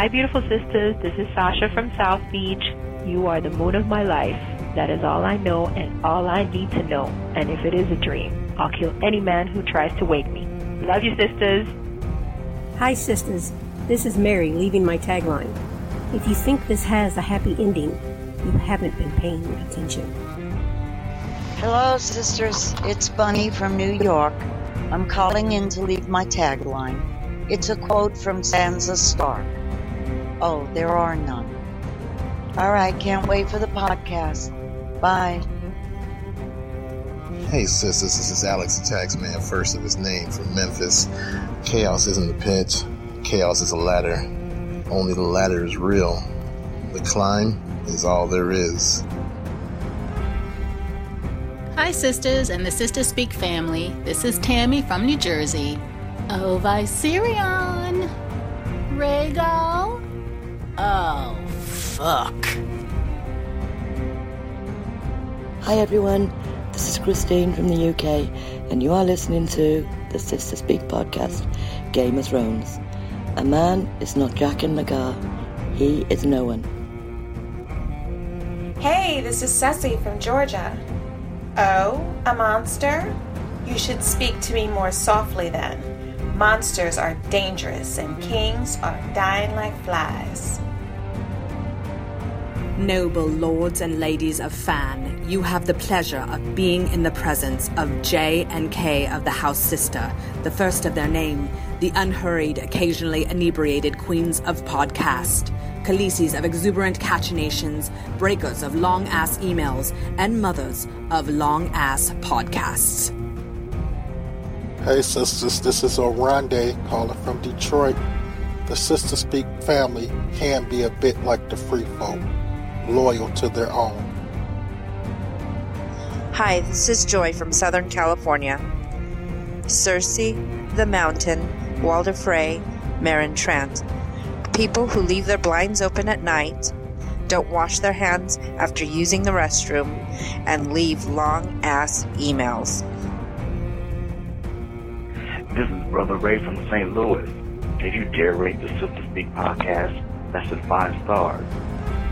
Hi, beautiful sisters. This is Sasha from South Beach. You are the moon of my life. That is all I know and all I need to know. And if it is a dream, I'll kill any man who tries to wake me. Love you, sisters. Hi, sisters. This is Mary leaving my tagline. If you think this has a happy ending, you haven't been paying attention. Hello, sisters. It's Bunny from New York. I'm calling in to leave my tagline. It's a quote from Sansa Stark. Oh, there are none. All right, can't wait for the podcast. Bye. Hey, sisters, this is Alex the Taxman, first of his name from Memphis. Chaos isn't the pitch, chaos is a ladder. Only the ladder is real. The climb is all there is. Hi, sisters and the Sistah Speak family. This is Tammy from New Jersey. Oh, Viserion! Rhaegal! Oh, fuck. Hi everyone, this is Christine from the UK, and you are listening to the Sistah Speak podcast, Game of Thrones. A man is not Jaqen H'ghar, he is no one. Hey, this is Ceci from Georgia. Oh, a monster? You should speak to me more softly then. Monsters are dangerous and kings are dying like flies. Noble lords and ladies of Fan, you have the pleasure of being in the presence of J and K of the House Sister, the first of their name, the unhurried, occasionally inebriated queens of podcast, Khaleesi's of exuberant cachinnations, breakers of long ass emails, and mothers of long ass podcasts. Hey sisters, this is Orande calling from Detroit. The Sistah Speak family can be a bit like the free folk, loyal to their own. Hi, this is Joy from Southern California. Cersei, The Mountain, Walder Frey, Meryn Trant. People who leave their blinds open at night, don't wash their hands after using the restroom, and leave long ass emails. This is Brother Ray from St. Louis. If you dare rate the Sistah Speak podcast, that's at five stars.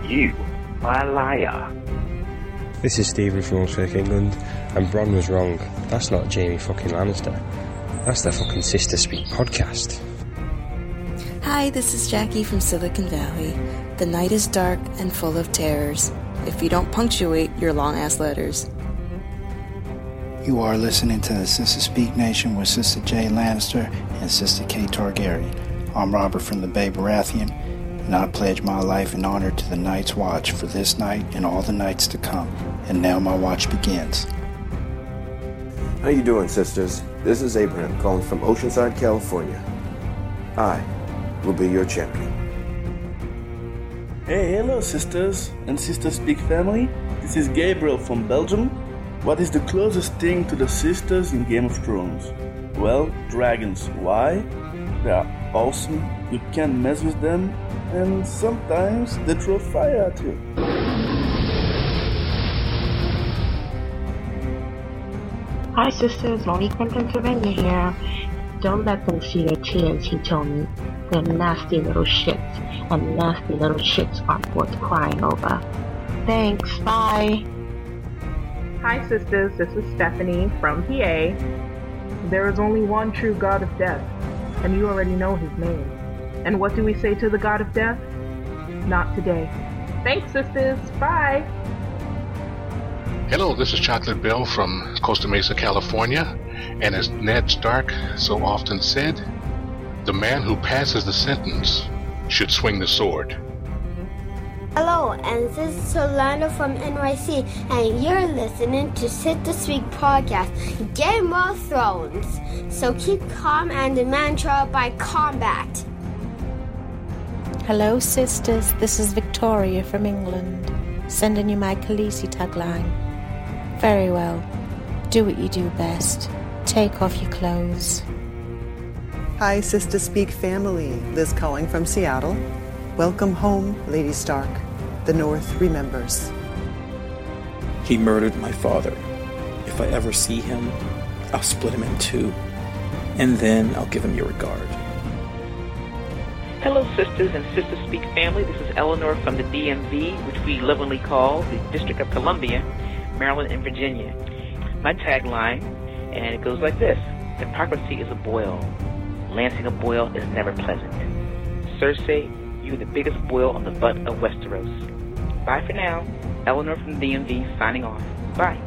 You are a liar. This is Stephen from Norfolk, England, and Bronn was wrong. That's not Jaime fucking Lannister. That's the fucking Sistah Speak podcast. Hi, this is Jackie from Silicon Valley. The night is dark and full of terrors. If you don't punctuate your long ass letters. You are listening to the Sistah Speak Nation with Sister Jay Lannister and Sister Kay Targaryen. I'm Robert from the Bay Baratheon, and I pledge my life in honor to the Night's Watch for this night and all the nights to come. And now my watch begins. How you doing, sisters? This is Abraham calling from Oceanside, California. I will be your champion. Hey, hello, sisters and Sistah Speak family. This is Gabriel from Belgium. What is the closest thing to the sisters in Game of Thrones? Well, dragons. Why? They are awesome, you can't mess with them, and sometimes they throw fire at you. Hi, sisters. Monique from Pennsylvania here. Don't let them see your tears. He told me, They're nasty little shits, and nasty little shits aren't worth crying over. Thanks. Bye. Hi, sisters. This is Stephanie from PA. There is only one true God of death, and you already know his name. And what do we say to the God of death? Not today. Thanks, sisters. Bye. Hello, this is Chocolate Bill from Costa Mesa, California. And as Ned Stark so often said, the man who passes the sentence should swing the sword. Hello, and this is Solano from NYC, and you're listening to Sistah Speak podcast, Game of Thrones. So keep calm and the mantra by combat. Hello, sisters. This is Victoria from England, sending you my Khaleesi tagline. Very well. Do what you do best. Take off your clothes. Hi, Sistah Speak family. Liz calling from Seattle. Welcome home, Lady Stark. The North remembers. He murdered my father. If I ever see him, I'll split him in two, and then I'll give him your regard. Hello, sisters and Sistah Speak family. This is Eleanor from the DMV, which we lovingly call the District of Columbia, Maryland, and Virginia. My tagline, and it goes like this Hypocrisy is a boil. Lancing a boil is never pleasant. Cersei, you're the biggest boil on the butt of Westeros. Bye for now. Eleanor from the DMV signing off. Bye.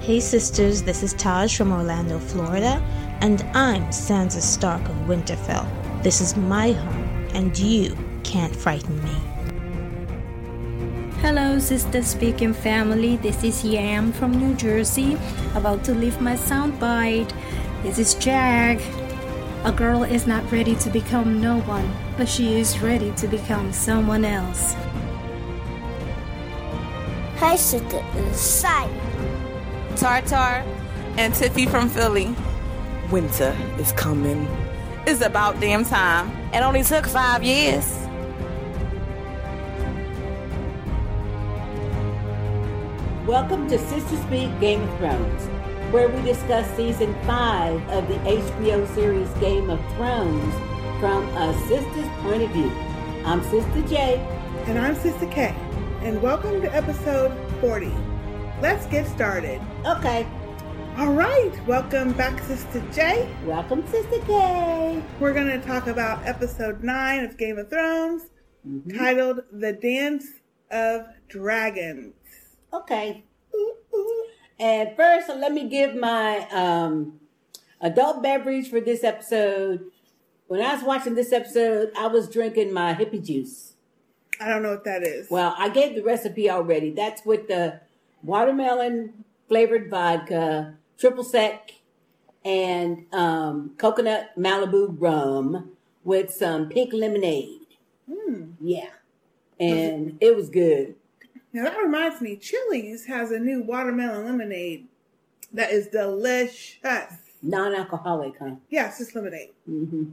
Hey sisters, this is Taj from Orlando, Florida, and I'm Sansa Stark of Winterfell. This is my home, and you can't frighten me. Hello, Sister Speaking family. This is Yam from New Jersey, about to leave my soundbite. This is Jag. A girl is not ready to become no one, but she is ready to become someone else. Hi, sister. Sai. Tartar and Tiffy from Philly. Winter is coming. It's about damn time. It only took five years. Welcome to Sistah Speak Game of Thrones, where we discuss season five of the HBO series Game of Thrones from a sister's point of view. I'm Sister J. And I'm Sister K. And welcome to episode 40. Let's get started. Okay. All right. Welcome back, Sister J. Welcome, Sister K. We're going to talk about episode 9 of Game of Thrones Mm-hmm. titled The Dance of Dragons. Okay. And first, let me give my um, adult beverage for this episode. When I was watching this episode, I was drinking my hippie juice. I don't know what that is. Well, I gave the recipe already. That's with the watermelon flavored vodka, triple sec, and um, coconut Malibu rum with some pink lemonade. Hmm. Yeah. And it was good. Now that reminds me, Chili's has a new watermelon lemonade that is delicious. Non alcoholic, huh? Yeah, it's just lemonade. Mm-hmm.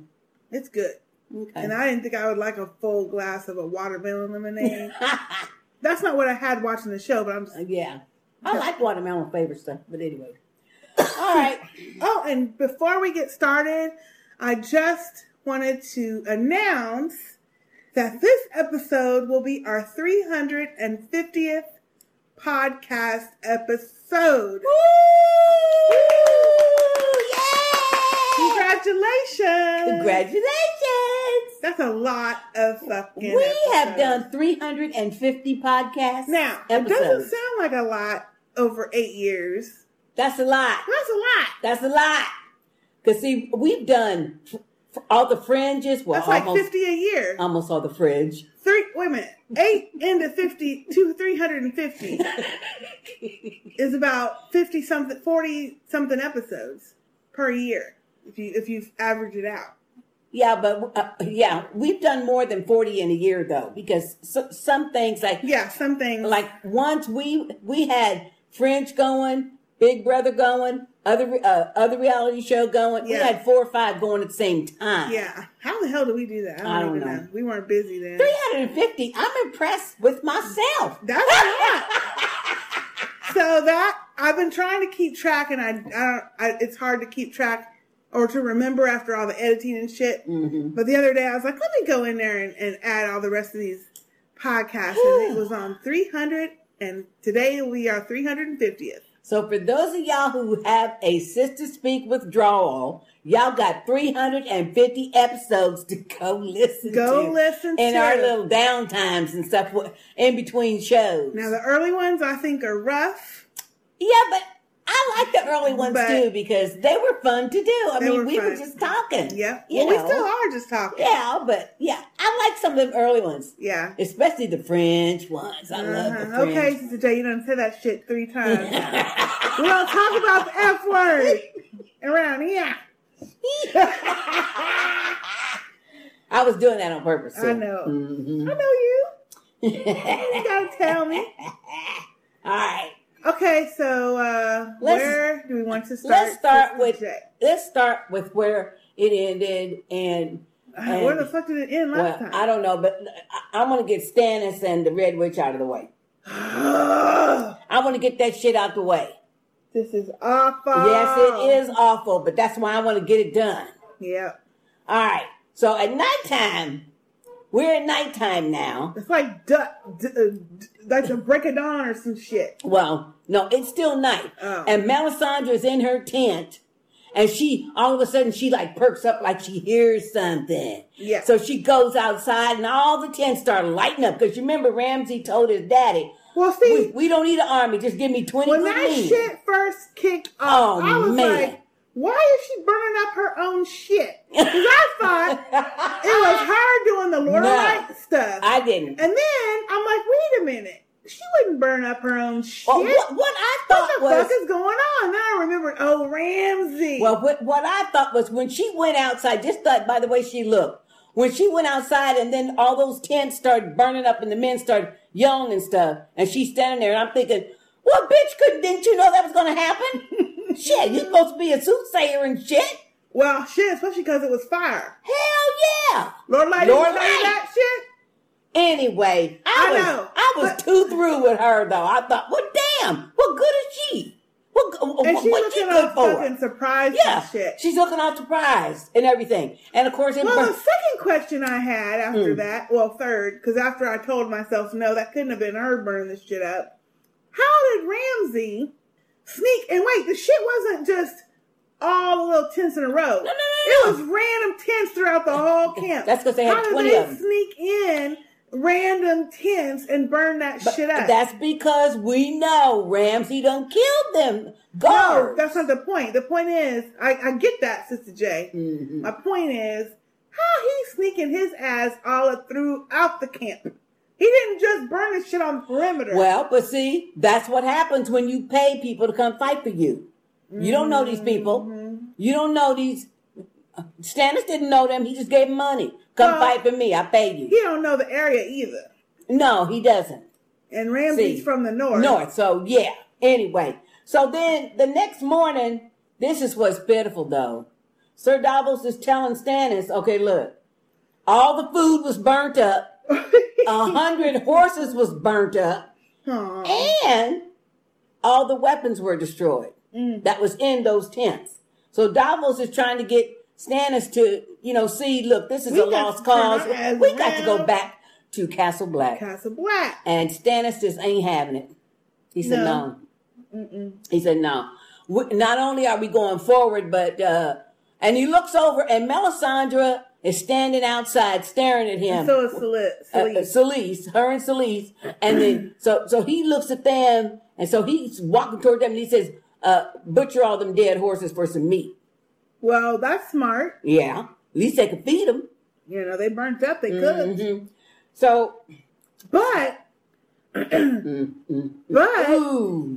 It's good. Okay. And I didn't think I would like a full glass of a watermelon lemonade. That's not what I had watching the show, but I'm just Yeah. I like watermelon flavored stuff, but anyway. All right. Oh, and before we get started, I just wanted to announce that this episode will be our 350th podcast episode. Woo! Woo! Yay! Congratulations! Congratulations! That's a lot of fucking. We have done 350 podcasts. Now, it doesn't sound like a lot over eight years. That's a lot. That's a lot. That's a lot. Because, see, we've done all the fringes. Well, That's like almost, 50 a year. almost all the fringe. Three, wait a minute. Eight into 50, two, 350 is about 50 something, 40 something episodes per year. If you, if you average it out. Yeah, but uh, yeah, we've done more than 40 in a year, though, because so, some things like. Yeah, some things. Like once we we had Fringe going, Big Brother going, other uh, other reality show going. We had four or five going at the same time. Yeah. How the hell did we do that? I don't, I don't know. know. We weren't busy then. 350. I'm impressed with myself. That's a lot. so that I've been trying to keep track, and I, I don't. I, it's hard to keep track or to remember after all the editing and shit. Mm-hmm. But the other day, I was like, let me go in there and, and add all the rest of these podcasts, and it was on 300, and today we are 350th. So for those of y'all who have a Sistah Speak withdrawal, y'all got 350 episodes to go listen Go to. Go listen to in to. our little downtimes and stuff in between shows. Now the early ones I think are rough. Yeah, but I like the early ones But- too because they were fun to do. I mean, were we were just talking. Yeah. Well, we still are just talking. Yeah, but yeah, I like some of them early ones. Yeah. Especially the French ones. I love the Uh-huh. French. Okay, Sister J, you done said that shit three times. we don't talk about the F word around here. I was doing that on purpose. I know. Mhm. I know you. you gotta tell me. All right. Okay, so uh, Let's- where do we want to start? Let's start with J? let's start with where it ended and. Uh, where the fuck did it end Well, last time? I don't know, but I, want to get Stannis and the Red Witch out of the way. I want to get that shit out the way. This is awful. Yes, it is awful, but that's why I want to get it done. Yeah. All right. So at nighttime, we're at nighttime now. It's like uh, like the break of dawn or some shit. Well, no, it's still night. Oh. And Melisandre's in her tent. And she, all of a sudden, she like perks up like she hears something. Yeah. So she goes outside and all the tents start lighting up. Because you remember Ramsay told his daddy, Well, see, we, we don't need an army. Just give me 20 when that men." shit first kicked off, Oh, I was man. like, why is she burning up her own shit? Because I thought it was her doing the Lord No. Light stuff. I didn't. And then I'm like, wait a minute. She wouldn't burn up her own shit. Well, what, what I thought what the was. fuck is going on? Now I remember, oh, Ramsay. Well, what, what I thought was when she went outside, just thought by the way she looked, when she went outside and then all those tents started burning up and the men started yelling and stuff, and she's standing there and I'm thinking, well, bitch, couldn't, didn't you know that was going to happen? shit, you're supposed to be a soothsayer and shit. well, shit, especially because it was fire. Hell yeah. Lord Light Lord that shit. Anyway, I, I was, know, I was too through with her though. I thought, well, damn, what good is she? What, what, And she what she looking good all for? fucking surprised Yeah, shit. she's looking all surprised and everything. And of course, it Well, the second question I had after Mm. that, well, third, because after I told myself, no, that couldn't have been her burning this shit up. How did Ramsay sneak? And wait, the shit wasn't just all the little tents in a row. No, no, no, It was random tents throughout the whole camp. That's 'cause they had How did 20 they of 'em. sneak in random tents and burn that shit up? That's because we know Ramsay don't kill them. No, Guards. that's not the point. The point is, I, I get that, Sister J. Mm-hmm. My point is, how he sneaking his ass all up throughout the camp. He didn't just burn his shit on the perimeter. Well, but see, that's what happens when you pay people to come fight for you. You don't know these people. Mm-hmm. You don't know these. Stannis didn't know them. He just gave them money. Come Well, fight for me. I pay you. he don't know the area either. No, he doesn't. And Ramsay's from the north. North. So yeah. Anyway, so then the next morning, this is what's pitiful though. Sir Davos is telling Stannis, okay, look, all the food was burnt up, a hundred horses was burnt up, and all the weapons were destroyed. Mm. That was in those tents. So Davos is trying to get Stannis to, you know, see, look, this is We a lost cause. We got to go back to Castle Black. Castle Black. And Stannis just ain't having it. He said No. no. Mm-mm. He said no. We, not only are we going forward, but uh and he looks over and Melisandre is standing outside staring at him. So is Sele- Uh, uh, her and Selyse, and then so so he looks at them, and so he's walking toward them, and he says, uh, "Butcher all them dead horses for some meat." Well, that's smart. Yeah, at least they could feed them. You know, they burnt up. They could. Mhm. So, but but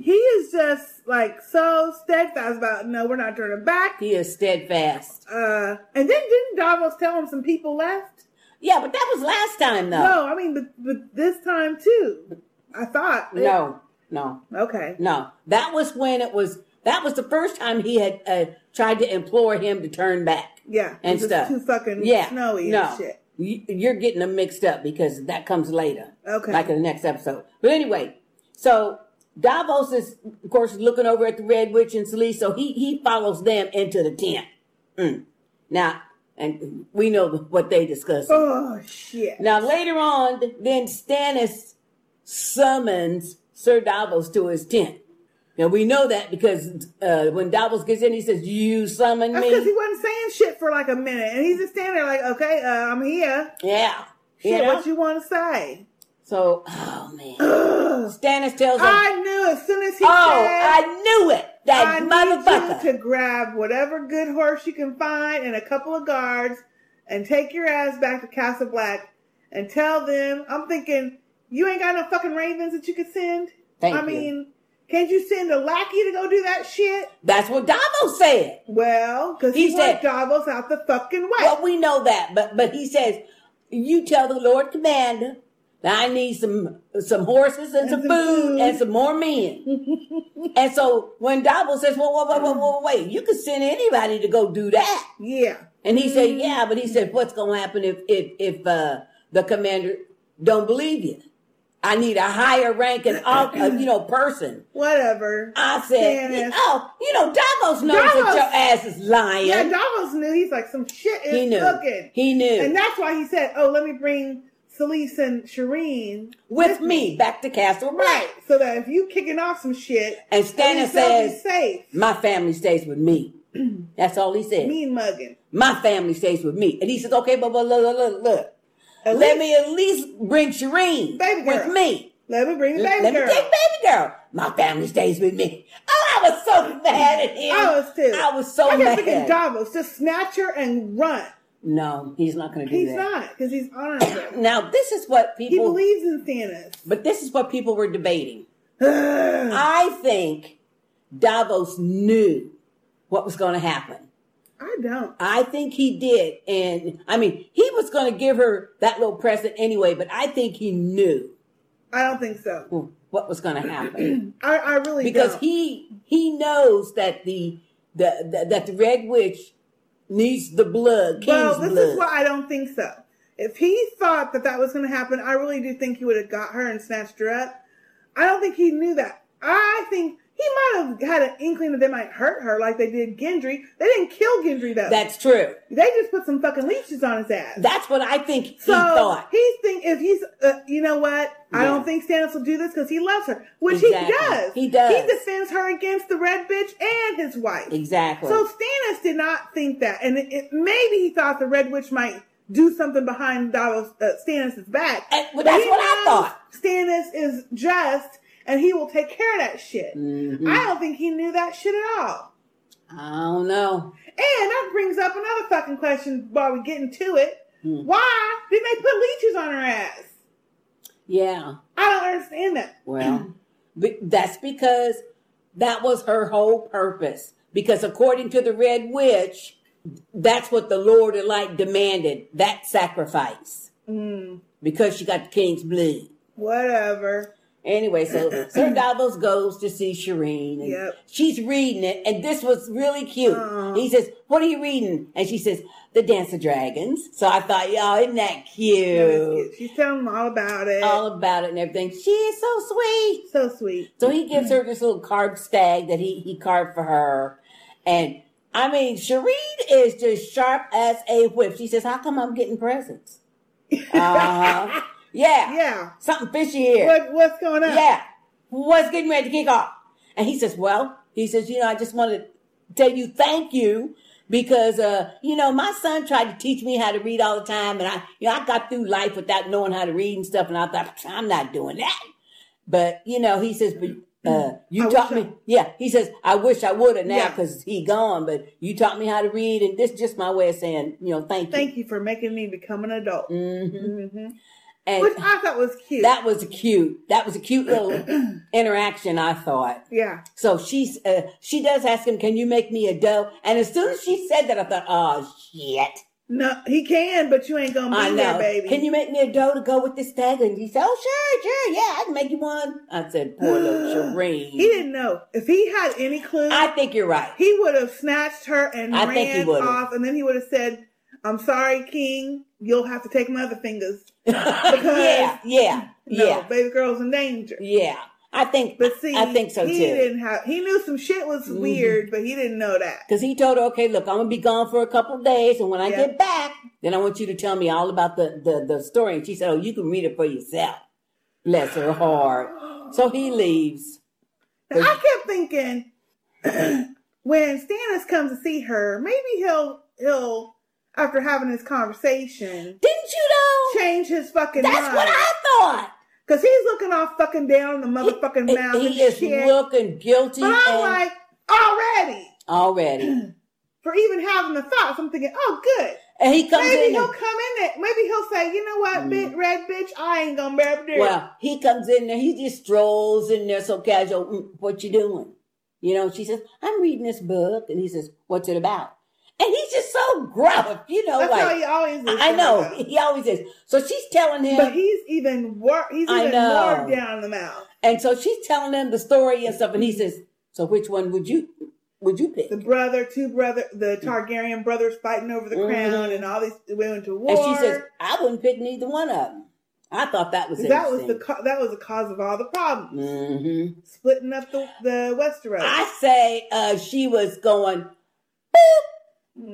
he is just like so steadfast about no, we're not turning back. He is steadfast. Uh, and then didn't Davos tell him some people left? Yeah, but that was last time though. No, I mean, but, but this time too. I thought No, no, Okay. no. That was when it was. That was the first time he had uh, tried to implore him to turn back. Yeah, and stuff. too fucking yeah, snowy no. and shit. You- You're getting them mixed up because that comes later. Okay. Like in the next episode. But anyway, so Davos is, of course, looking over at the Red Witch and Selyse, so he he follows them into the tent. Mm. Now, and we know what they discuss. Oh shit! Now later on, then Stannis summons Sir Davos to his tent. Now we know that because uh, when Davos gets in, he says, "You summon That's me." because he wasn't saying shit for like a minute, and he's just standing there like, okay, uh, I'm here. Yeah. Shit, You know? what you want to say? So, oh man, Stannis tells him, I knew as soon as he "Oh, said, I knew it, that I need motherfucker." you to grab whatever good horse you can find and a couple of guards and take your ass back to Castle Black and tell them. I'm thinking you ain't got no fucking ravens that you could send. Thank I you. mean, can't you send a lackey to go do that shit? That's what Davos said. Well, because He he, said- Davos out the fucking way. Well, we know that, but but he says, "You tell the Lord Commander that I need some some horses and, some, food, and some more men." and so when Davos says, "Well, wait, wait, wait, wait, wait, you can send anybody to go do that," yeah, and he said, "Yeah," but he said, "What's going to happen if if if uh, the commander don't believe you?" I need a higher rank and uh, you know person. Whatever. I said, Stannis. oh, you know, Davos knows that your ass is lying. Yeah, Davos knew. He's like, some shit is He knew. cooking. He knew. And that's why he said, oh, let me bring Selyse and Shireen with me back to Castle Black. Right. So that if you kicking off some shit, And Stannis least they'll be says, safe. my family stays with me. That's all he said. Mean mugging. My family stays with me. And he says, okay, but, but look, look, look, look. Let me at least bring Shireen Baby with me. Let me bring the baby Let girl. me take baby girl. My family stays with me. Oh, I was so mad at him. I was too. I was so I mad. thinking Davos, just snatch her and run. No, he's not going to do He's that. He's not, because he's honorable. Now, this is what people. he believes in Stannis. But this is what people were debating. I think Davos knew what was going to happen. I don't. I think he did. And I mean, he was going to give her that little present anyway, but I think he knew I don't think so. what was going to happen. I, I really because don't. he he knows that the, the, the that the red witch needs the blood, Well, this blood. is why I don't think so. If he thought that that was going to happen, I really do think he would have got her and snatched her up. I don't think he knew that. I think he might have had an inkling that they might hurt her like they did Gendry. They didn't kill Gendry though. That's true. They just put some fucking leeches on his ass. That's what I think he so thought. he's think if he's, uh, you know what? I don't think Stannis will do this because he loves her, which Exactly. he does. He does. He defends her against the red bitch and his wife. Exactly. So Stannis did not think that, and it, it, maybe he thought the red witch might do something behind Davos, uh, Stannis' back. well, But that's what I thought. Stannis is just, and he will take care of that shit. Mm-hmm. I don't think he knew that shit at all. I don't know. And that brings up another fucking question while we get into it. Hmm. Why did they put leeches on her ass? Yeah. I don't understand that. Well, that's because that was her whole purpose. Because according to the Red Witch, that's what the Lord of Light demanded that sacrifice. Mm, Because she got the king's blood. whatever. Anyway, so Sir Davos goes to see Shireen. And Yep. She's reading it, and this was really cute. Aw. He says, What are you reading? And she says, The Dance of Dragons. So I thought, y'all, isn't that cute? She's telling him all about it. All about it and everything. She is so sweet. So sweet. So he gives her this little carved stag that he, he carved for her. And I mean, Shireen is just sharp as a whip. She says, How come I'm getting presents? Uh-huh. Yeah. Yeah. Something fishy here. What, what's going on? Yeah. What's getting ready to kick off? And he says, Well, he says, You know, I just want to tell you thank you because, uh, you know, my son tried to teach me how to read all the time. And I, you know, I got through life without knowing how to read and stuff. And I thought, I'm not doing that. But, you know, he says, But, uh, you I taught me. Yeah. He says, I wish I would have now Yeah. because he gone, but you taught me how to read. And this is just my way of saying, you know, thank you. Thank you for making me become an adult. Mhm. hmm And Which I thought was cute. that was cute. That was a cute little interaction, I thought. yeah. So she's uh, she does ask him, "Can you make me a doe?" And as soon as she said that, I thought, "Oh shit!" No, he can, but you ain't gonna be I there, know. baby. Can you make me a doe to go with this tag? And he said, "Oh sure, sure, yeah, I can make you one." I said, "Poor little Shireen." He didn't know. If he had any clue, I think you're right. he would have snatched her and I ran off, and then he would have said, "I'm sorry, King. You'll have to take my other fingers." yeah, yeah, No, yeah, baby girl's in danger. yeah. I think. But see, I think so he too. Mm-hmm. didn't have. He knew some shit was weird, but he didn't know that. Because he told her, okay, look, I'm gonna be gone for a couple days, and when I Yeah. get back, then I want you to tell me all about the, the the story. And she said, oh, you can read it for yourself. Bless her heart. So he leaves. Now, I kept thinking when Stannis comes to see her, maybe he'll he'll after having this conversation. Didn't you know? Change his fucking mind. That's mind. what I thought. Cause he's looking all fucking down the motherfucking mouth and He is shit. looking guilty but I'm like, already already. for even having the thoughts. I'm thinking, oh, good. And he comes maybe in Maybe he'll and- come in there. Maybe he'll say, you know what, bit red bitch, I ain't gonna be able to. Well, he comes in there, he just strolls in there so casual. "Mm, What you doing? You know, she says, I'm reading this book. And he says, What's it about? And he's just so gruff, you know, That's like how he always is. I know. He always is. So she's telling him But he's even wor- He's even more down the mouth. and so she's telling him the story and stuff, and he says, So which one would you would you pick? The brother, two brother, the Targaryen brothers fighting over the Mhm. crown, and all these went to war. And she says, I wouldn't pick neither one of them. I thought that was that was the that was the cause of all the problems. Mm-hmm. Splitting up the the Westeros. I say uh, she was going boop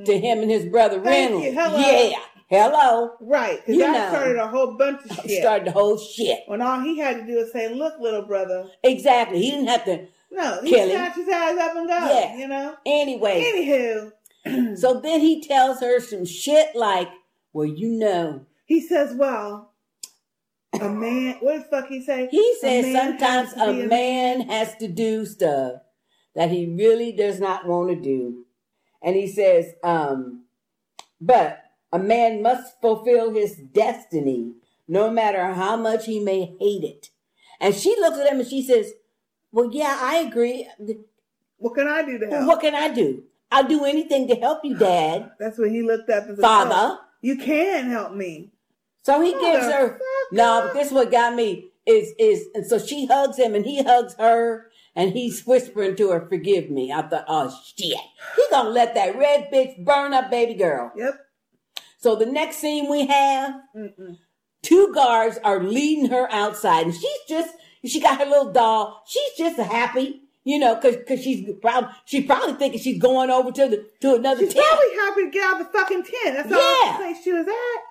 to him and his brother Thank Reynolds. you. Hello. Yeah, hello. Right, because that know. started a whole bunch of shit. Started the whole shit. When all he had to do was say, "Look, little brother." Exactly. He didn't have to. No, he Kill snatched his ass up and go. Yeah. You know. Anyway. Anywho, so then he tells her some shit like, "Well, you know." he says, "Well, a man. What the fuck he say? He says A man sometimes has to a man has to do stuff that he really does not want to do. And he says, um, but a man must fulfill his destiny no matter how much he may hate it. And she looks at him and she says, Well, yeah, I agree. What can I do to help? what can I do? I'll do anything to help you, Dad. That's when he looked up and said, Father. "Oh, you can help me." So he gives her no, but this what got me is is and so she hugs him and he hugs her and he's whispering to her, "Forgive me." I thought, "Oh shit, he gonna let that red bitch burn up, baby girl." Yep. So the next scene we have, two guards are leading her outside, and she's just she got her little doll. She's just happy, you know, because because she's probably she's probably thinking she's going over to the to another She's tent. probably happy to get out of the fucking tent. That's all Yeah. the place she was at.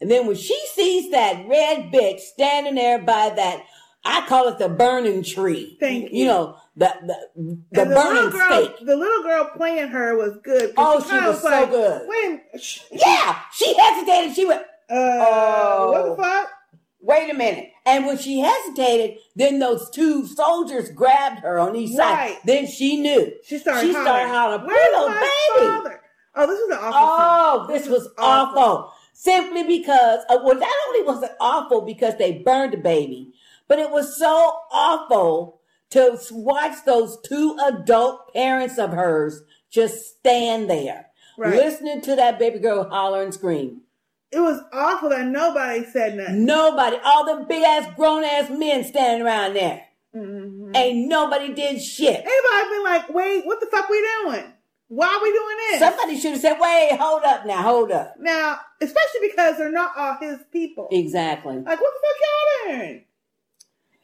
And then when she sees that red bitch standing there by that, I call it the burning tree. Thank you. You know, the the, the the burning girl, stake. the little girl playing her was good. Oh, she kinda was so like, good. A Yeah, she hesitated. She went, uh, oh, what the fuck? Wait a minute. And when she hesitated, then those two soldiers grabbed her on each side. Then she knew. She started She hollering. started hollering, Where's "Little my baby." father? Oh, this was an awful Oh, scene. this was awful. Simply because, uh, well, not only was it awful because they burned the baby, but it was so awful to watch those two adult parents of hers just stand there, Right. listening to that baby girl holler and scream. It was awful that nobody said nothing. Nobody, all the big ass grown ass men standing around there. Mm-hmm. Ain't nobody did shit. Anybody been like, wait, what the fuck we doing? Why are we doing this? Somebody should have said, wait, hold up now, hold up. Now, especially because they're not all his people. Exactly. Like, what the fuck y'all doing?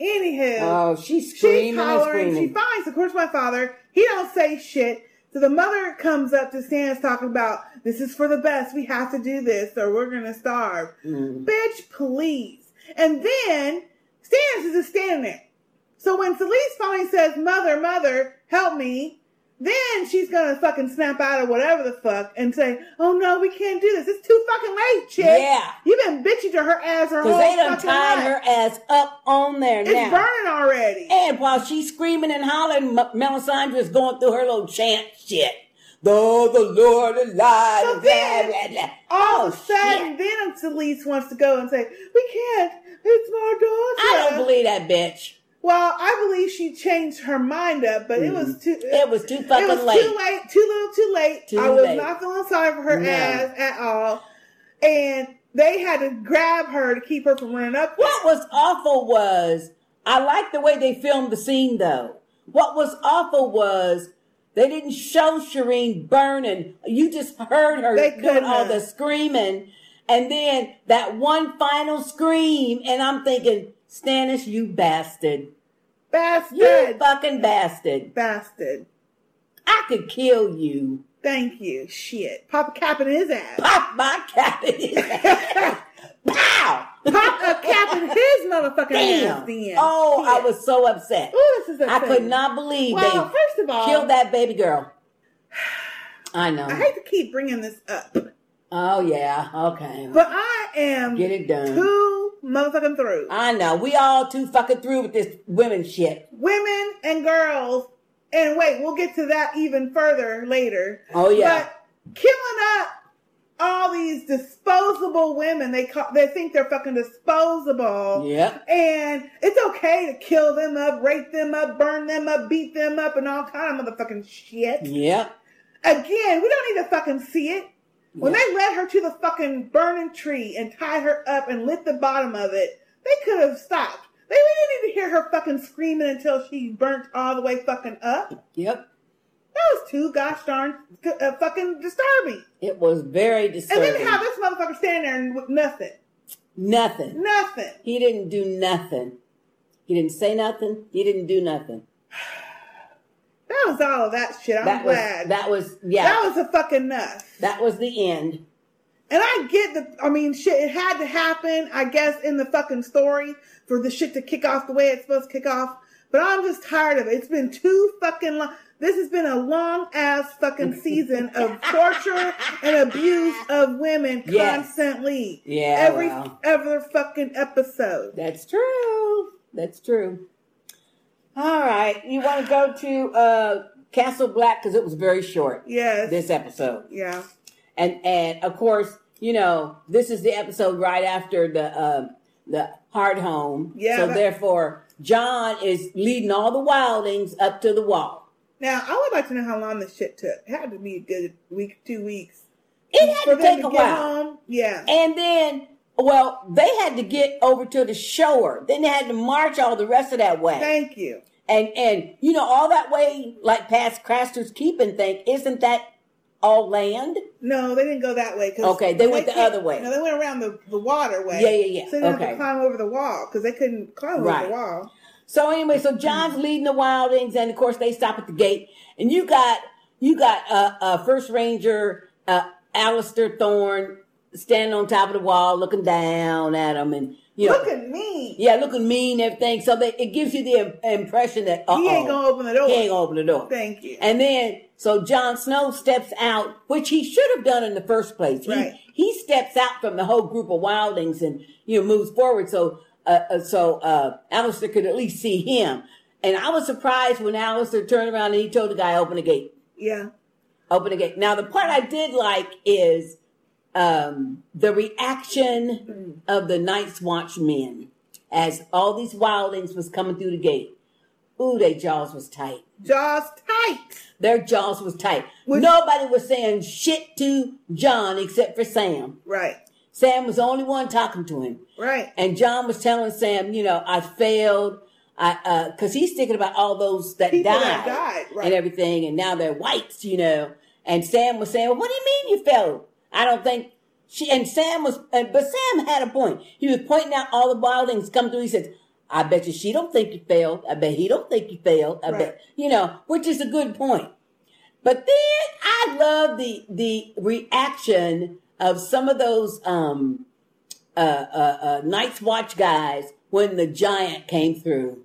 Anywho, Oh, she's screaming she's and hollering. screaming. She finds, of course, my father. He don't say shit. So the mother comes up to Stannis talking about this is for the best. We have to do this, or we're gonna starve. Mm. Bitch, please. And then Stannis is just standing there. So when Celeste finally says, "Mother, mother, help me," then she's gonna fucking snap out of whatever the fuck and say, "Oh no, we can't do this. It's too fucking late, chick. Yeah. you've been bitching to her ass her whole they done fucking tied life. her ass up on there It's now. burning already. And while she's screaming and hollering, M- Melisandre's going through her little chant shit. Though the Lord alive. So then, blah, blah. all Oh, of a sudden, then Celeste wants to go and say, "We can't. It's my daughter." I don't believe that bitch. Well, I believe she changed her mind up, but it was mm-hmm. too. It was too fucking it was late. too late. Too little. Too late. Too I was late. not feeling sorry for her No. ass at all, and they had to grab her to keep her from running up. What was awful was, I like the way they filmed the scene though. What was awful was, they didn't show Shireen burning. You just heard her They doing couldn't all the screaming. And then that one final scream, and I'm thinking, Stannis, you bastard. Bastard. You fucking bastard. Bastard. I could kill you. Thank you. Shit. Pop a cap in his ass. Pop my cap in his ass. Pow! Pop a cap in his motherfucking ass. Damn. Then. Oh, I was so upset. Ooh, this is I could not believe Well, they first of all, killed that baby girl. I know. I hate to keep bringing this up, Oh yeah. Okay. but I am Get it done. too motherfucking through. I know. We all too fucking through with this women shit. Women and girls, and wait, we'll get to that even further later. Oh, yeah. But killing up all these disposable women, they call, they think they're fucking disposable. Yeah. And it's okay to kill them up, rape them up, burn them up, beat them up, and all kind of motherfucking shit. Yeah. Again, we don't need to fucking see it. When they led her to the fucking burning tree and tied her up and lit the bottom of it, they could have stopped. They didn't even hear her fucking screaming until she burnt all the way fucking up. Yep. That was too gosh darn uh, fucking disturbing. It was very disturbing. And then have this motherfucker standing there with nothing. Nothing. Nothing. He didn't do nothing. He didn't say nothing. He didn't do nothing. That was all of that shit. I'm that was glad. that was yeah. That was a fucking enough. That was the end. And I get the, I mean, shit, it had to happen, I guess, in the fucking story for the shit to kick off the way it's supposed to kick off. But I'm just tired of it. It's been too fucking long. This has been a long ass fucking season of torture and abuse of women Yes. constantly. Yeah, Every well. ever fucking episode. That's true. That's true. All right. You want to go to uh, Castle Black because it was very short. Yes. This episode. Yeah. And and of course, you know, this is the episode right after the um the Hardhome. Yeah, So that- therefore, Jon is leading all the wildlings up to the wall. Now, I would like to know how long this shit took. It had to be a good week, two weeks. It had For to take to a while. home. Yeah. And then, well, they had to get over to the shore. Then they had to march all the rest of that way. Thank you. And and you know all that way, like past Craster's Keep and think, isn't that all land? No, they didn't go that way. 'cause Okay, they went the other way. No, they went around the, the waterway. Yeah, yeah, yeah. So they didn't have to climb over the wall because they couldn't climb over the wall. So anyway, so Jon's leading the Wildlings, and of course they stop at the gate, and you got you got uh, uh First Ranger uh, Alliser Thorne standing on top of the wall, looking down at him, and you know, Looking mean. yeah, looking mean, and everything. So that it gives you the impression that uh He ain't gonna open the door. He ain't gonna open the door. Thank you. And then so Jon Snow steps out, which he should have done in the first place. He Right. he steps out from the whole group of wildings and you know moves forward so uh, uh, so uh, Alliser could at least see him. And I was surprised when Alliser turned around and he told the guy open the gate, Yeah. open the gate. Now the part I did like is um, the reaction of the Night's Watch men as all these wildlings was coming through the gate. Ooh, their jaws was tight. Jaws tight. Their jaws was tight. Nobody was saying shit to Jon except for Sam. Right. Sam was the only one talking to him. Right. And Jon was telling Sam, you know, I failed. I uh cause he's thinking about all those that People died, that died, right. and everything, and now they're whites, you know. And Sam was saying, well, what do you mean you failed? I don't think she and Sam was but Sam had a point. He was pointing out all the wildlings come through. He says, I bet you she don't think you failed. I bet he don't think you failed. I Right. bet you know, which is a good point. But then I love the the reaction of some of those um uh uh, uh Night's Watch guys when the giant came through.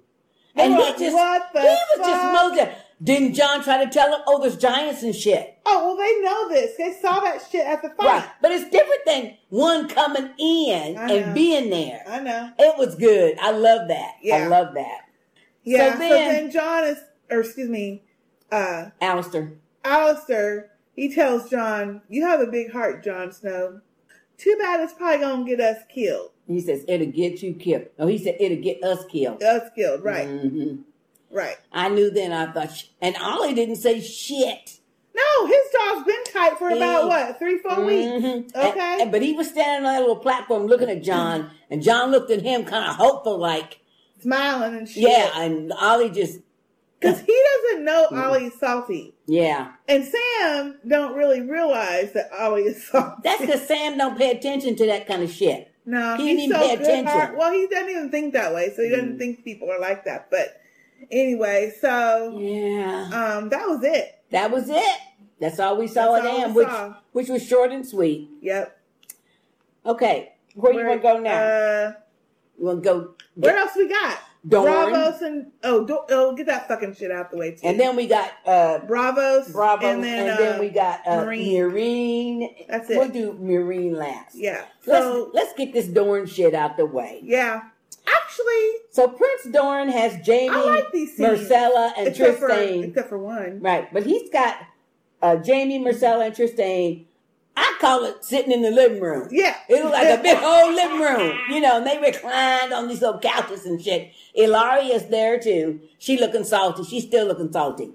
And he just "What the he was just fuck?" Didn't Jon try to tell him, oh, there's giants and shit? Oh, well, they know this. They saw that shit at the fight. Right. But it's different than one coming in I know. and being there. I know. It was good. I love that. Yeah. I love that. Yeah. So So then- then, Jon is, or excuse me, uh, Alliser. Alliser, he tells Jon, You have a big heart, Jon Snow. Too bad it's probably going to get us killed. He says, it'll get you killed. No, he said, it'll get us killed. Us killed, right. Mhm. Right. I knew then, I thought, and Ollie didn't say shit. No, his jaw's been tight for about He- what, three, four Mhm. weeks? Okay. and- but he was standing on that little platform looking at Jon, and Jon looked at him kind of hopeful, like, Smiling and shit. yeah, and Ollie just, Because he doesn't know Ollie's salty. yeah. And Sam don't really realize that Ollie is salty. That's because Sam don't pay attention to that kind of shit. No, He he's didn't even so pay attention. heart. Well, he doesn't even think that way, so he doesn't think people are like that. But anyway, so yeah, um, that was it. That was it. That's all we saw That's all them, which saw. which was short and sweet. Yep. Okay, where, you want to go now? Uh, you want to go? Where else we got? Dorne. Braavos and oh, do, oh, get that fucking shit out the way too. And then we got uh, Braavos, Bravo, and then, uh, we got uh, Meereen. Meereen. That's it. We'll do Meereen last. Yeah. Let's So let's get this Dorne shit out the way. yeah, actually, So Prince Doran has Jaime, I like these scenes. Myrcella, and except for except for one. Right, but he's got uh, Jaime, Myrcella, and Trystane. I call it sitting in the living room. Yeah. It was like a big old living room, you know, and they reclined on these little couches and shit. Ellaria's there too. She looking salty. She's still looking salty.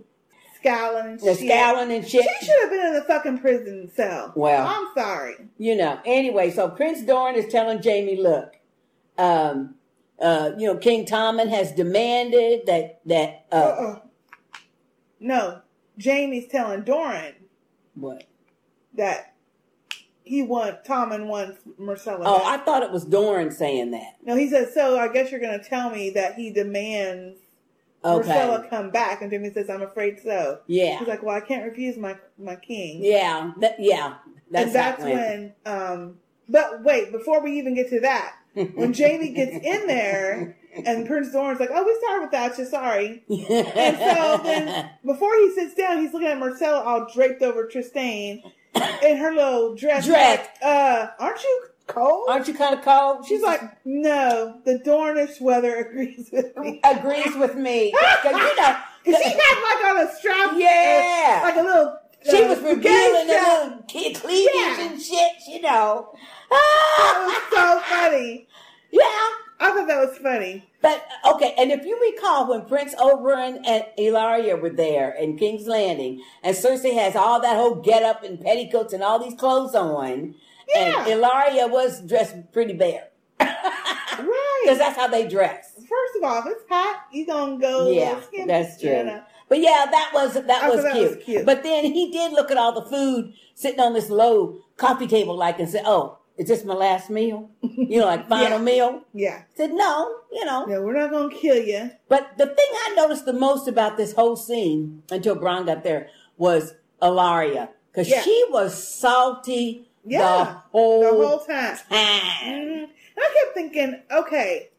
Scowling and shit. scowling and shit. She should have been in the fucking prison cell. Well. I'm sorry. You know, anyway, so Prince Doran is telling Jaime, look, um, uh, you know, King Tommen has demanded that, that, uh, Uh-uh. No, Jaime's telling Doran what? that he wants Tommen wants Myrcella. Oh, back. I thought it was Doran saying that. No, he says, so I guess you're going to tell me that he demands Okay. Myrcella come back. And Jaime says, I'm afraid so. Yeah. He's like, well, I can't refuse my, my king. Yeah, that, yeah. That's, and that's when, um, but wait, before we even get to that, when Jaime gets in there and Prince Doran's like, oh, we started without you, sorry. and so then before he sits down, he's looking at Myrcella all draped over Trystane in her little dress. Dress. Like, uh, aren't you cold? Aren't you kind of cold? She's like, no, the Dornish weather agrees with me. Agrees with me. 'Cause, you know, she had like on a strap. Yeah. uh, like a little. She uh, was revealing the little kid cleavage Yeah. and shit, you know. That was so funny. Yeah. I thought that was funny. But okay, and if you recall when Prince Oberyn and Ellaria were there in King's Landing, and Cersei has all that whole get up and petticoats and all these clothes on, and Ellaria was dressed pretty bare. Right. Because that's how they dress. First of all, if it's hot, you're gonna go. Yeah, that's true. you know. But yeah, that was that, was, that cute. was cute. But then he did look at all the food sitting on this low coffee table, like, and said, "Oh, is this my last meal? You know, like final Yeah. meal." Yeah. Said no, you know. No, we're not gonna kill you. But the thing I noticed the most about this whole scene until Bronn got there was Ellaria because Yeah. she was salty the Yeah. whole, The whole time. time. And I kept thinking, okay,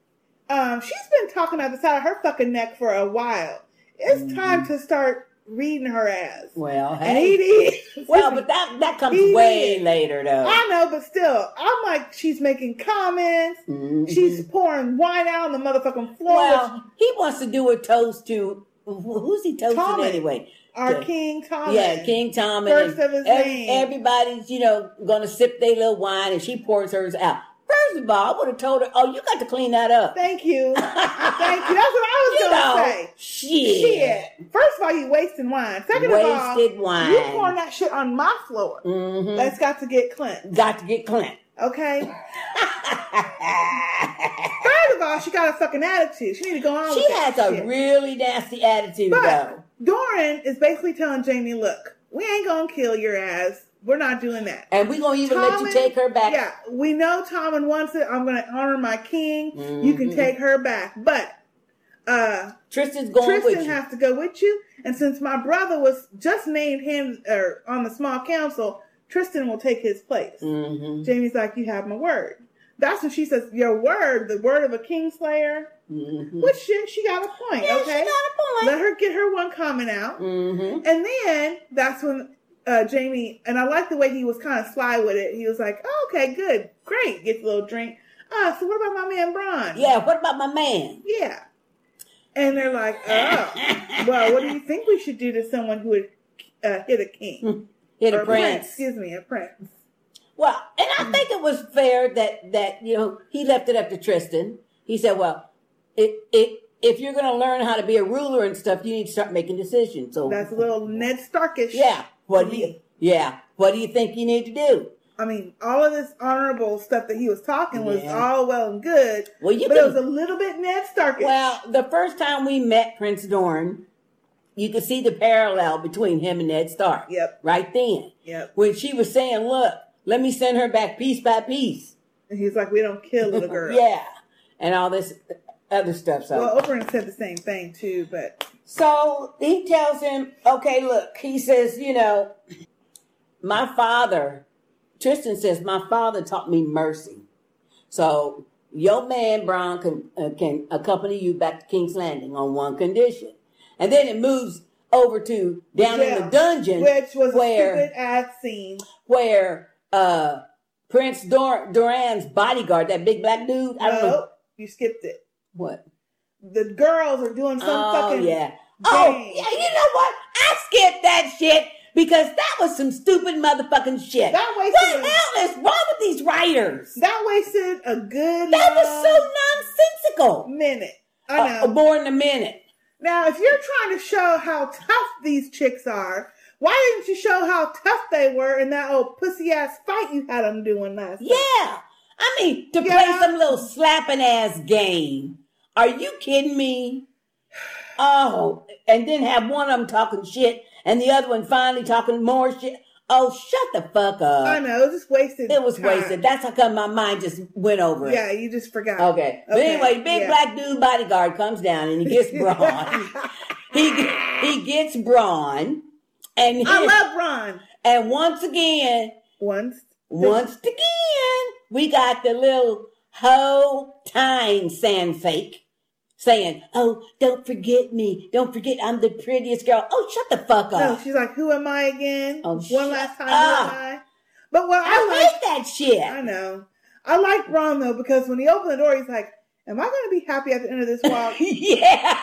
um, she's been talking out the side of her fucking neck for a while. It's time to start reading her ass. Well, And he did. Well, but that that comes He way did. later though. I know, but still, I'm like, she's making comments. Mm-hmm. She's pouring wine out on the motherfucking floor. Well, he wants to do a toast to who's he toasting Tommen. anyway? Our The- King Thomas. Yeah, King Tom. First of his every- name. Everybody's, you know, going to sip their little wine, and she pours hers out. First of all, I would have told her, "Oh, you got to clean that up." Thank you. Thank you. That's what I was You gonna know, say. shit. First of all, you wasting wine. Second of all, Wasted wine. you pouring that shit on my floor. Mhm. That's got to get cleansed. Got to get clean. Okay. Third of all, she got a fucking attitude. She need to go on. She has a shit. really nasty attitude, But though. Doran is basically telling Jaime, "Look, we ain't gonna kill your ass. We're not doing that." And we're gonna even let you take her back. Yeah, we know Tommen wants it. I'm gonna honor my king. You can Mhm. take her back, but uh, Trystane's going Trystane with you. has to go with you. And since my brother was just named him or on the small council, Trystane will take his place. Mhm. Jaime's like, "You have my word." That's when she says, "Your word, the word of a kingslayer." Mhm. Which she, she got a point. Yeah, she okay, got a point. Let her get her one comment out, Mhm. and then that's when uh, Jaime and I like the way he was kind of sly with it. He was like, oh, "Okay, good, great." Gets a little drink. Ah, so what about my man Bronn? Yeah, what about my man? Yeah. And they're like, oh, well, what do you think we should do to someone who would uh, hit a king? Hit Or a prince. Excuse me, a prince. Well, and I think it was fair that that you know he left it up to Trystane. He said, "Well, it it if you're going to learn how to be a ruler and stuff, you need to start making decisions." So That's a little Ned Starkish. yeah. What do you? Yeah. What do you think you need to do? I mean, all of this honorable stuff that he was talking was Yeah. all well and good, Well, you but can- it was a little bit Ned Starkish. Well, the first time we met Prince Dorn, you could see the parallel between him and Ned Stark. Yep. Right then, Yep. when she was saying, "Look, let me send her back piece by piece." And he's like, we don't kill little girls. yeah, and all this other stuff. So Well, Oprah said the same thing too, but So he tells him, okay, look, he says, you know, my father, Trystane says, my father taught me mercy. So your man, Bronn, can, uh, can accompany you back to King's Landing on one condition. And then it moves over to down in the dungeon which was where, a stupid ass scene. where uh, Prince Dor- Doran's bodyguard, that big black dude, I don't know. You skipped it. What? The girls are doing some oh, fucking yeah. Oh, yeah, you know what? I skipped that shit because that was some stupid motherfucking shit. That what wasted the hell is wrong with these writers? That wasted a good That was so nonsensical. minute. I Uh, know. more than a minute. Now, if you're trying to show how tough these chicks are, why didn't you show how tough they were in that old pussy ass fight you had them doing last Yeah. night? I mean, to Yeah. play some little slapping ass game. Are you kidding me? Oh, and then have one of them talking shit and the other one finally talking more shit. Oh, shut the fuck up. I know, it was just wasted. It was time. wasted. That's how come my mind just went over it. Yeah, you just forgot. Okay. But anyway, big yeah. black dude bodyguard comes down and he gets Bronn. he he gets Bronn, and I love Ron. And once again, once once again, we got the little hoe time sand fake saying, "Oh, don't forget me. Don't forget I'm the prettiest girl." Oh, shut the fuck up. No, she's like, "Who am I again?" Oh, One shut last time, up. who am I? But what I, I like, hate that shit. I know. I like Ron though because when he opened the door, he's like, "Am I going to be happy at the end of this walk?" yeah,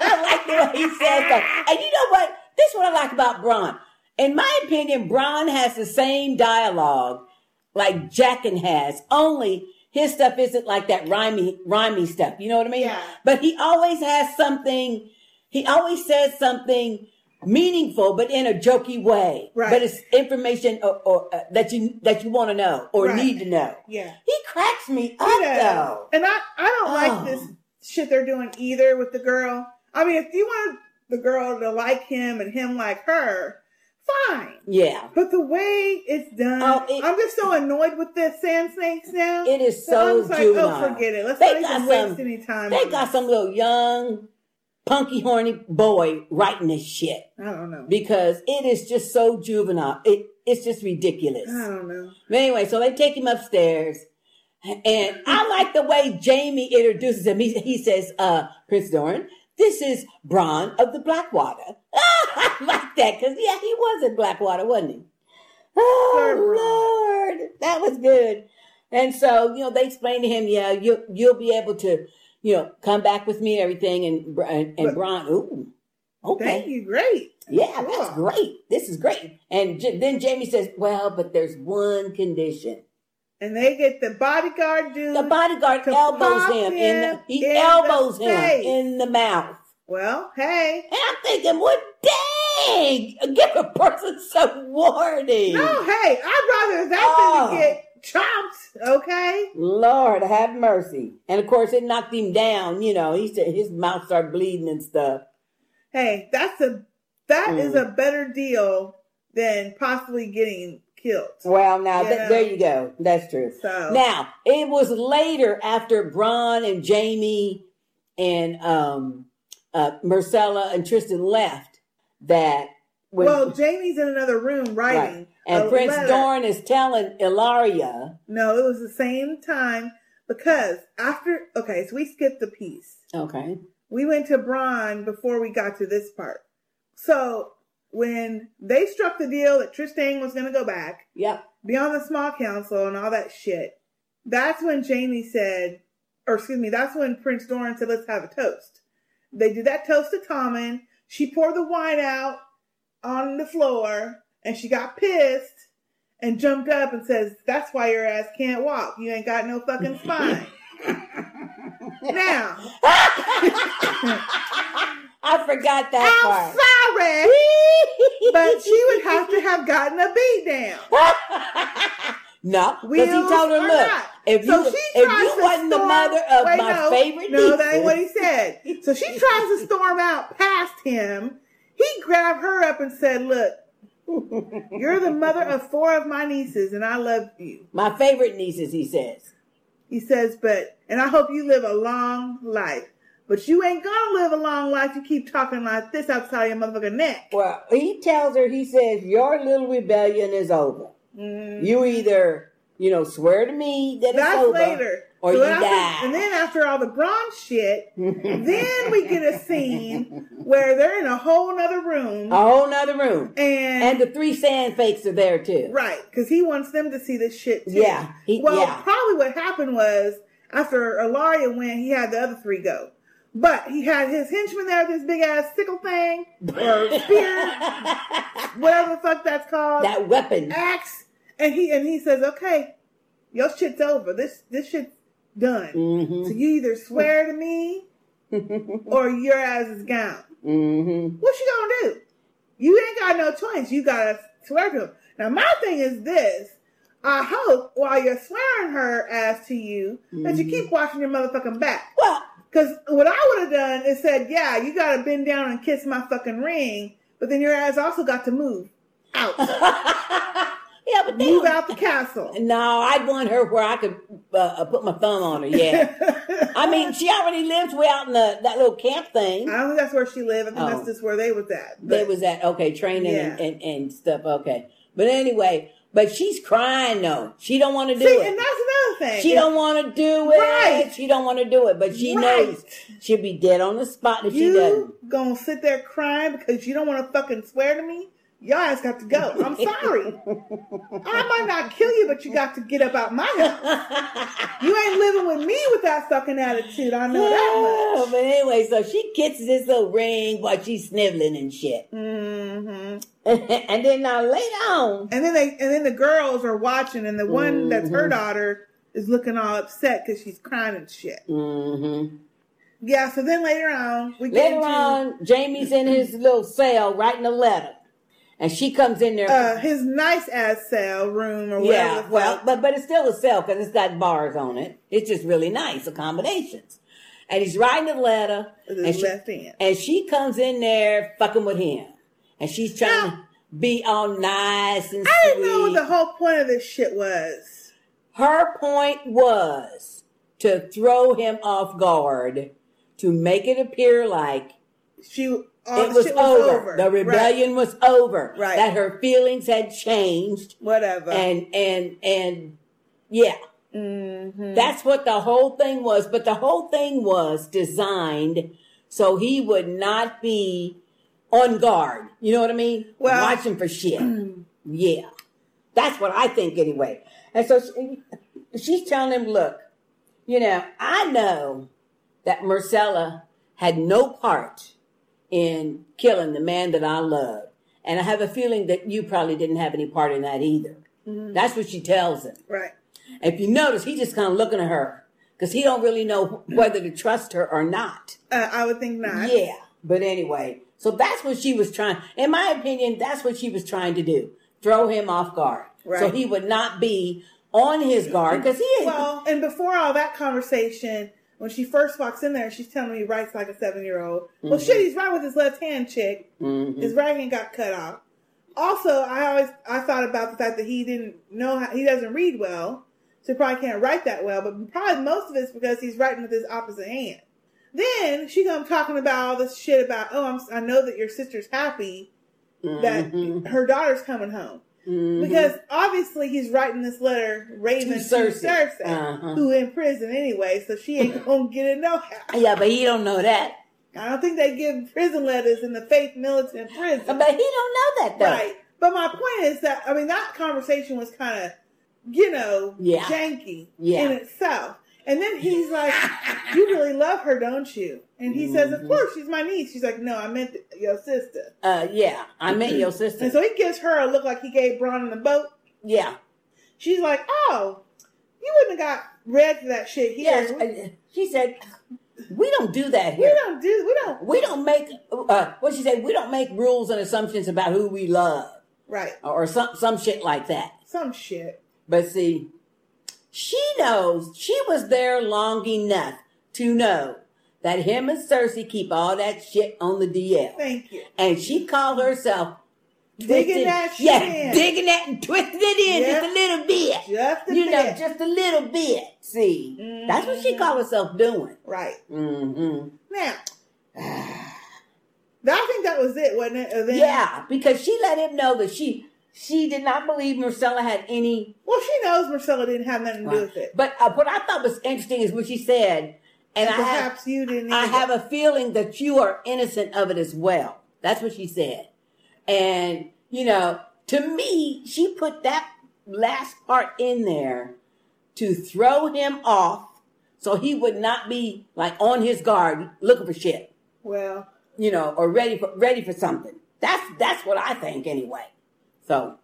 I like the way he says that. And you know what? This is what I like about Bronn. In my opinion, Bronn has the same dialogue like Jaqen has, only his stuff isn't like that rhymey, rhymey stuff. You know what I mean? Yeah. But he always has something, he always says something meaningful, but in a jokey way. Right. But it's information or, or uh, that you, that you want to know or Right. need to know. Yeah. He cracks me up He does. though. And I, I don't Oh. like this shit they're doing either with the girl. I mean, if you want the girl to like him and him like her, fine. Yeah. But the way it's done, Oh, it- I'm just so annoyed with the sand snakes now. It is so I'm like, juvenile. oh, forget it. Let's They not even waste some- any time. They got some little young, punky, horny boy writing this shit I don't know. because it is just so juvenile. It it's just ridiculous. I don't know. But anyway, so they take him upstairs, and I like the way Jaime introduces him. He, he says, uh, Prince Doran, this is Bronn of the Blackwater. I like that because, yeah, he was in Blackwater, wasn't he? Oh, Lord. That was good. And so, you know, they explained to him, yeah, you, you'll be able to, you know, come back with me and everything. And, and, and Bronn, ooh, okay. Thank you. Great. Yeah, that's great. This is great. And J- then Jaime says, well, but there's one condition. And they get the bodyguard dude. The bodyguard elbows pop him in the, he in elbows the him in the mouth. Well, hey. And I'm thinking, what dang, give a person some warning. No, hey, I'd rather that Oh. than to get chopped, okay? Lord have mercy. And of course it knocked him down, you know, he said his mouth started bleeding and stuff. Hey, that's a that is Mm. a better deal than possibly getting killed. Well, now You th- there you go. That's true. So- now it was later after Bronn and Jaime and um, uh, Myrcella and Trystane left that when well, Jaime's in another room writing. right. and a Prince letter. Doran is telling Ellaria. No, it was the same time because after okay, so we skipped the piece. Okay. We went to Bronn before we got to this part. So when they struck the deal that Trystane was going to go back, Yep. be on the small council and all that shit, that's when Jaime said, or excuse me, that's when Prince Doran said, let's have a toast. They did that toast to Tommen. She poured the wine out on the floor and she got pissed and jumped up and says, that's why your ass can't walk. You ain't got no fucking spine. now, I forgot that I'm part. sorry, but she would have to have gotten a beat down. No, because he told her, look, not. if So you if you wasn't the storm- mother of Wait, my no, favorite No, that ain't what he said. So she tries to storm out past him. He grabbed her up and said, Look, you're the mother of four of my nieces, and I love you. My favorite nieces, he says. He says, But, and I hope you live a long life. But you ain't gonna live a long life. You keep talking like this outside your motherfucking neck. Well, he tells her, he says, your little rebellion is over. You either, you know, swear to me that Mm-hmm. That's it's over, later. or So you after- die. And then after all the bronze shit, then we get a scene where they're in a whole nother room. A whole nother room. And, And the three sand fakes are there too. right, because he wants them to see this shit too. Yeah, he- well, yeah. probably what happened was after Ellaria went, he had the other three go. But he had his henchman there with this big ass sickle thing or spear, whatever the fuck that's called. That weapon. axe, and he and he says, "Okay, your shit's over. This this shit's done. Mm-hmm. So you either swear to me, or your ass is gone. Mm-hmm. What you gonna do? You ain't got no choice. You gotta swear to him. Now my thing is this." I hope while you're swearing her ass to you that you keep watching your motherfucking back. Well, because what I would have done is said, yeah, you got to bend down and kiss my fucking ring, but then your ass also got to move. out. yeah, but they move out the castle. No, I'd want her where I could uh, uh, put my thumb on her. Yeah, I mean, she already lives way out in the that little camp thing. I don't think that's where she lived. I think Oh. that's just where they was at. They was at okay training and, Yeah. and, and stuff. Okay, but anyway, but she's crying though. She don't want to do See, it. and that's another thing. She don't want to do it. Right. She don't want to do it, but she Right. knows she'll be dead on the spot if she doesn't. You gonna sit there crying because you don't want to fucking swear to me? Y'all ass got to go. I'm sorry. I might not kill you, but you got to get up out my house. You ain't living with me with that fucking attitude. I know that but anyway, so she gets this little ring while she's sniveling and shit. Mm-hmm. and then now later on, And then they and then the girls are watching, and the one that's her Mhm. daughter is looking all upset because she's crying and shit. Mm-hmm. Yeah. So then later on, we get later on, Jaime's in his little cell writing a letter, and she comes in there. uh, his nice ass cell room or whatever. yeah, well, but but it's still a cell because it's got bars on it. It's just really nice accommodations. And he's writing a letter, and she, and she comes in there fucking with him, and she's trying to be all nice and sweet. I didn't know what the whole point of this shit was. Her point was to throw him off guard, to make it appear like She all it the was, shit over. The Right. rebellion was over. Right. That her feelings had changed. Whatever. And and and yeah. Mm-hmm. That's what the whole thing was. But the whole thing was designed so he would not be on guard. You know what I mean? Well- Watching for shit. yeah. That's what I think anyway. And so she, she's telling him, look, you know, I know that Myrcella had no part in killing the man that I love. And I have a feeling that you probably didn't have any part in that either. Mhm. That's what she tells him. Right. If you notice, he's just kind of looking at her because he don't really know whether to trust her or not. Uh, I would think not. Yeah, but anyway, so that's what she was trying. In my opinion, that's what she was trying to do: throw him off guard, so he would not be on his guard because he. Well, and before all that conversation, when she first walks in there, she's telling me he writes like a seven year old. Well, Mhm. shit, he's right with his left hand, chick. Mhm. His right hand got cut off. Also, I always I thought about the fact that he didn't know how he doesn't read well, so he probably can't write that well. But probably most of it's because he's writing with his opposite hand. Then she comes talking about all this shit about oh I'm, I know that your sister's happy that Mhm. her daughter's coming home. Mhm. Because obviously he's writing this letter Raven To to Cersei. Cersei, Uh-huh. who in prison anyway, so she ain't gonna get it no how. yeah, but he don't know that. I don't think they give prison letters in the faith militant prison. But he don't know that though. Right. But my point is that I mean that conversation was kind of, you know, Yeah. janky Yeah. in itself. And then he's like, "You really love her, don't you?" And he says, Mm-hmm. "Of course, she's my niece." She's like, "No, I meant your sister." Uh, yeah, I meant your sister. And so he gives her a look like he gave Bronn in the boat. Yeah. She's like, "Oh, you wouldn't have got read to that shit here." Yes, she said, "We don't do that here. We don't do. We don't. We don't make uh, what she said. We don't make rules and assumptions about who we love, Right. or some some shit like that." Some shit. But see, she knows she was there long enough to know that him and Cersei keep all that shit on the DL. Thank you. And she called herself Digging twisted- that shit yeah, in. digging that and twisting it in Yeah. just a little bit. Just a you know, just a little bit. See, that's what Mm-hmm. she called herself doing. Right. Mm-hmm. Now, I think that was it, wasn't it? Then- Yeah, because she let him know that she she did not believe Myrcella had any. Well, she knows Myrcella didn't have nothing to do with it. But uh, what I thought was interesting is what she said, and, And I have perhaps you didn't. I either. have a feeling that you are innocent of it as well. That's what she said. And, you know, to me, she put that last part in there to throw him off so he would not be like on his guard looking for shit, Well, you know, or ready for ready for something. That's that's what I think anyway. So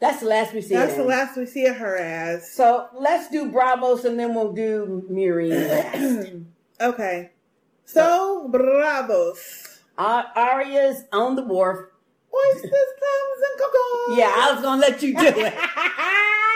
that's the last we see. that's the last we see of her as. So let's do Braavos and then we'll do last. Okay. So, Braavos. Uh, Arya's on the wharf. Oysters, clams, and cocoa. Yeah, I was gonna let you do it.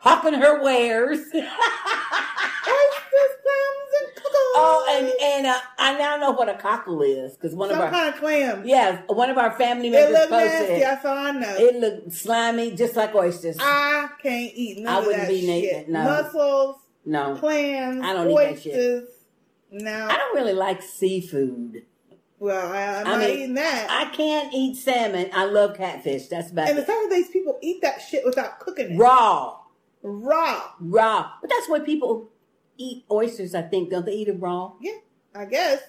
Hawking her wares. Oysters, clams, and. Oh, and and uh, I now know what a cockle is because one Some of our kind of clam. yeah, one of our family It members looked posted. nasty. That's all I know. It looked slimy, just like oysters. I can't eat none I wouldn't that be naked, no. Mussels, no, clams, I don't eat that shit. oysters. No. I don't really like seafood. Well, I, I'm I not mean, eating that. I can't eat salmon. I love catfish. That's about and the it. fact that these people eat that shit without cooking it. Raw, Raw. raw. But that's why people eat oysters. I think don't they eat it raw? Yeah, I guess.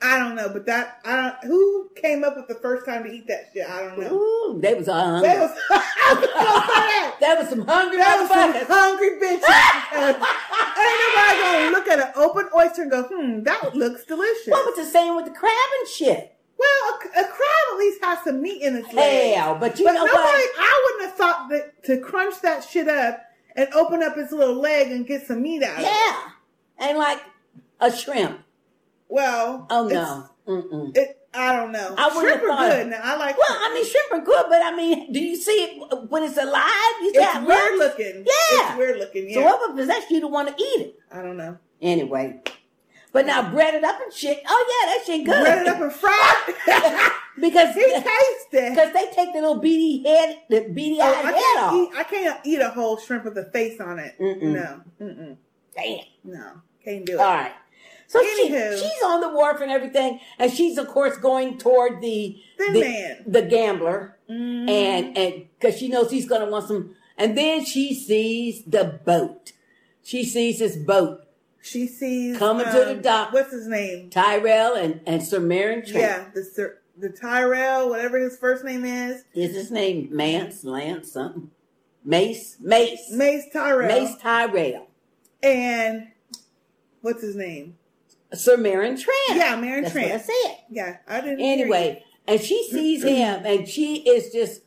I don't know, but that I don't, who came up with the first time to eat that shit? I don't know. Ooh, they was hungry. That was, I was gonna say that. That was some hungry That was some hungry bitches. Ain't nobody gonna look at an open oyster and go, hmm, that looks delicious. Well, it's the same with the crab and shit. Well, a, a crab at least has some meat in its leg. Hell, but you but know nobody, what? I wouldn't have thought that to crunch that shit up and open up its little leg and get some meat out of it. Yeah, and like a shrimp. Well, Oh no. It, I don't know. I Shrimp are good. Now I like. Well, I mean, shrimp are good, but I mean, do you see it when it's alive? You it's weird looking. Yeah. it's weird looking. Yeah. So what would possess you to want to eat it? I don't know. Anyway. But now bread it up and shit. Oh yeah, that shit good. Bread it up and fried. because he tastes it. because they take the little beady head, the beady Oh, I head off. eat. I can't eat a whole shrimp with the face on it. Mm-mm. No. Mm-mm. Damn. No. Can't do it. All right. So she, Anywho. she's on the wharf and everything, and she's of course going toward the The the, man. the gambler, Mhm. and and because she knows he's going to want some, and then she sees the boat. She sees this boat She sees Coming to the um, dock. What's his name? Tyrell and and Sir Meryn Trant. Yeah, the Sir, the Tyrell, whatever his first name is, Is his name Mance, Lance, something? Mace, Mace, Mace Tyrell, Mace Tyrell, and what's his name? Sir Meryn Trant. Yeah, Meryn That's Trant. what I said. Yeah, I didn't. Anyway, and she sees him, and she is just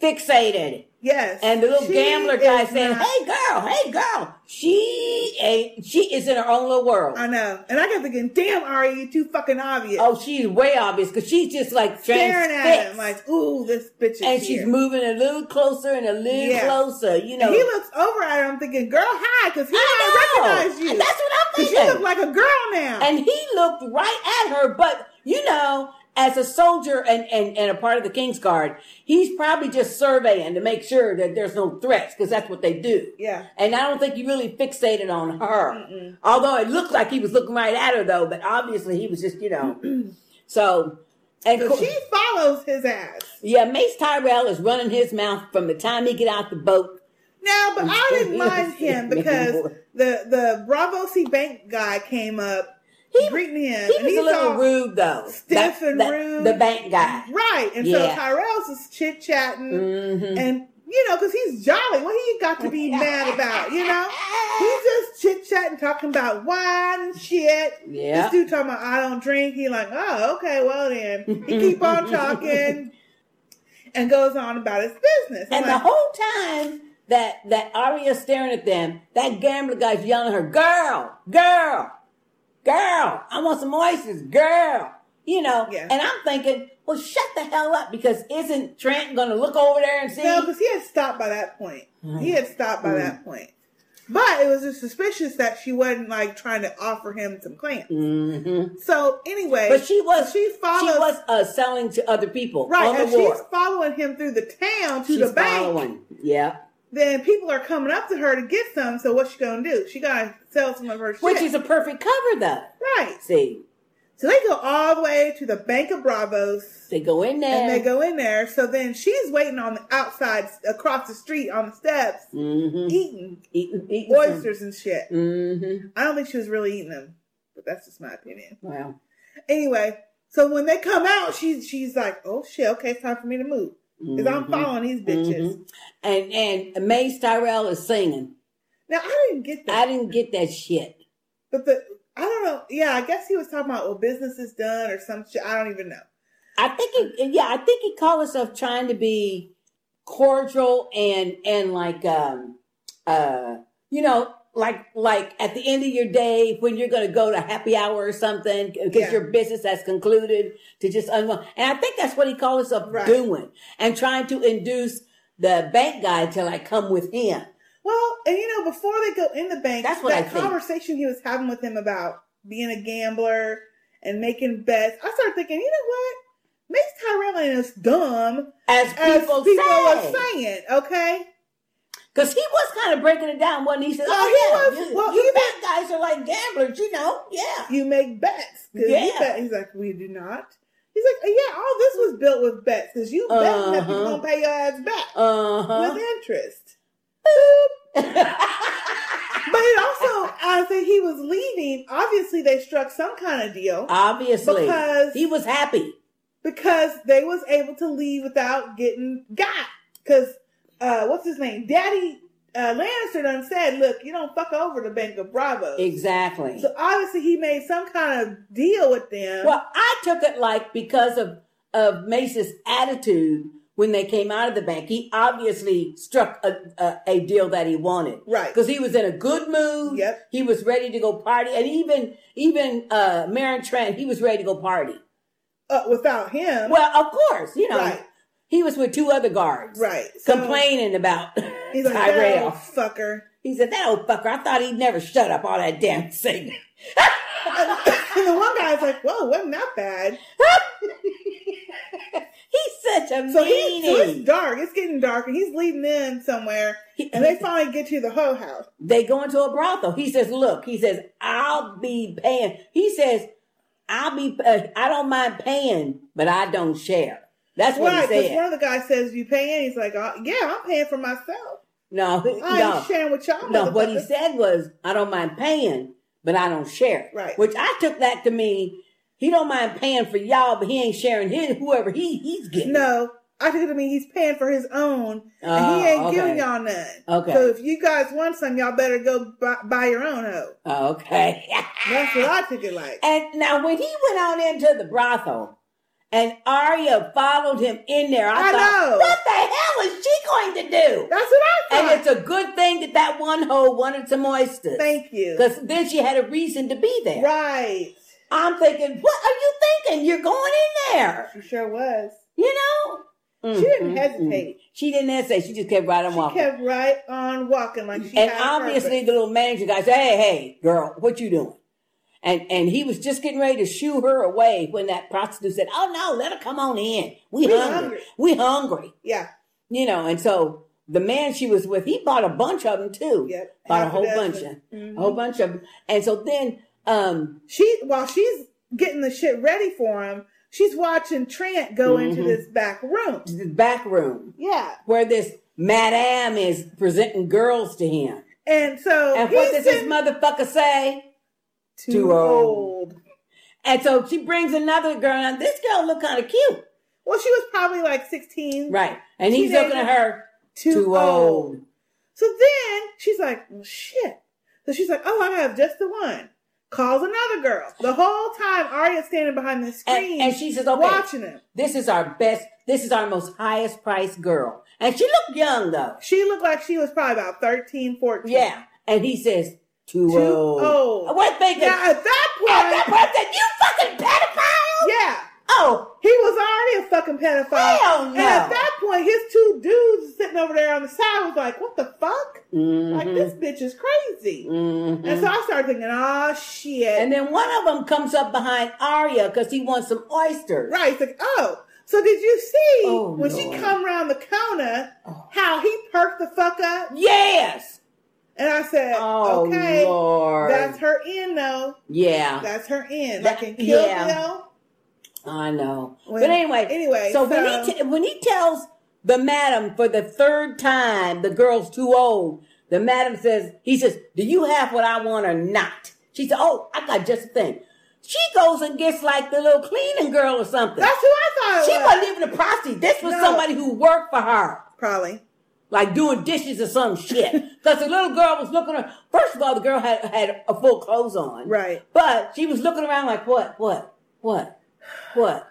fixated. Yes, And the little she gambler guy saying, not- "Hey, girl, hey, girl." She ain't. She is in her own little world. I know, and I kept thinking, "Damn, Ari, you too fucking obvious." Oh, she's way obvious because she's just like staring at him like, "Ooh, this bitch is and she's here." moving a little closer and a little Yeah. closer. You know, And he looks over at her. I'm thinking, "Girl, hi," because he I didn't recognize you. And that's what I'm thinking. you look like a girl now. and he looked right at her, but you know, as a soldier and, and, and a part of the King's Guard, he's probably just surveying to make sure that there's no threats because that's what they do. yeah, And I don't think he really fixated on her. Although it looked like he was looking right at her though, but obviously he was just, you know. so, and so co- she follows his ass. yeah, Mace Tyrell is running his mouth from the time he get out the boat. Now, but I didn't mind him because the the Braavosi Bank guy came up greeting him. He and was a little rude though. stiff That- and that- rude. The bank guy. right? And so Yeah. Tyrell's is chit chatting, Mhm. and you know, because he's jolly. What he got to be mad about? You know, he's just chit chatting, talking about wine and shit. Yeah. This dude talking about I don't drink. He like, oh, okay, well then. He keep on talking and goes on about his business. And the whole time that that Arya's staring at them, that gambler guy's yelling at her, "Girl, girl, girl, I want some oysters, girl." You know, Yeah. and I'm thinking, well, shut the hell up because isn't Trant going to look over there and see? No, because he had stopped by that point. He had stopped by Mm. that point. But it was just suspicious that she wasn't like trying to offer him some clams. hmm So anyway, But she was she follows she was uh, selling to other people right, and she's following him through the town to She's the bank. following. Yeah, Then people are coming up to her to get some. So what's she gonna do? She gotta sell some of her shit. which is a perfect cover though. right. See, So they go all the way to the Bank of Braavos. they go in there And they go in there. So then she's waiting on the outside, across the street on the steps, hmm eating eating, eating oysters and shit. hmm I don't think she was really eating them, but that's just my opinion. Wow. Anyway, so when they come out, she's she's like, "Oh shit, okay, it's time for me to move because I'm Mhm. following these bitches." Mhm. and and Mace Tyrell is singing. Now I didn't get that, I didn't get that shit. but the I don't know. Yeah, I guess he was talking about well, business is done or some shit. I don't even know. I think he, yeah, I think he called himself trying to be cordial and and like um uh you know like like at the end of your day when you're going to go to happy hour or something because Yeah. your business has concluded to just unwind. And I think that's what he called himself Right. doing and trying to induce the bank guy to like come with him. Well, and you know, before they go in the bank, That's what I that think. conversation he was having with him about being a gambler and making bets, I started thinking, you know what? Mace Tyrell ain't as dumb As people say. were saying, okay? Because he was kind of breaking it down, wasn't he? Said, Oh, oh, yeah, was- you, well, you bad guys are like gamblers, you know? Yeah. You make bets. Yeah. you bet. He's like, we do not. He's like, yeah, all this was built with bets because you bet that Uh-huh. people gonna pay your ass back Uh-huh. with interest. but it also, I think he was leaving. Obviously, they struck some kind of deal. Obviously. because he was happy because they was able to leave without getting got. Because uh, what's his name, Daddy uh, Lannister done said, "Look, you don't fuck over the Bank of Bravo." Exactly. So obviously, he made some kind of deal with them. Well, I took it like because of of Mace's attitude when they came out of the bank, he obviously struck a, a, a deal that he wanted. Right. Because he was in a good mood. Yep. He was ready to go party. And even even uh Meryn Trant, he was ready to go party. Uh, without him. Well, of course, you know. Right. He was with two other guards. Right. So- complaining about He's like, Tyrell. fucker. He said, that old fucker, I thought he'd never shut up all that damn singing. and the one guy's like, whoa, wasn't that bad? He's such a so, he, so it's dark. It's getting dark, and he's leading in somewhere, and they finally get to the hoe house. They go into a brothel. He says, look, he says, I'll be paying. He says, I'll be, uh, I don't mind paying, but I don't share. That's what right, because one of the guys says, you paying? He's like, oh, yeah, I'm paying for myself. No, I no. ain't sharing with y'all. No, what he said was, I don't mind paying, but I don't share. Right. Which I took that to mean he don't mind paying for y'all, but he ain't sharing his whoever he he's getting. No, I took it to mean he's paying for his own, and Oh, he ain't oh, okay. giving y'all none. Okay. So if you guys want some, y'all better go buy, buy your own hoe. Oh, okay. That's what I took it like. And now when he went on into the brothel and Arya followed him in there, I, I thought, know. what the hell is she going to do? That's what I thought. And it's a good thing that that one hoe wanted some oysters. Thank you. Because then she had a reason to be there. Right. I'm thinking, what are you thinking? You're going in there. She sure was. You know? She didn't Mm, mm, hesitate. mm. She didn't hesitate. She just kept right on She walking. kept right on walking like she and obviously purpose. the little manager guy said, "Hey, hey, girl, what you doing?" And and he was just getting ready to shoo her away when that prostitute said, "Oh no, let her come on in. We, We hungry. hungry." We hungry." Yeah. You know, and so the man she was with, he bought a bunch of them too. Yep. Bought a Half a whole bunch of, Mhm. a whole bunch of them. And so then, um, She while she's getting the shit ready for him, she's watching Trant go into Mhm. this back room. the back room Yeah. where this madame is presenting girls to him. And so And what does this motherfucker say? Too, Too old. old. And so she brings another girl. Now this girl looked kind of cute, Well, she was probably like 16. right? And he's looking at her Too, too, old. old. So then she's like, well, shit. So she's like, oh, I have just the one. Calls another girl. The whole time Arya's standing behind the And, screen and she says, "Okay, watching him. this is our best. This is our most highest priced girl." And she looked young though. She looked like she was probably about 13, 14. Yeah. And he says, "Too, Too old." old. What thinking? Now, at that point, At that point, said, "You fucking pedophile!" yeah. Oh, He was already a fucking pedophile. Hell no. And at that point, his two dudes sitting over there on the side was like, what the fuck? Like, Mhm. this bitch is crazy. Mhm. And so I started thinking, oh, shit. And then one of them comes up behind Arya because he wants some oysters. Right. It's like, oh, so did you see Oh, when she Lord. Oh. come around the counter how he perked the fuck up? Yes. And I said, Oh, okay, Lord. that's her end though. Yeah. That's her end. That- like in Kill yeah. Bill. I know. When- but anyway, anyway, So, when he t- when he tells the madam for the third time the girl's too old, the madam says he says, "Do you have what I want or not?" She said, "Oh, I got just a thing." She goes and gets like the little cleaning girl or something. That's who I thought she was. wasn't even a prostitute. This was No. somebody who worked for her. Probably. Like doing dishes or some shit. Because the little girl was looking at First of all, the girl had had a full clothes on. Right. But she was looking around like, what, what, what, what?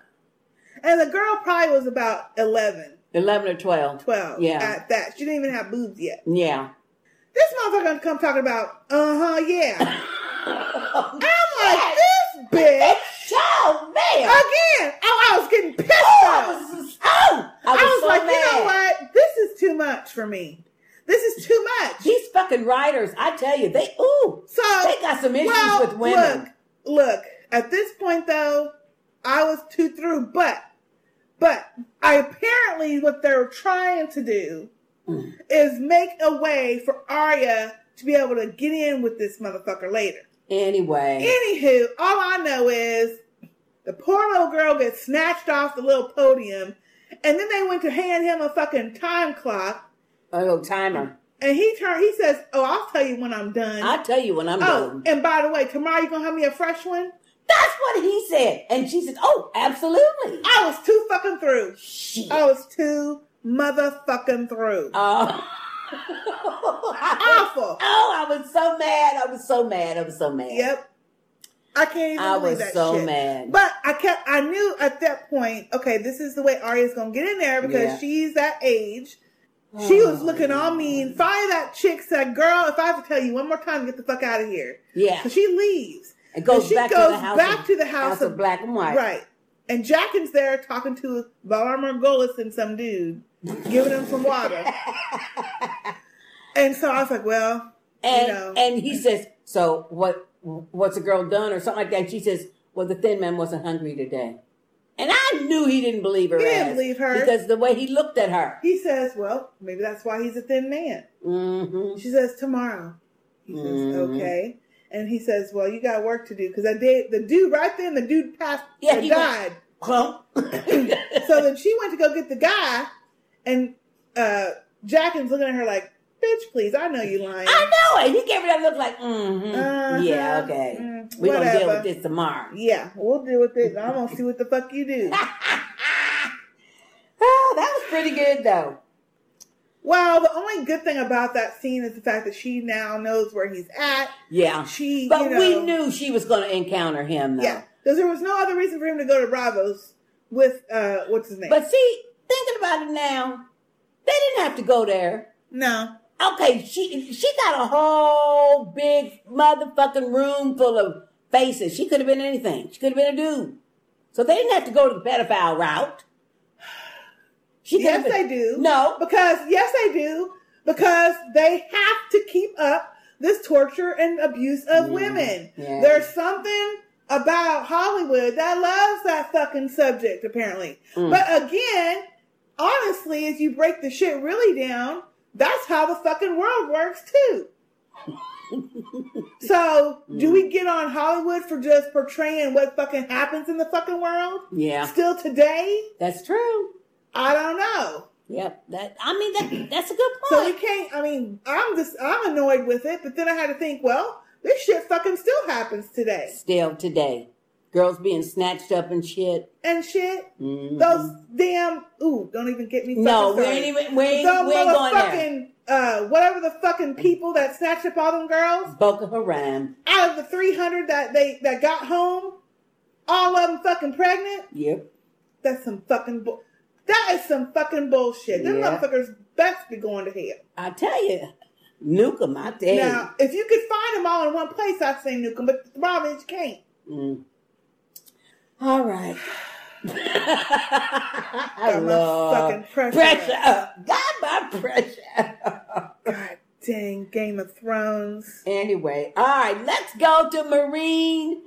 And the girl probably was about 11, 11 or 12. 12 Yeah. at that. She didn't even have boobs yet. Yeah. This motherfucker come talking about, uh huh, yeah. I'm like, this bitch. Oh, man. Again. Oh, I was getting pissed Oh, off. I was, oh, I was, I was so like, mad. you know what? This is too much for me. This is too much. These fucking writers, I tell you, they, ooh, So they got some issues well, with women. Look, look, at this point though, I was too through, but, but I apparently what they're trying to do hmm. is make a way for Arya to be able to get in with this motherfucker later. Anyway. Anywho, all I know is the poor little girl gets snatched off the little podium, and then they went to hand him a fucking time clock. A little timer. And he turned. He says, "Oh, I'll tell you when I'm done." I'll tell you when I'm oh, done. and by the way, tomorrow you gonna have me a fresh one? That's what he said. And she says, "Oh, absolutely." I was too fucking through. I was too motherfucking through. Oh. Awful. Oh, I was so mad. I was so mad. I was so mad. Yep. I can't even I was so shit. mad. But I kept. I knew at that point. Okay, this is the way Arya's gonna get in there because Yeah. she's that age. She oh, was Oh, looking all mean. Finally, that chick said, "Girl, if I have to tell you one more time, get the fuck out of here." Yeah. So she leaves. And goes And she back to goes the house back of- to the house, house of black and white. Right. And Jaqen's there talking to Valar Morghulis and some dude, giving him some water. and so I was like, well, And you know. and he says, "So what? What's a girl done or something like that?" And she says, "Well, the thin man wasn't hungry today." And I knew he didn't believe her. He didn't believe her. because the way he looked at her. He says, well, maybe that's why he's a thin man. Mm-hmm. She says, tomorrow. He says, Mhm. okay. And he says, well, you got work to do. Because the, the dude, right then, the dude passed, Yeah, he died. Well, so then she went to go get the guy, and uh, Jaqen's looking at her like, bitch, please, I know you lying. I know it. He gave her that look like, mm-hmm. Uh-huh. yeah, okay. Mm, We're gonna deal with this tomorrow. Yeah, we'll deal with it. I'm gonna see what the fuck you do. Oh, that was pretty good though. Well, the only good thing about that scene is the fact that she now knows where he's at. Yeah, She, but you know, we knew she was going to encounter him though. Yeah, because there was no other reason for him to go to Braavos with uh, what's his name? But see, thinking about it now, they didn't have to go there. No. Okay, she she got a whole big motherfucking room full of faces. She could have been anything. She could have been a dude. So they didn't have to go to the pedophile route. She yes, been- they do. No, because yes, they do. Because they have to keep up this torture and abuse of women. yeah. There's something about Hollywood that loves that fucking subject, apparently. Mm. But again, honestly, as you break the shit really down, that's how the fucking world works too. so, do we get on Hollywood for just portraying what fucking happens in the fucking world? Yeah. Still today? That's true. I don't know. Yep. That I mean that that's a good point. So we can't. I mean, I'm just I'm annoyed with it, but then I had to think, well, this shit fucking still happens today Still today, girls being snatched up and shit. and shit. Mhm. Those damn ooh, don't even get me. No, we ain't even- we ain't- Those we ain't going there. Uh, whatever the fucking people that snatched up all them girls Boko Haram. out of the 300 that they that got home, all of them fucking pregnant. Yep. That's some fucking bull. That is some fucking bullshit. Them Yeah. motherfuckers best be going to hell. I tell you, nuke 'em, I tell you. Now, if you could find them all in one place, I'd say nuke them, but the problem is you can't. Mm. All right. I Got my love fucking pressure pressure up. up. Got my pressure. God dang, Game of Thrones. Anyway, all right, let's go to Meereen.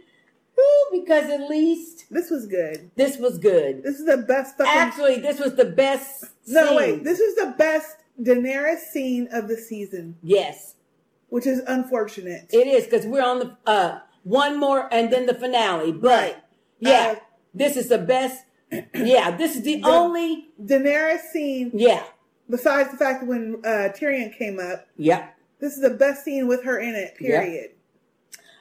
Because at least This was good. this was good. This is the best fucking. Actually, this was the best. no, scene. wait. This is the best Daenerys scene of the season, Yes, which is unfortunate. it is because we're on the uh one more and then the finale. But Right. yeah, Uh, this is the best. Yeah, this is the, only. Daenerys scene, Yeah, besides the fact that when uh, Tyrion came up, Yeah. this is the best scene with her in it, period.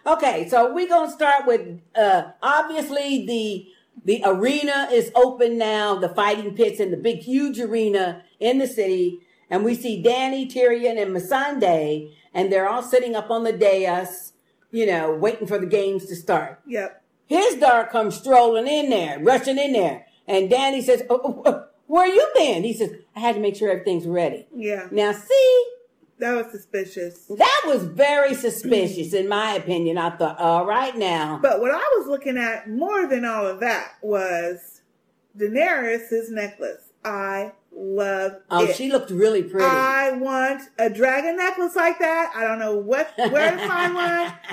Okay, so we're gonna start with uh obviously the the arena is open now, the fighting pits in the big huge arena in the city, and we see Danny, Tyrion, and Missandei, and they're all sitting up on the dais, you know, waiting for the games to start. Yep. Hizdahr comes strolling in there, rushing in there, and Danny says, oh, oh, oh, "Where you been?" He says, "I had to make sure everything's ready." Yeah. Now, see, That was suspicious. that was very suspicious, in my opinion. I thought, all right now. But what I was looking at more than all of that was Daenerys' necklace. I love Oh, it. she looked really pretty. I want a dragon necklace like that. I don't know what where to find one.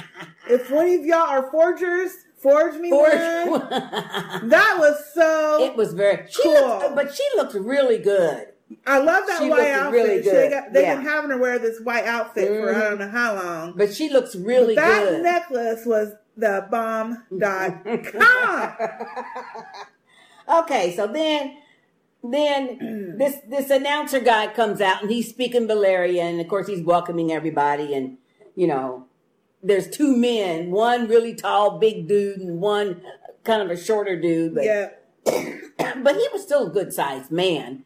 If one of y'all are forgers, forge me Forge one. that was so. It was very cool. looked, but she looked really good. I love that She white outfit. really She- They got, they've Yeah. been having her wear this white outfit for I Mhm. don't know how long. But she looks really that good. necklace was the bomb dot com. Okay, so then then this this announcer guy comes out and he's speaking Valyrian, and of course he's welcoming everybody, and you know, there's two men, one really tall, big dude, and one kind of a shorter dude, but yeah. but he was still a good sized man,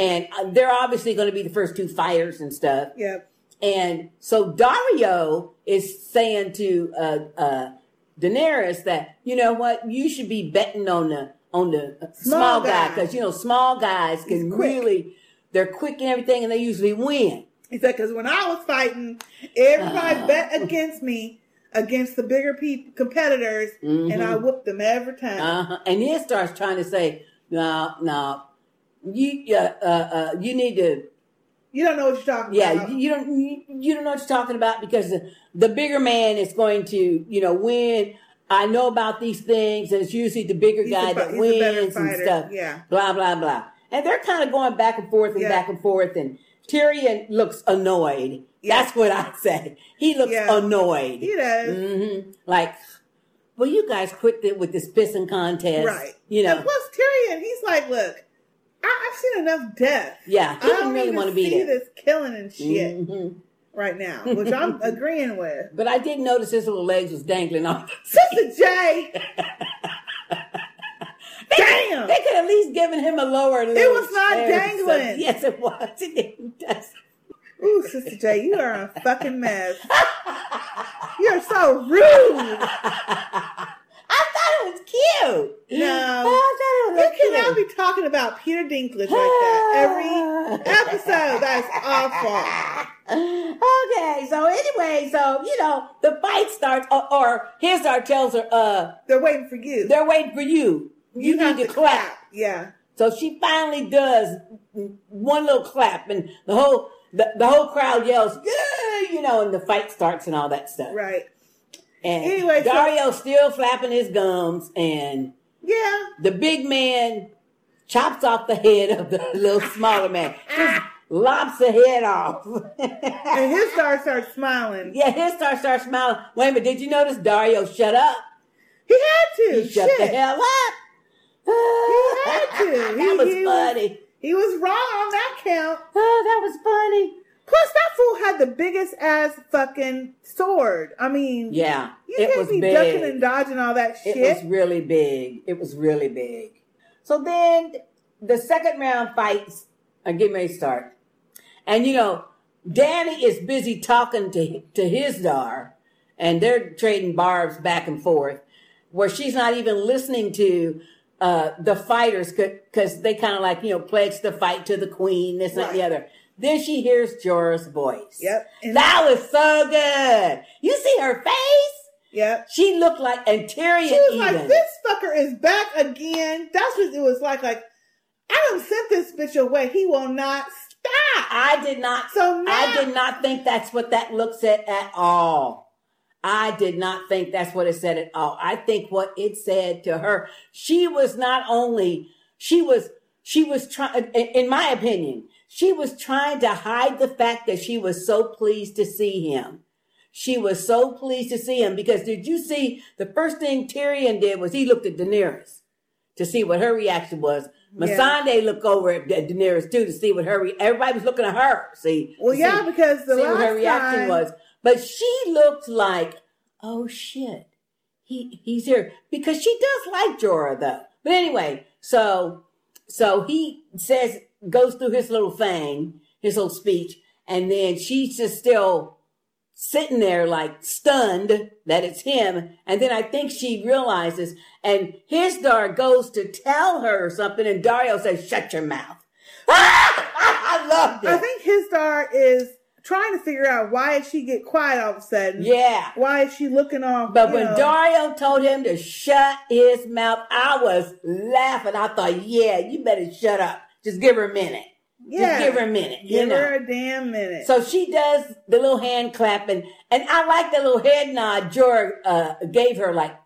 and uh, they're obviously going to be the first two fighters and stuff. Yep. And so Daario is saying to uh, uh, Daenerys that you know what you should be betting on the on the uh, Small small, guy because you know small guys can really they're quick and everything and they usually win. He said, because when I was fighting, everybody bet against me against the bigger people, competitors, and I Mhm. whooped them every time. Uh-huh. And then starts trying to say, no, no, you uh, uh, uh, you need to You don't know what you're talking Yeah, about. you, you don't you, you don't know what you're talking about because the, the bigger man is going to you know win. I know about these things, and it's usually the bigger He's guy a that he's a better wins and stuff. yeah. blah blah blah. And they're kind of going back and forth and Yeah. back and forth. And Tyrion looks annoyed. That's what I say. He looks Yeah. annoyed. He does. hmm Like, well, you guys quit it with this pissing contest, Right. You know, And plus, Tyrion, he's like, look, I, I've seen enough death. yeah. I don't really want to be see there. this killing and shit Mhm. right now, which I'm agreeing with. But I did notice his little legs was dangling off. Sister J. Damn. They could at least given him a lower. It was not dangling. Yes, it was. It didn't. Ooh, Sister J, you are a fucking mess. You're so rude. Thought it was cute. No. I thought it You was cannot be talking about Peter Dinklage like that every episode. That's awful. Okay, so anyway, so you know the fight starts, or, or Hizdahr tells her, uh, They're waiting for you. they're waiting for you. You, have need to clap. Yeah. So she finally does one little clap, and the whole the, the whole crowd yells, "Yeah!" You know, and the fight starts and all that stuff. Right. And Anyway, so- Daario's still flapping his gums, and Yeah. the big man chops off the head of the little smaller man. Just lops the head off. And Hizdahr starts smiling. yeah, Hizdahr starts smiling. Wait a minute, did you notice Daario shut up? He had to. He shut the hell up. He had to. that He- was he funny. He was wrong on that count. Oh, that was funny. Plus, that fool had the biggest ass fucking sword. I mean, Yeah, you it can't was be big. ducking and dodging all that shit. It was really big. It was really big. So then the second round fights are getting ready to start. And you know, Dany is busy talking to to Hizdahr, and they're trading barbs back and forth, where she's not even listening to uh, the fighters because they kind of like you know pledge the fight to the queen, this and the other. Then she hears Jorah's voice. Yep. And- that was so good. You see her face? Yep. She looked like, and Tyrion She was even. like, this fucker is back again. That's what it was like. Like, I done sent this bitch away. He will not stop. I did not. So now, I did not think that's what that looks at at all. I did not think that's what it said at all. I think what it said to her, she was not only she was she was trying. In my opinion, she was trying to hide the fact that she was so pleased to see him. She was so pleased to see him because did you see the first thing Tyrion did was he looked at Daenerys to see what her reaction was. Yeah. Missandei looked over at Daenerys too to see what her. Re- Everybody was looking at her. See, Well, yeah, see- because the see what her reaction time- was. But she looked like, oh shit, he he's here because she does like Jorah though. But anyway, so so he says goes through his little thing, his little speech, and then she's just still sitting there like stunned that it's him. And then I think she realizes, and Hizdahr goes to tell her something, and Daario says, "Shut your mouth." I loved it. I think Hizdahr is trying to figure out why did she get quiet all of a sudden. Yeah. Why is she looking off? But when know? Daario told him to shut his mouth, I was laughing. I thought, yeah, you better shut up. Just give her a minute. Just give her a minute. Give you know. her a damn minute. So she does the little hand clapping, and I like the little head nod Jorah uh, gave her, like,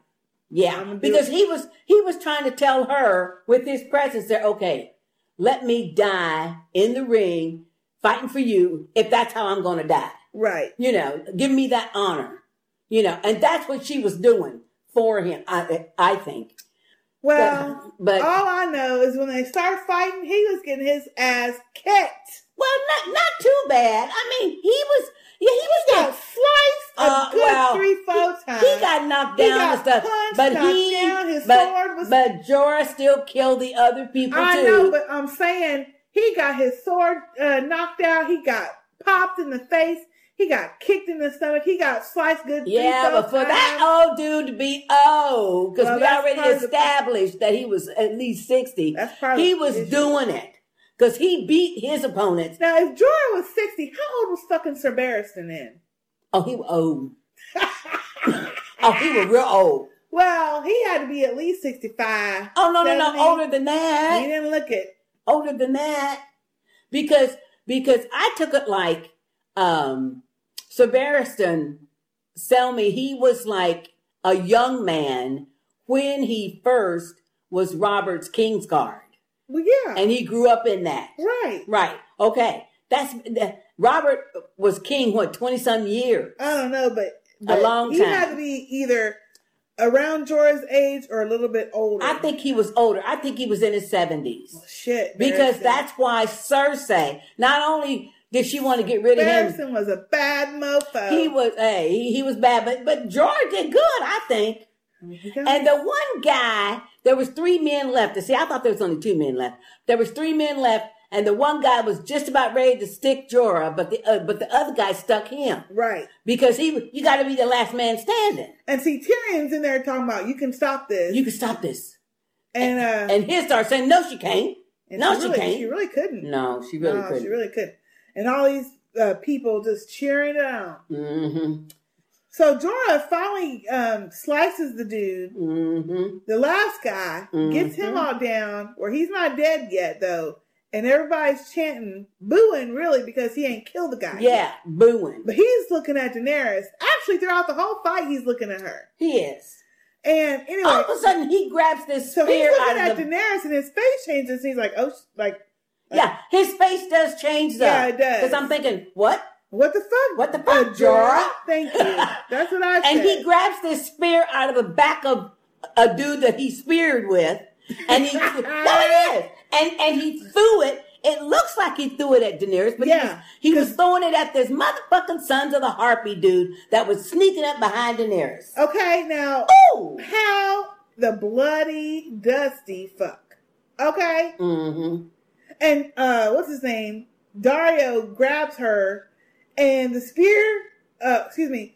yeah, because he was he was trying to tell her with his presence there, okay, let me die in the ring fighting for you if that's how I'm going to die. Right. You know, give me that honor. You know, and that's what she was doing for him. I I think. Well, but all I know is when they start fighting, he was getting his ass kicked. Well, not not too bad. I mean, he was yeah, he was got sliced a Uh, good well, three, four he- times. He got knocked down got and stuff, punched, but he down, his but sword was- but Jorah still killed the other people I too. know, but I'm saying he got his sword uh, knocked out. He got popped in the face. He got kicked in the stomach. He got sliced good. yeah, but for times. that old dude to be old, because Well, we already of the- established that he was at least sixty. That's part he was issue. doing it because he beat his opponents. Now, if Jorah was 60, how old was fucking Sir Barristan then? Oh, he was old. oh, he was real old. Well, he had to be at least 65. Oh no, no, no, older than that. He didn't look it. older than that because because I took it like um Sir Barristan tell me he was like a young man when he first was Robert's Kingsguard. Well, yeah. And he grew up in that. Right. Right. Okay. That's that, Robert was king what 20 some years. I don't know, but, A but long he had to be either around Jorah's age or a little bit older. I think he was older. I think he was in his 70s. Shit. Because that's why Cersei not only did she want to get rid of him Barristan was a bad mofo. He was, hey, he, he was bad, but but George did good, I think. And the one guy, there was three men left. See, I thought there was only two men left. There was three men left, and the one guy was just about ready to stick Jorah, but the uh, but the other guy stuck him Right. because he you got to be the last man standing. And see, Tyrion's in there talking about you can stop this. You can stop this, and uh, and he starts saying, "No, she can't. no, she, she, really, can't. She really couldn't. no, she really no, couldn't. she really couldn't. And all these uh, people just cheering it on. mm-hmm. So Jorah finally um, slices the dude. Mm-hmm. The last guy gets him Mhm. all down, where he's not dead yet though, and everybody's chanting, booing really because he ain't killed the guy. Yeah, yet. booing. But he's looking at Daenerys. Actually, throughout the whole fight, he's looking at her. He is. And anyway, All of a sudden, he grabs this so he's looking out at the Daenerys, and his face changes. And he's like, "Oh, like Yeah, his face does change though. Yeah, it does. Because I'm thinking, what? What the fuck? What the fuck, Jorah? Thank you. That's what I said. And he grabs this spear out of the back of a dude that he speared with, and he no, it is, and and he threw it. It looks like he threw it at Daenerys, but Yeah, he, was, he was throwing it at this motherfucking Sons of the Harpy dude that was sneaking up behind Daenerys. Okay, now Ooh. how the bloody dusty fuck. Okay? Mm-hmm. And uh what's his name? Daario grabs her and the spear uh excuse me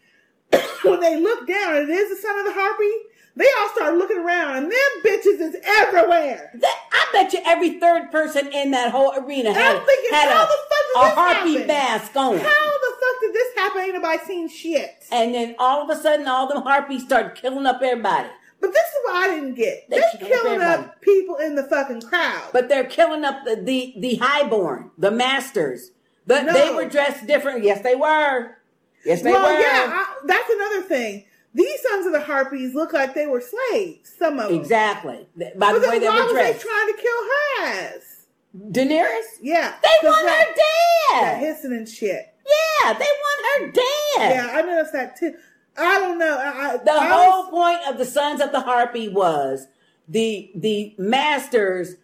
when they look down and it is the son of the harpy, they all start looking around and them bitches is everywhere. That, I bet you every third person in that whole arena had, I'm thinking, had how a, the fuck did a this harpy happen? mask on. How the fuck did this happen? Ain't nobody seen shit. And then all of a sudden, all them harpies start killing up everybody. But this is what I didn't get. They They're killing up people in the fucking crowd. But they're killing up the the, the highborn, the masters. But No. they were dressed different. Yes, they were. Yes, they well, were. yeah, I, that's another thing. These sons of the harpies look like they were slaves. Some of them. Exactly. By the way they why were was dressed. they trying to kill her ass? Daenerys? Yeah, They want that- her that dead. hissing and shit. Yeah, they want her dead. Yeah, I noticed that too. I don't know. I, I, The I whole was- point of the Sons of the Harpy was the the masters.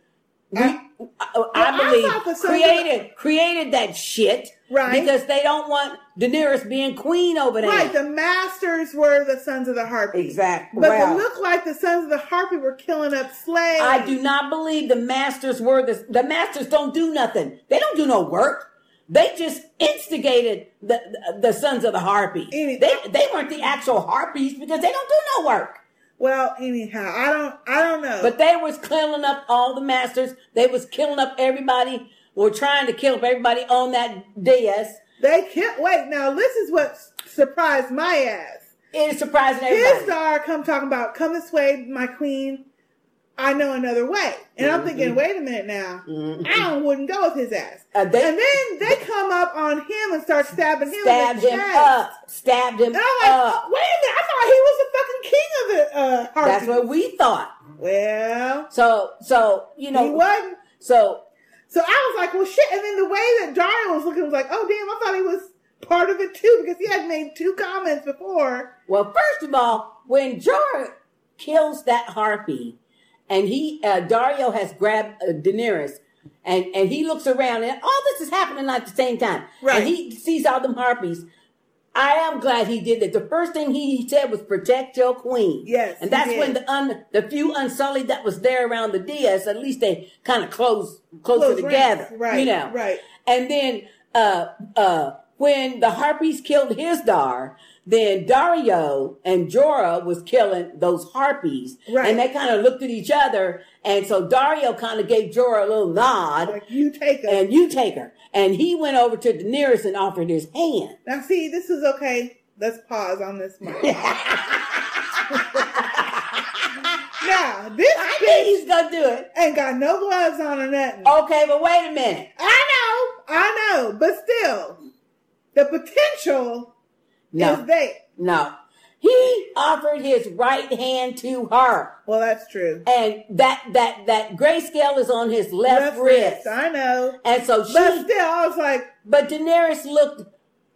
We, I, I I believe thought the created created that shit Right. because they don't want Daenerys being queen over there. right. The masters were the sons of the harpy. Exactly. But Well- it looked like the sons of the harpy were killing up slaves. I do not believe the masters were the the masters don't do nothing. They don't do no work. They just instigated the the, the sons of the harpies. They they weren't the actual harpies because they don't do no work. Well, anyhow, I don't. I don't know. But they was killing up all the masters. They was killing up everybody. Were trying to kill up everybody on that dais. They can't wait. Now, this is what surprised my ass. It is surprising everybody. Hizdahr come talking about, come this way, my queen. I know another way. And I'm Mhm. thinking, wait a minute now. Mhm. Alan wouldn't go with his ass. Uh, they- and then they come up on him and start stabbing him. Stabbed him chest. up. Stabbed him And I'm like, up. oh, wait a minute. I thought he was the fucking king of the uh, harpies. That's what we thought. Well, So, so you know, he wasn't. So, So I was like, well, shit. And then the way that Daario was looking was like, oh, damn, I thought he was part of it too because he had made two comments before. well, first of all, when Jorah kills that harpy, and he uh, Daario has grabbed uh, Daenerys, and and he looks around, and all this is happening at the same time. Right. And he sees all them harpies. I am glad he did that. The first thing he said was protect your queen. Yes, and that's when the un, the few unsullied that was there around the dais, at least they kind of close closer Close together. ranks, right, You know. right. And then uh uh when the harpies killed Hizdahr, then Daario and Jorah was killing those harpies. Right. And they kind of looked at each other. And so Daario kind of gave Jorah a little nod. Like, you take her. And you take her. And he went over to Daenerys and offered his hand. Now, see, this is okay. Let's pause on this mic. now, this I think he's gonna do it. ain't got no gloves on or nothing. Okay, but wait a minute. I know, I know, but still, the potential No. is there. No. He offered his right hand to her. Well, that's true. And that that that grayscale is on his left, wrist. I know. And so she But still, I was like, But Daenerys looked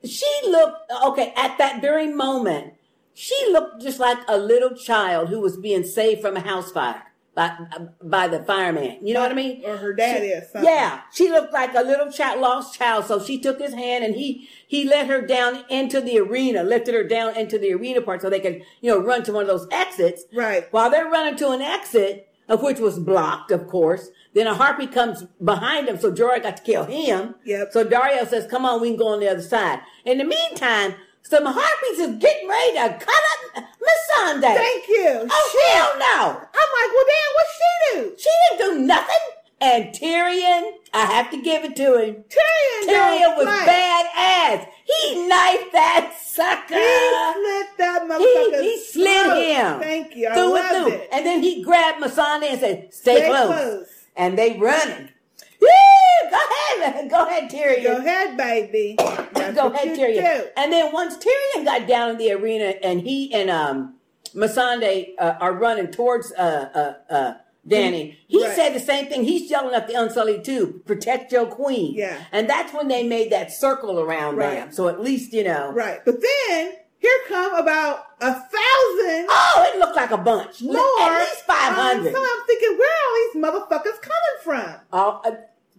she looked okay at that very moment. She looked just like a little child who was being saved from a house fire by by the fireman. You know what I mean? or her dad She- is. Something. Yeah, she looked like a little child, lost child. So she took his hand and he he let her down into the arena, lifted her down into the arena part so they could you know run to one of those exits. Right. While they're running to an exit, of which was blocked, of course. Then a harpy comes behind him, so Jorah got to kill him. Yep. So Daario says, "Come on, we can go on the other side." In the meantime, some harpies is getting ready to cut up Miss Sunday. Thank you. Oh Shit. hell no! I'm like, well, damn, what she do? She didn't do nothing. And Tyrion, I have to give it to him. Tyrion, Tyrion was fight. badass. He knifed that sucker. He slit that He, motherfucker. he slid him. Thank you. I Through loved and through. it. And then he grabbed Missandei and said, "Stay, Stay close. close. And they running. Woo! Go ahead, go ahead, Tyrion. Go ahead, baby. That's Go ahead, Tyrion. do. And then once Tyrion got down in the arena, and he and um Missandei uh, are running towards uh uh uh Dany, he Right. said the same thing. He's yelling at the Unsullied too, protect your queen. Yeah. And that's when they made that circle around Right. them. So at least you know. Right. But then here come about a thousand Oh, it looked like a bunch. more. At least five Um, so I'm thinking, where are all these motherfuckers coming from? Uh, uh,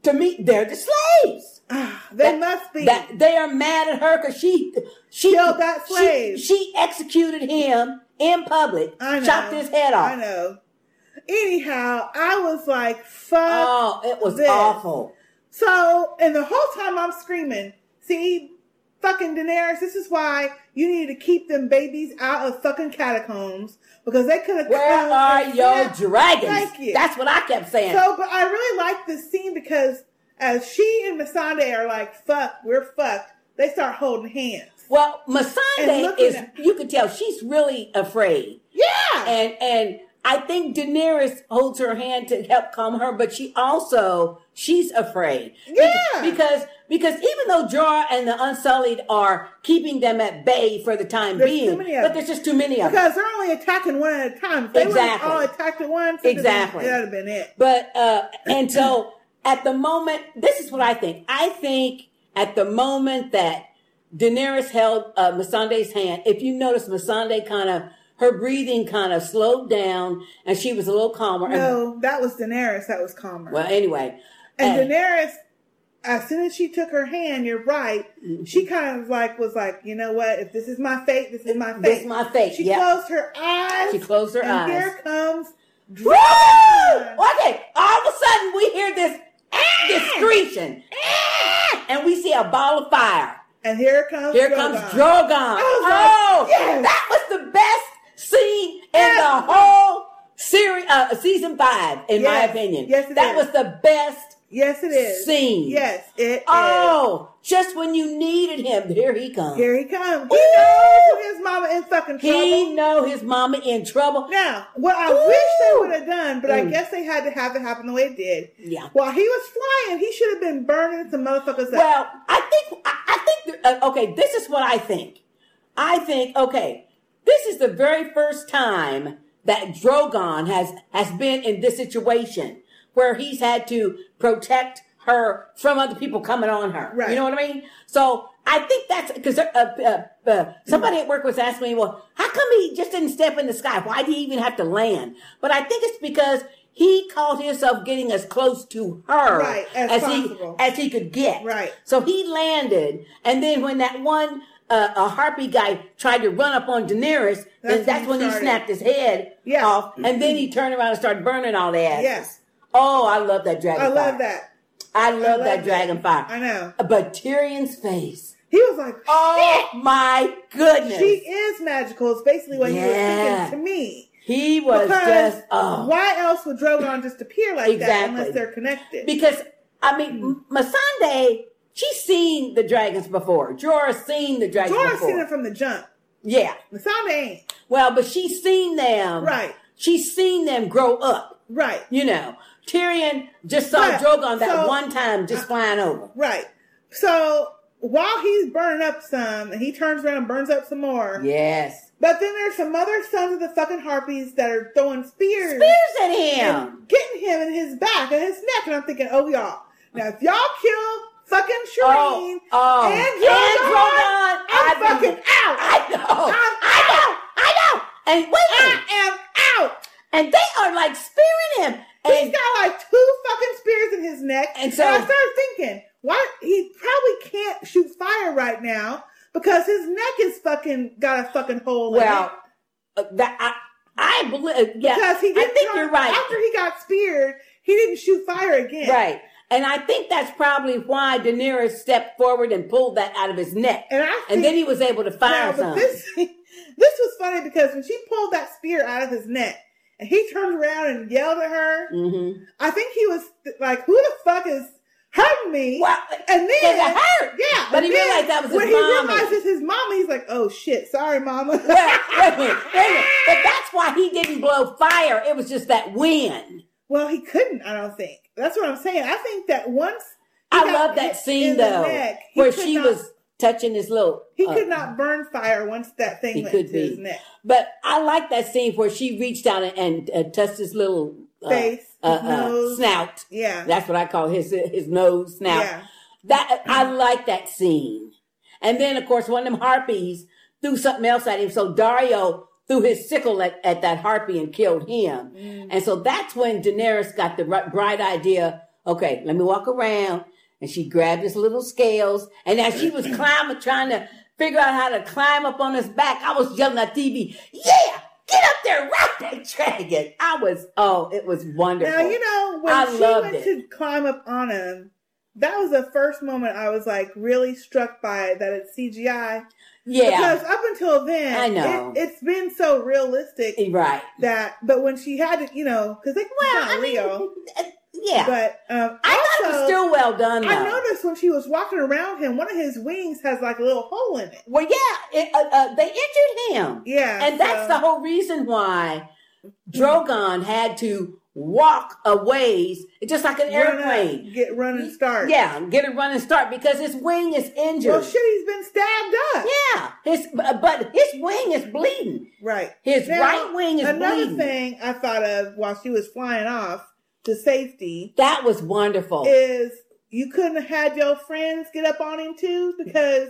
to me, they're the slaves. Ah, they must be. That they are mad at her because she she Killed that she- She, executed him in public, I know. chopped his head off. I know. Anyhow, I was like, fuck. Oh, it was this. awful. So, and the whole time I'm screaming, see, fucking Daenerys, this is why you need to keep them babies out of fucking catacombs because they could have. Where are your dragons? Thank you. That's what I kept saying. So, but I really like this scene because as she and Missandei are like, fuck, we're fucked, they start holding hands. well, And Missandei is at- you could tell she's really afraid. Yeah. And and I think Daenerys holds her hand to help calm her, but she also she's afraid. Yeah. Because because even though Jorah and the Unsullied are keeping them at bay for the time There's being, too many of but there's just too many of them. Because they're only attacking one at a time. If they Exactly. would all attacked at once, it'd have been- Exactly. that'd have been it. But uh and so at the moment, this is what I think. I think at the moment that Daenerys held uh, Missandei's hand, if you notice, Missandei kind of her breathing kind of slowed down, and she was a little calmer. No, that was Daenerys. That was calmer. well, anyway, And Daenerys, as soon as she took her hand, you're right. Mm-hmm. She kind of like was like, you know what? If this is my fate, this is my fate. This is my fate, She yep. closed her eyes. She closed her eyes. and eyes. Here comes. Woo! Okay, all of a sudden we hear this this screeching, and we see a ball of fire. And here comes. Here comes Drogon. Drogon. I was Oh, like, yes. that was the best scene in the whole series, uh, season five, in my opinion. Yes, that is. was the best Yes, it is. Scene. Yes, it Oh, just when you needed him, here he comes. Here he comes. He knows his mama in fucking trouble. He know his mama in trouble. Now, what I wish they would have done, but I Mm. guess they had to have it happen the way it did. Yeah. While he was flying, he should have been burning some motherfuckers up. Well, I think I, I think uh, okay. This is what I think. I think okay. This is the very first time that Drogon has has been in this situation where he's had to protect her from other people coming on her. Right. You know what I mean? So I think that's because uh, uh, uh, somebody at work was asking me, well, how come he just didn't step in the sky? Why did he even have to land? But I think it's because he called himself getting as close to her Right, as he as he could get. Right. So he landed, and then when that one uh, a harpy guy tried to run up on Daenerys, then That's that's when when he he snapped his head Yeah. off, and then he turned around and started burning all that. Yes. Oh, I love that dragon. I love that. I love, love that it. dragon fire. I know. But Tyrion's face. He was like, Oh my goodness. She is magical. It's basically what he was Yeah. thinking to me. he was Because just oh. why else would Drogon just appear like that unless they're connected? Because I mean, hmm. Missandei, she's seen the dragons before. Jorah's seen the dragons Jorah's before. seen it from the jump. Yeah. Missandei ain't. Well, but she's seen them. Right. She's seen them grow up. Right. You know, Tyrion just saw Right. Drogon that So- one time just uh, flying over. Right. So while he's burning up some, and he turns around and burns up some more. Yes. But then there's some other sons of the fucking harpies that are throwing spears. Spears at him. getting him in his back and his neck. And I'm thinking, oh, y'all. Now, if y'all kill fucking Shireen Oh, oh. and Drogon, I'm be- fucking out. I know. I'm I know. I know. And wait. I am out. And they are like spearing him. He's And got like two fucking spears in his neck. And so- I started thinking, why he probably can't shoot fire right now because his neck is fucking got a fucking hole in well, it. uh, that I I believe. Yeah, Because he I didn't think try- you're right. After he got speared, he didn't shoot fire again. Right. And I think that's probably why Daenerys stepped forward and pulled that out of his neck. And I think, And then he was able to fire No, some. this this was funny because when she pulled that spear out of his neck and he turned around and yelled at her, mm-hmm. I think he was like, "Who the fuck is hurting me?" Well, and then it hurt. yeah, But he realized that was his when he realizes his mama. He's like, "Oh shit, sorry, mama." wait a minute, wait. But that's why he didn't blow fire. It was just that wind. well, he couldn't. I don't think that's what I'm saying. I think that once I love that scene though, neck, where she not- was touching his little. He uh, could not burn fire once that thing went to be. his neck. But I like that scene where she reached out and, and uh, touched his little uh, Face, uh, uh, nose. snout. Yeah. That's what I call his his nose snout. Yeah. That I like that scene. And then of course one of them harpies threw something else at him. So Daario threw his sickle at, at that harpy and killed him. Mm. And so that's when Daenerys got the ri- bright idea. Okay, let me walk around. And she grabbed his little scales. And as she was climbing, trying to figure out how to climb up on his back, I was yelling at TV, yeah, get up there, ride that dragon. I was, oh, it was wonderful. Now you know when I she went it. to climb up on him. That was the first moment I was like really struck by that it's CGI. Yeah. Because up until then, I know. it, it's been so realistic Right. that. But when she had to, you know, because they well, not real. Yeah. But um, I thought it was still well done, I noticed when she was walking around him, one of his wings has like a little hole in it. Well, yeah, it, uh, uh, they injured him. Yeah, and that's the whole reason why Drogon had to walk a ways, just like an Run up, airplane. get run and start. Yeah, get a run and start because his wing is injured. Well, shit, he's been stabbed up. Yeah, his but his wing is bleeding. Right. His Now, right wing is bleeding. another bleeding. thing I thought of while she was flying off to safety That was wonderful. is you couldn't have had your friends get up on him too because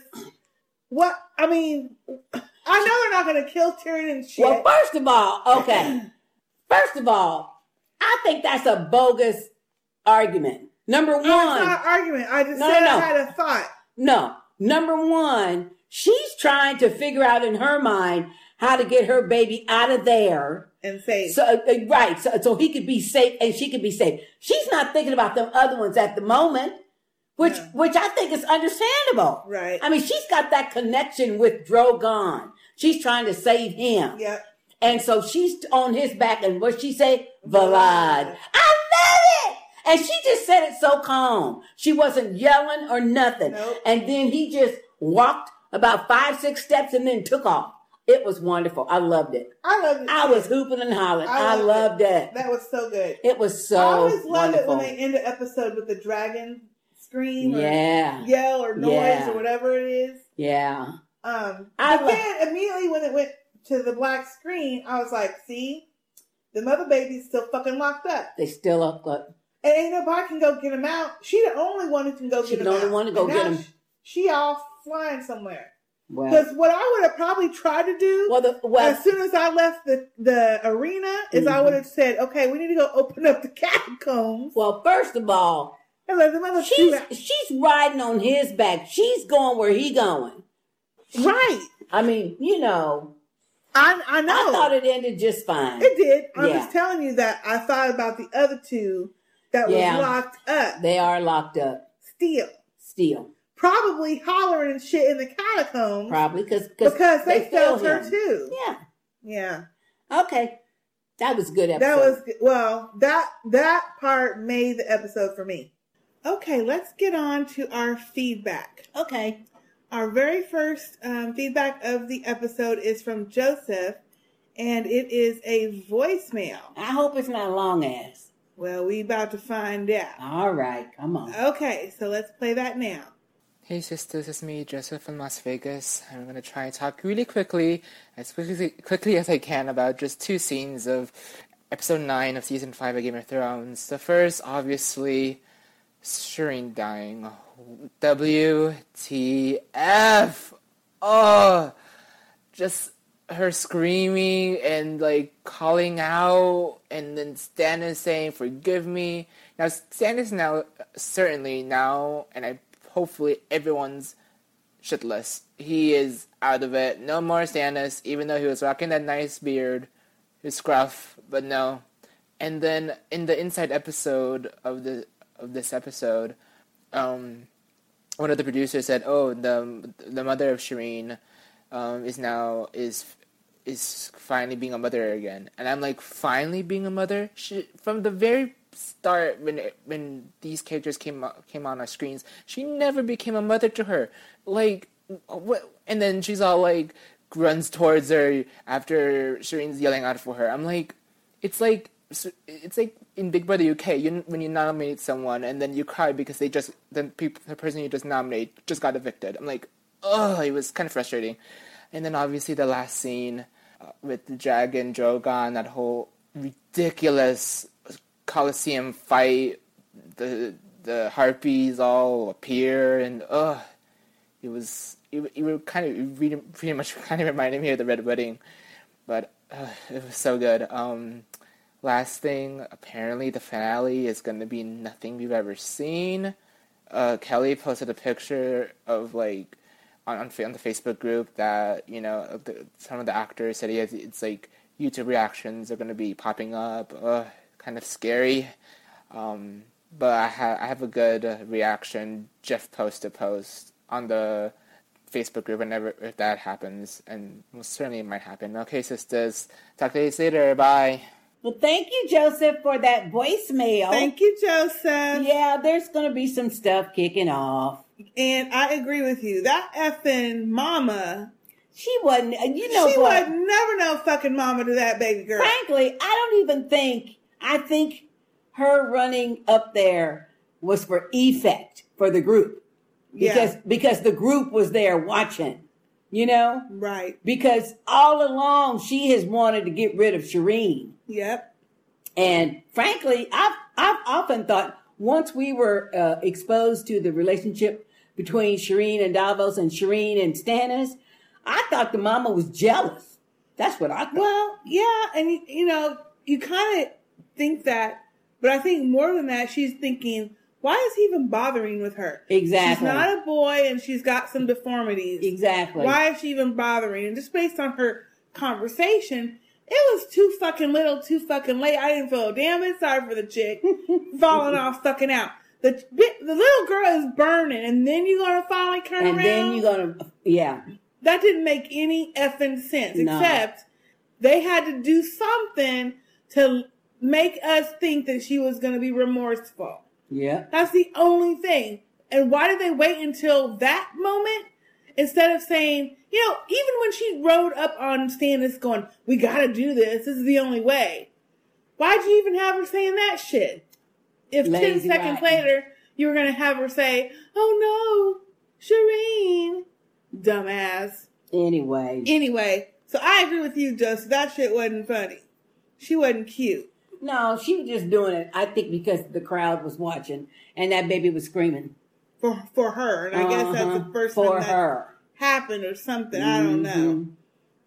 what I mean I know they're not going to kill Tyrion and shit. Well, first of all, okay. first of all, I think that's a bogus argument. Number one, It's not an argument. I just No, said no, I had a thought. No. Number one, she's trying to figure out in her mind how to get her baby out of there. And safe. So, uh, right. So, so he could be safe and she could be safe. She's not thinking about them other ones at the moment, which, which I think is understandable. Right. I mean, she's got that connection with Drogon. She's trying to save him. Yep. And so she's on his back. And what she say? Vlad. I love it. And she just said it so calm. She wasn't yelling or nothing. Nope. And then he just walked about five, six steps and then took off. It was wonderful. I loved it. I loved it. I was hooping and hollering. I, loved loved it. That was so good. It was so I always love it when they end the episode with the dragon scream or Yeah. yell or noise Yeah. or whatever it is. yeah. Um, I but lo- then immediately when it went to the black screen, I was like, see, the mother baby's still fucking locked up. They still up. But And ain't nobody can go get him out. She the only one who can go She get him She the only out. one to go And get him. She, she off flying somewhere. Well, Because what I would have probably tried to do well, the, well as soon as I left the, the arena is I Mhm. would have said, okay, we need to go open up the catacombs. well, first of all, And let the mother she's she's riding on his back. She's going where he going. Right. I mean, you know, I, I know. I thought it ended just fine. It did. I'm Yeah. just telling you that I thought about the other two that Yeah. was locked up. They are locked up Still. still, Probably hollering and shit in the catacombs. probably because Because they, feel felt her him. too. Yeah. Yeah. Okay, that was a good episode. That was well, that that part made the episode for me. Okay, let's get on to our feedback. okay. Our very first um, feedback of the episode is from Joseph, and it is a voicemail. I hope it's not long ass. Well, we about to find out. All right, come on. Okay, so let's play that now. Hey sisters, it's me, Joseph from Las Vegas. I'm gonna try and talk really quickly, as quickly, quickly as I can, about just two scenes of episode 9 of season 5 of Game of Thrones. The first, obviously, Shireen dying. WTF! Oh! Just her screaming and like calling out, and then Stannis saying, Forgive me. Now, Stannis now, certainly now, and I hopefully everyone's shitless. He is out of it. No more Stannis, even though he was rocking that nice beard, his scruff, but no. And then in the inside episode of the of this episode, um, one of the producers said, "Oh, the the mother of Shireen um, is now is is finally being a mother again." And I'm like, "Finally being a mother?" She, from the very start, when when these characters came came on our screens, she never became a mother to her. Like, what? And then she's all like runs towards her after Shireen's yelling out for her. I'm like, it's like it's like in Big Brother UK, you when you nominate someone and then you cry because they just the people the person you just nominate just got evicted. I'm like, oh, it was kind of frustrating. And then obviously the last scene uh, with the dragon Drogon, that whole ridiculous Colosseum fight, the the harpies all appear and oh, it was it, it kind of it pretty much kind of reminded me of the Red Wedding, but uh, it was so good. Um, last thing, apparently the finale is going to be nothing we've ever seen. Uh, Kelly posted a picture of like on on, on the Facebook group that you know the, some of the actors said it's like YouTube reactions are going to be popping up. Kind of scary. Um, but I, ha- I have a good uh, reaction. Jeff posted post on the Facebook group whenever if that happens, and most certainly it might happen. Okay, sisters, talk to you later. Bye. Well, thank you, Joseph, for that voicemail. Thank you, Joseph. Yeah, there's going to be some stuff kicking off. And I agree with you. That effing mama. She wasn't, you know she what? was never no fucking mama to that baby girl. Frankly, I don't even think, I think her running up there was for effect for the group. Because, Yeah. because the group was there watching, you know? Right. Because all along she has wanted to get rid of Shireen. Yep. And frankly, I've, I've often thought once we were uh, exposed to the relationship between Shireen and Davos and Shireen and Stannis, I thought the mama was jealous. That's what I thought. Well, yeah, and you, you know, you kind of think that, but I think more than that, she's thinking, why is he even bothering with her? Exactly. She's not a boy, and she's got some deformities. Exactly. Why is she even bothering? And just based on her conversation, it was too fucking little, too fucking late. I didn't feel a damn bit sorry for the chick falling off, fucking out. The the little girl is burning, and then you're gonna finally turn and around. then you're gonna, yeah. That didn't make any effing sense. No. Except they had to do something to make us think that she was going to be remorseful. Yeah. That's the only thing. And why did they wait until that moment instead of saying, you know, even when she rode up on Stannis going, we got to do this. This is the only way. Why'd you even have her saying that shit? If Lazy 10 seconds later, you were going to have her say, oh no, Shireen. Dumbass. Anyway. Anyway, so I agree with you, Joseph. That shit wasn't funny. She wasn't cute. No, she was just doing it, I think, because the crowd was watching and that baby was screaming. For, for her. And I guess that's Uh-huh. the first For time that happened or something. I don't know. Mhm.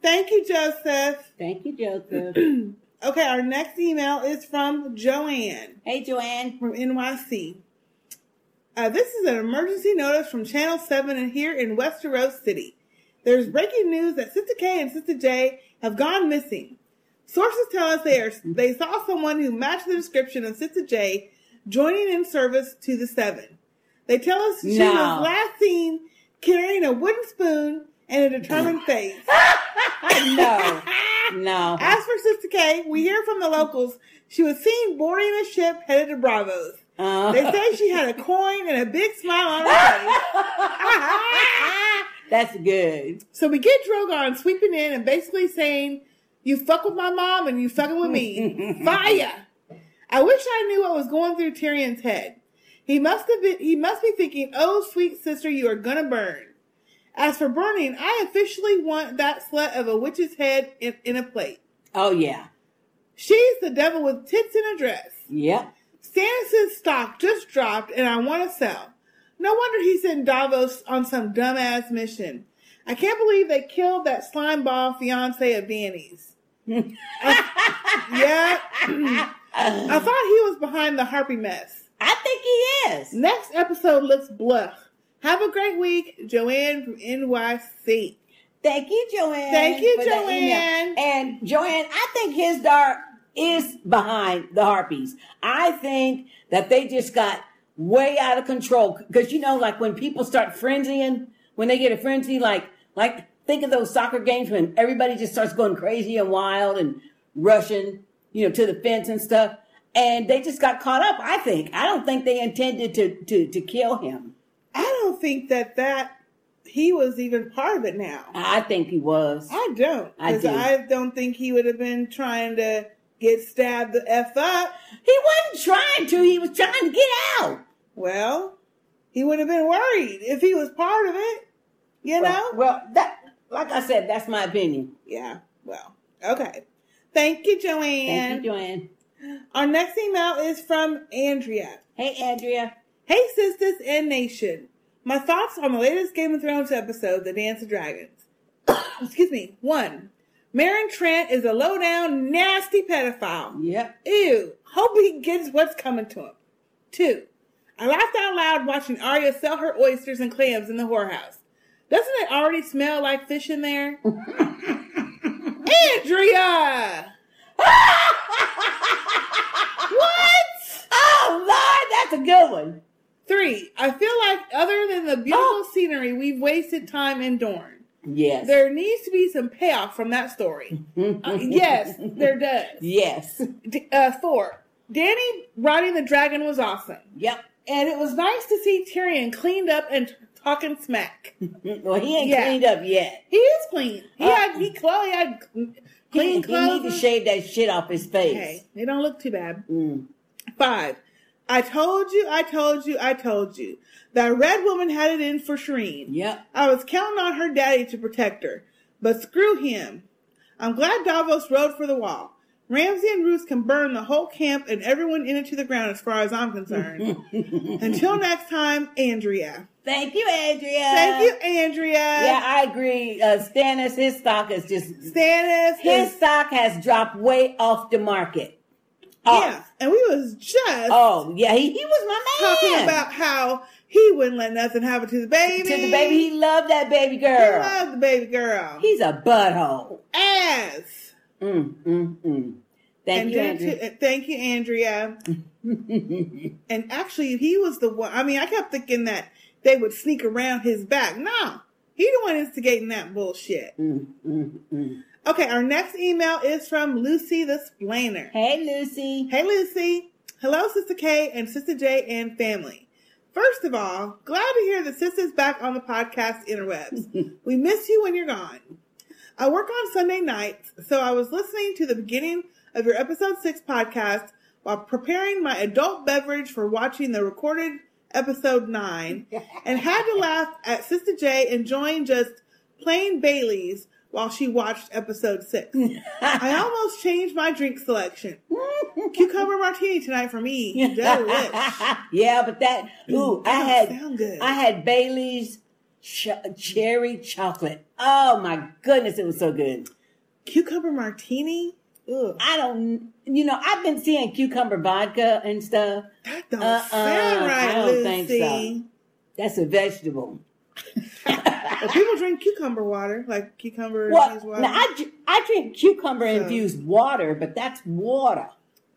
Thank you, Joseph. Thank you, Joseph. okay, our next email is from Joanne. Hey, Joanne. From NYC. Uh, this is an emergency notice from Channel 7 and here in Westeros City. There's breaking news that Sister K and Sister J have gone missing. Sources tell us they, are, they saw someone who matched the description of Sister J joining in service to the Seven. They tell us she No. was last seen carrying a wooden spoon and a determined face. no. No. As for Sister K, we hear from the locals she was seen boarding a ship headed to Braavos. Uh. They say she had a coin and a big smile on her face. That's good. So we get Drogon sweeping in and basically saying, You fuck with my mom and you fucking with me. Fire! I wish I knew what was going through Tyrion's head. He must have been he must be thinking, Oh sweet sister, you are gonna burn. As for burning, I officially want that slut of a witch's head in, in a plate. Oh, yeah. She's the devil with tits in a dress. Yep. Stannis' stock just dropped and I want to sell. No wonder he's in Davos on some dumbass mission. I can't believe they killed that slime ball fiance of Dany's. I- yeah. I thought he was behind the harpy mess. I think he is. Next episode looks bluff. Have a great week, Joanne from NYC. Thank you, Joanne. Thank you, for that email. Joanne. And Joanne, I think Hizdahr is behind the harpies. I think that they just got way out of control. Because you know, like when people start frenzying, when they get a frenzy, like like think of those soccer games when everybody just starts going crazy and wild and rushing, you know, to the fence and stuff. And they just got caught up. I think. I don't think they intended to to to kill him. I don't think that that he was even part of it now. I think he was. I don't. I Because do. I, don't think he would have been trying to get stabbed the F up. He wasn't trying to. He was trying to get out. Well, he would have been worried if he was part of it. You know? Well, well, that, like I said, that's my opinion. Yeah. Well, okay. Thank you, Joanne. Thank you, Joanne. Our next email is from Andrea. Hey, Andrea. Hey, sisters and nation. My thoughts on the latest Game of Thrones episode, The Dance of Dragons. Excuse me. One, Meryn Trant is a low down, nasty pedophile. Yep. Ew. Hope he gets what's coming to him. Two, I laughed out loud watching Arya sell her oysters and clams in the whorehouse. Doesn't it already smell like fish in there? Andrea! what? Oh, Lord, that's a good one. Three, I feel like other than the beautiful scenery, we've wasted time in Dorne. Yes. There needs to be some payoff from that story. Uh, yes, there does. Yes. D- uh, four, Dany riding the dragon was awesome. Yep. And it was nice to see Tyrion cleaned up and talking smack. well, he ain't cleaned up yet. He is clean. He Uh, had he, Chloe had clean He, he need to shave that shit off his face. Okay, they don't look too bad. Mm. Five. I told you, I told you, I told you. That red woman had it in for Shireen. Yep. I was counting on her daddy to protect her. But screw him. I'm glad Davos rode for the wall. Ramsay and Roose can burn the whole camp and everyone in it to the ground as far as I'm concerned. Until next time, Andrea. Thank you, Andrea. Thank you, Andrea. Yeah, I agree. Uh, Stannis, his stock is just Stannis. his is- stock has dropped way off the market. Yeah, and we was just Oh, yeah, he, he was my man. talking about how he wouldn't let nothing happen to the baby. to the baby. He loved that baby girl. He loved the baby girl. He's a butthole. ass. Mm, mm, mm. Thank and you, Andrea. thank you, Andrea. and actually, he was the one. I mean, I kept thinking that they would sneak around his back. No, he the one instigating that bullshit. Mm, mm, mm. Okay, our next email is from Lucy the Splainer. Hey, Lucy. Hey, Lucy. Hello, Sister K and Sister J and family. First of all, glad to hear the sisters back on the podcast interwebs. we miss you when you're gone. I work on Sunday nights, so I was listening to the beginning of your episode six podcast while preparing my adult beverage for watching the recorded episode nine and had to laugh at Sister J enjoying just plain Bailey's while she watched episode six. I almost changed my drink selection. Cucumber martini tonight for me. Yeah, but that ooh, I had. I had Bailey's ch- cherry chocolate. Oh my goodness, it was so good. Cucumber martini. Ugh. I don't, you know, I've been seeing cucumber vodka and stuff. That don't Uh-uh, sound right, I don't think Lucy. so. That's a vegetable. People drink cucumber water, like cucumber Well, water. now I, I drink cucumber infused water, but that's water.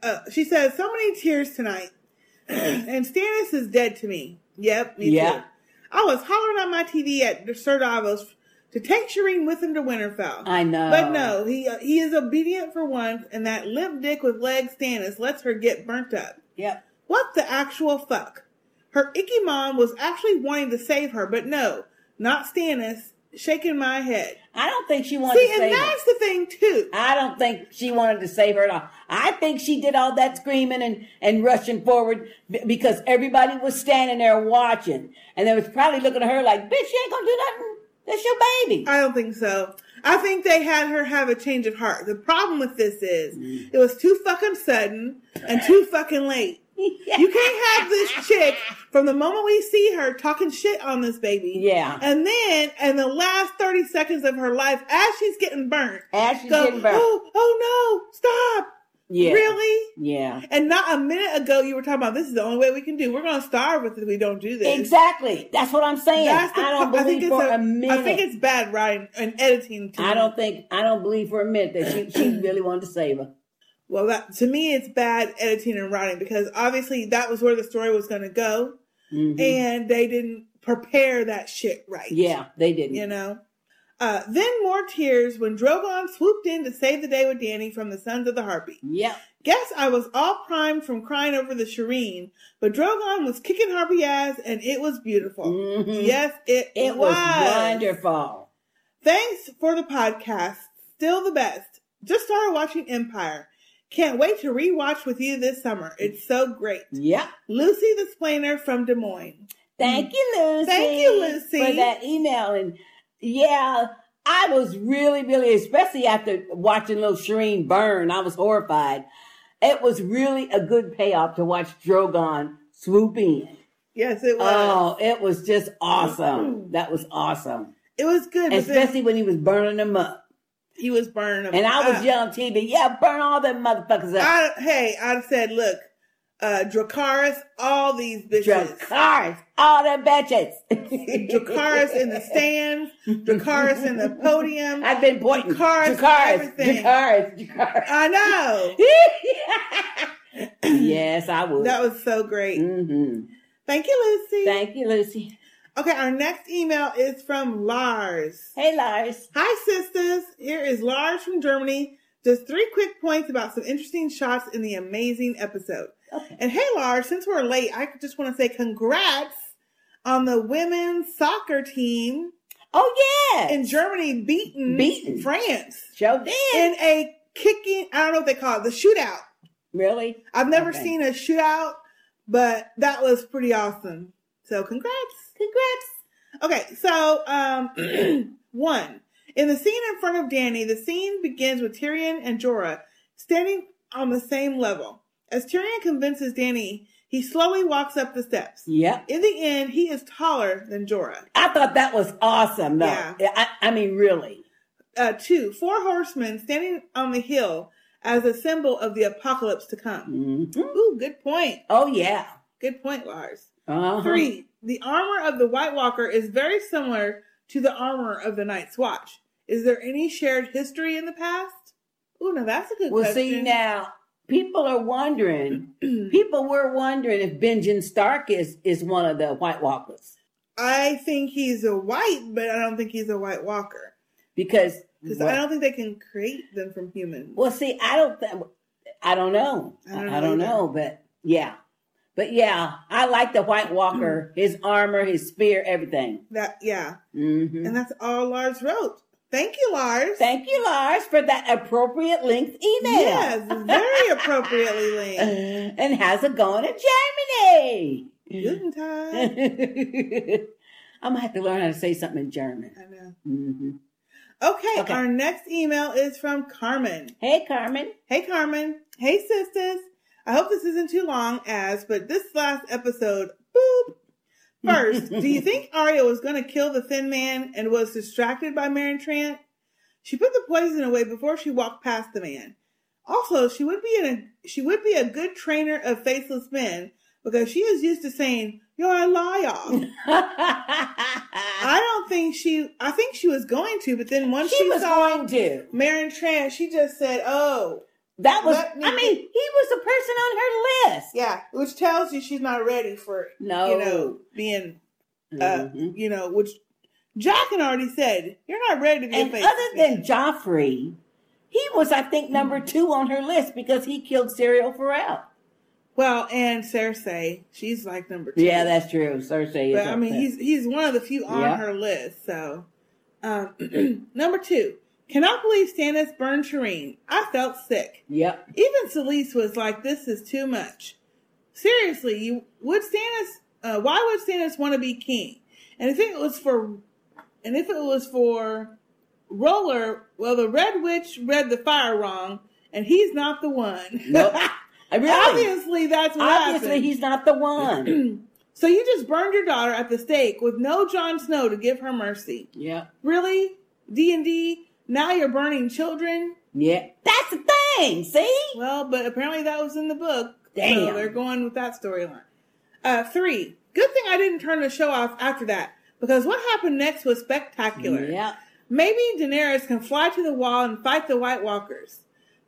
Uh, she says, so many tears tonight. and Stannis is dead to me. Yep, me Yeah. too. I was hollering on my TV at Sir Davos to take Shireen with him to Winterfell. I know. But no, he uh, he is obedient for once, and that limp dick with legs Stannis lets her get burnt up. Yep. What the actual fuck? Her icky mom was actually wanting to save her, but no, not Stannis. Shaking my head. I don't think she wanted See, to and save her. that's the thing too. I don't think she wanted to save her at all. I think she did all that screaming and, and rushing forward because everybody was standing there watching. And they was probably looking at her like, bitch, you ain't gonna do nothing. That's your baby. I don't think so. I think they had her have a change of heart. The problem with this is Mm. it was too fucking sudden and too fucking late. You can't have this chick from the moment we see her talking shit on this baby. Yeah. And then in the last 30 seconds of her life, as she's getting burnt, As she's go, getting burnt. Oh, oh no, stop. Yeah. Really? Yeah. And not a minute ago you were talking about this is the only way we can do. We're going to starve if we don't do this. Exactly. That's what I'm saying. I don't believe it's for a, a minute. I think it's bad writing and editing. To I don't think I don't believe for a minute that she, she really wanted to save her. Well, that to me, it's bad editing and writing because obviously that was where the story was going to go, Mhm. and they didn't prepare that shit right. Yeah, they didn't. You know. Uh, then more tears when Drogon swooped in to save the day with Dany from the Sons of the Harpy. Yep. Guess I was all primed from crying over the Shireen, but Drogon was kicking Harpy ass, and it was beautiful. Yes, it, Mm-hmm. It was. was wonderful. Thanks for the podcast. Still the best. Just started watching Empire. Can't wait to rewatch with you this summer. It's so great. Yep. Lucy the Splainer from Des Moines. Thank you, Lucy. Thank you, Lucy. for that email. And yeah, I was really, really, especially after watching little Shireen burn, I was horrified. It was really a good payoff to watch Drogon swoop in. Yes, it was. Oh, it was just awesome. Mm-hmm. That was awesome. It was good. but then Especially when he was burning them up. He was burning them And I was up. yelling TV, yeah, burn all them motherfuckers up. I, hey, I said, look, uh, Dracarys, all these bitches. Dracarys, all them bitches. Dracarys in the stands, Dracarys in the podium. I've been pointing. Dracaris, Dracarys, everything. Dracarys, Dracarys. I know. yes, I would. That was so great. Mm-hmm. Thank you, Lucy. Thank you, Lucy. Okay, our next email is from Lars. Hey, Lars. Hi, sisters. Here is Lars from Germany. Just three quick points about some interesting shots in the amazing episode. And hey, Lars, since we're late, I just want to say congrats on the women's soccer team. Oh, yeah. In Germany, beating, Beaten. France. Show did. In a kicking, I don't know what they call it, the shootout. Really? I've never Okay. seen a shootout, but that was pretty awesome. So congrats. Congrats. Okay, so um one. In the scene in front of Dany, the scene begins with Tyrion and Jorah standing on the same level. As Tyrion convinces Dany, he slowly walks up the steps. Yep. In the end, he is taller than Jorah. I thought that was awesome, though. Yeah. I, I mean, really. Uh, two, four horsemen standing on the hill as a symbol of the apocalypse to come. Ooh, good point. Mm-hmm. Oh, yeah. Good point, Lars. Uh-huh. Three, the armor of the White Walker is very similar to the armor of the Night's Watch. Is there any shared history in the past? Ooh, now that's a good Well, question. see, now, people are wondering, people were wondering if Benjamin Stark is, is one of the White Walkers. I think he's a white, but I don't think he's a White Walker. Because Because? I don't think they can create them from humans. Well, see, I don't. Th- I don't know. I don't I don't know but yeah, but yeah, I like the White Walker. his armor, his spear, everything. That yeah, Mhm. and that's all Lars wrote. Thank you, Lars. Thank you, Lars, for that appropriate length email. Yes, very appropriately linked. and how's it going in Germany? Guten Tag. I'm gonna have to learn how to say something in German. I know. hmm Okay, Okay. our next email is from Carmen. Hey, Carmen. Hey, Carmen. Hey, sisters. I hope this isn't too long, as but this last episode, boop. First, do you think Arya was going to kill the Thin Man and was distracted by Meryn Trant? She put the poison away before she walked past the man. Also, she would be in a she would be a good trainer of faceless men because she is used to saying "You're a liar." I don't think she. I think she was going to, but then once She she, was saw going to. Meryn Trant, she just said, "Oh, That was. Me I mean, he was a person on her list. yeah," which tells you she's not ready for No. you know being, uh, Mhm. you know, which Jaqen had already said you're not ready to be And a other than Joffrey, he was, I think, number two on her list because he killed Syrio Forel. well, and Cersei, she's like number two. Yeah, that's true. Cersei is. But I mean, there. he's he's one of the few on Yeah. her list. So, um, number two, cannot believe Stannis burned Shireen. I felt sick. Yep. Even Selyse was like, "This is too much." Seriously, you would Stannis? Uh, why would Stannis want to be king? And if it was for, and if it was for R'hllor, well, the Red Witch read the fire wrong, and he's not the one. Nope. I really- Obviously, that's what Obviously, happened. he's not the one. So you just burned your daughter at the stake with no Jon Snow to give her mercy. yeah. Really? D and D? Now you're burning children? Yeah. That's the thing. See? Well, but apparently that was in the book. Damn. So they're going with that storyline. Uh, three. Good thing I didn't turn the show off after that because what happened next was spectacular. Yeah. Maybe Daenerys can fly to the wall and fight the White Walkers.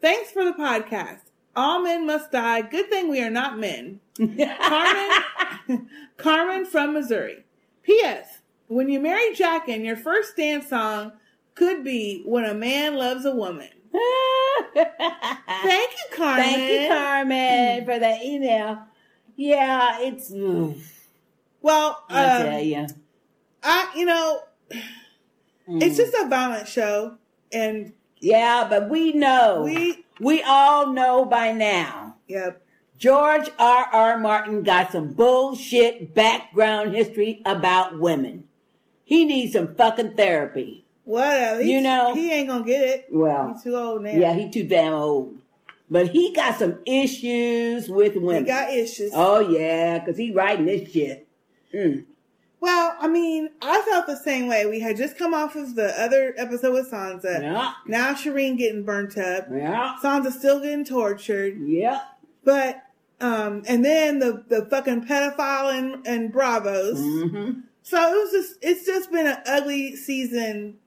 Thanks for the podcast. All men must die. Good thing we are not men. Carmen, Carmen from Missouri. P.S. When you marry Jack and your first dance song could be When a Man Loves a Woman. Thank you, Carmen. Thank you, Carmen, mm. for that email. Yeah, it's. oof, Well, I um, tell you. I, you know, it's mm. just a violent show, and Yeah, but we know. We- we all know by now. Yep. George R. R. Martin got some bullshit background history about women. He needs some fucking therapy. Whatever. You know- he ain't gonna get it. Well, He's too old now. Yeah, he too damn old. But he got some issues with women. He got issues. Oh yeah, cause he writing this shit. Mm. Well, I mean, I felt the same way. We had just come off of the other episode with Sansa. Yeah. Now Shireen getting burnt up. Yeah. Sansa still getting tortured. Yeah. But um, and then the the fucking pedophile and and Braavos. Mm-hmm. So it was just it's just been an ugly season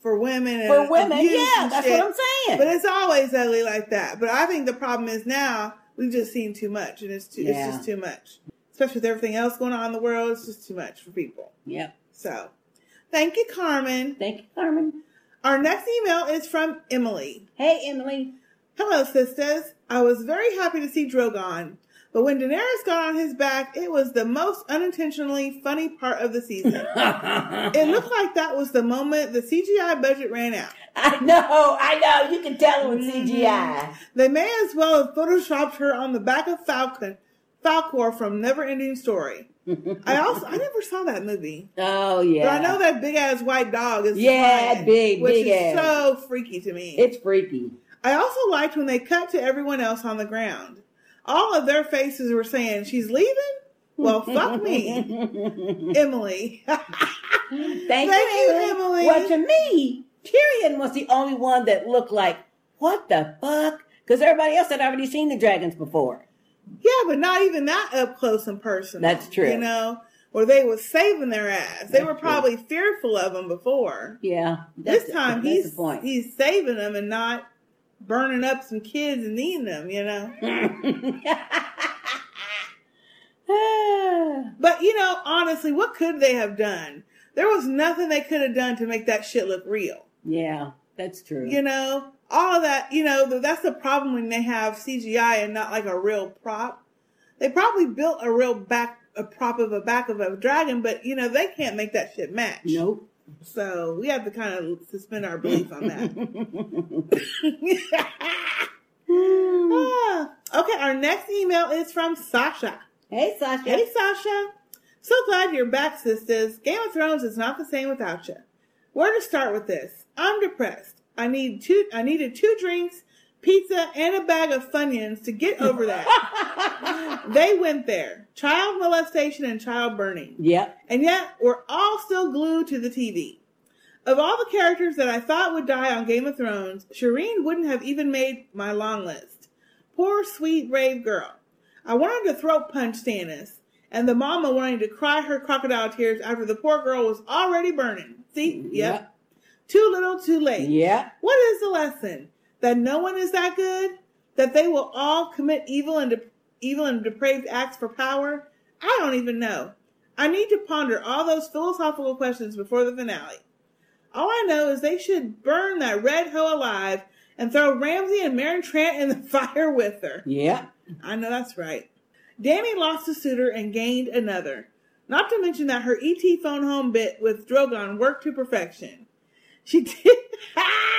for women. And For women, yeah, that's shit. what I'm saying. But it's always ugly like that. But I think the problem is now we've just seen too much, and it's too, Yeah. it's just too much. Especially with everything else going on in the world, it's just too much for people. Yep. So, thank you, Carmen. Thank you, Carmen. Our next email is from Emily. Hey, Emily. Hello, sisters. I was very happy to see Drogon, but when Daenerys got on his back, it was the most unintentionally funny part of the season. it looked like that was the moment the CGI budget ran out. I know, I know. You can tell with Mm-hmm. CGI. They may as well have photoshopped her on the back of Falcon, Falcor from Neverending Story. I also I never saw that movie. Oh yeah. But I know that big ass white dog is Yeah, flying, big, which big is ass. so freaky to me. It's freaky. I also liked when they cut to everyone else on the ground. All of their faces were saying, "She's leaving." Well, fuck me, Emily. Thank, Thank you, you, Emily. Emily. Well, to me, Tyrion was the only one that looked like, what the fuck? Because everybody else had already seen the dragons before. yeah, but not even that up close and personal. That's true. You know, or they was saving their ass. They That's were true. probably fearful of them before. Yeah. This time he's he's saving them and not burning up some kids and eating them. You know. But you know, honestly, what could they have done? There was nothing they could have done to make that shit look real. yeah. That's true. You know, all of that, you know, that's the problem when they have CGI and not like a real prop. They probably built a real back, a prop of a back of a dragon, but you know, they can't make that shit match. Nope. So we have to kind of suspend our belief on that. Ah, okay, our next email is from Sasha. Hey, Sasha. Hey, Sasha. So glad you're back, sisters. Game of Thrones is not the same without you. Where to start with this? I'm depressed. I need two. I needed two drinks, pizza, and a bag of Funyuns to get over that. they went there. Child molestation and child burning. Yep. And yet, we're all still glued to the TV. Of all the characters that I thought would die on Game of Thrones, Shireen wouldn't have even made my long list. Poor, sweet, brave girl. I wanted to throat punch Stannis, and the mama wanting to cry her crocodile tears after the poor girl was already burning. See? Yep. Yep. Too little, too late. Yep. What is the lesson? That no one is that good? That they will all commit evil and de- evil and depraved acts for power? I don't even know. I need to ponder all those philosophical questions before the finale. All I know is they should burn that red hoe alive and throw Ramsay and Meryn Trant in the fire with her. Yeah. I know that's right. Dany lost a suitor and gained another. Not to mention that her ET phone home bit with Drogon worked to perfection. She did.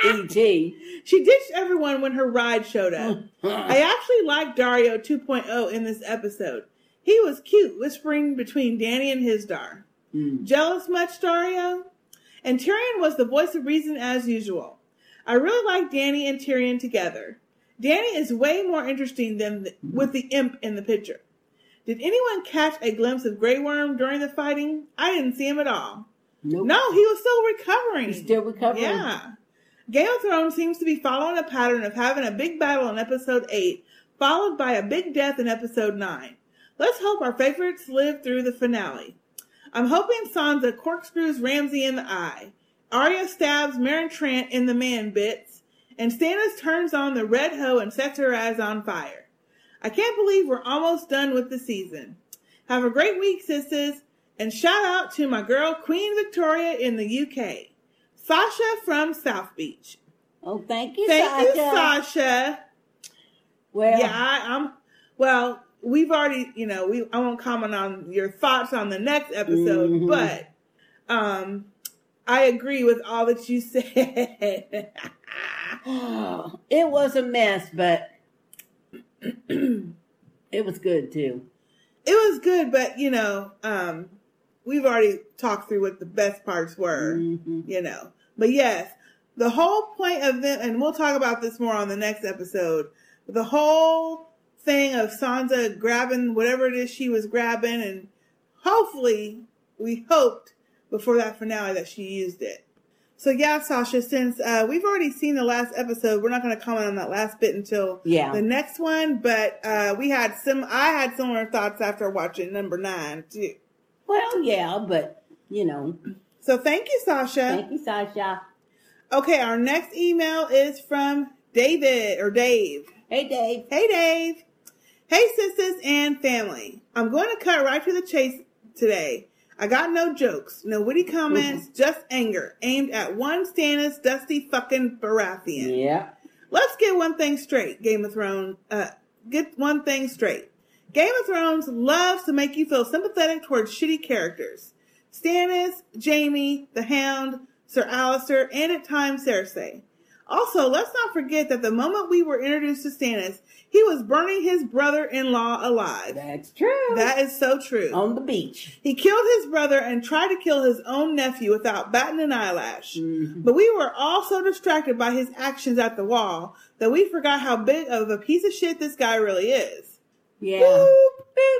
ET. She ditched everyone when her ride showed up. I actually liked Daario 2.0 in this episode. He was cute, whispering between Dany and Hizdahr. Mm. Jealous much, Daario? And Tyrion was the voice of reason as usual. I really like Dany and Tyrion together. Dany is way more interesting than the, with the imp in the picture. Did anyone catch a glimpse of Grey Worm during the fighting? I didn't see him at all. Nope. No, he was still recovering. He's still recovering. Yeah. Game of Thrones seems to be following a pattern of having a big battle in episode 8, followed by a big death in episode 9. Let's hope our favorites live through the finale. I'm hoping Sansa corkscrews Ramsay in the eye. Arya stabs Meryn Trant in the man bits, and Stannis turns on the red hoe and sets her eyes on fire. I can't believe we're almost done with the season. Have a great week, sisters, and shout out to my girl Queen Victoria in the UK. Sasha from South Beach. Oh, thank you, Sasha. Thank Sasha. you, Sasha. Well, yeah, I, I'm. Well, we've already, you know, we. I won't comment on your thoughts on the next episode, Mhm. but um, I agree with all that you said. it was a mess, but it was good too. it was good, but you know, um, we've already talked through what the best parts were, Mm-hmm. you know. But yes, the whole point of them, and we'll talk about this more on the next episode. The whole thing of Sansa grabbing whatever it is she was grabbing, and hopefully, we hoped before that finale that she used it. So yeah, Sasha, since uh, we've already seen the last episode, we're not going to comment on that last bit until Yeah. the next one. But uh, we had some, I had similar thoughts after watching number nine too. Well, yeah, but you know. So thank you, Sasha. Thank you, Sasha. Okay, our next email is from David or Dave. Hey, Dave. Hey, Dave. Hey, sisters and family. I'm going to cut right to the chase today. I got no jokes, no witty comments, just anger aimed at one Stannis dusty fucking Baratheon. Yeah. Let's get one thing straight, Game of Thrones. Uh, get one thing straight. Game of Thrones loves to make you feel sympathetic towards shitty characters. Stannis, Jaime, the Hound, Sir Alliser, and at times Cersei. Also, let's not forget that the moment we were introduced to Stannis, he was burning his brother-in-law alive. That's true. That is so true. On the beach. He killed his brother and tried to kill his own nephew without batting an eyelash. Mm-hmm. But we were all so distracted by his actions at the wall that we forgot how big of a piece of shit this guy really is. Yeah. Boop, boop.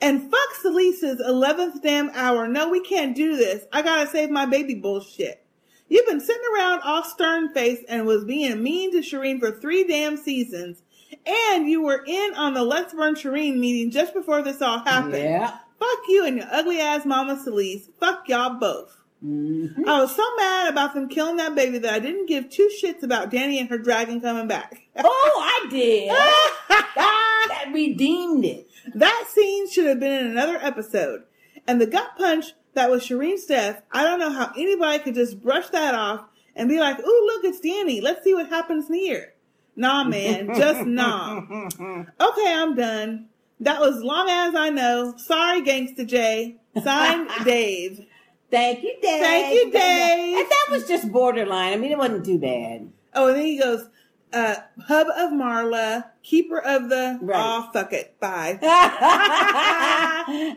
And fuck Selyse's 11th damn hour. No, we can't do this. I gotta save my baby bullshit. You've been sitting around all stern faced and was being mean to Shireen for three damn seasons. And you were in on the Let's Burn Shireen meeting just before this all happened. Yeah. Fuck you and your ugly ass mama Selyse. Fuck y'all both. Mm-hmm. I was so mad about them killing that baby that I didn't give two shits about Dany and her dragon coming back. Oh, I did. that redeemed it. That scene should have been in another episode. And the gut punch that was Shireen's death, I don't know how anybody could just brush that off and be like, "Ooh, look, it's Dany. Let's see what happens here." Nah, man, just nah. Okay, I'm done. That was long as I know. Sorry, Gangsta J. Signed, Dave. Thank you, Dave. Thank you, Dave. And that was just borderline. I mean, it wasn't too bad. Oh, and then he goes, uh, hub of Marla, keeper of the. Right. Oh, fuck it. Bye.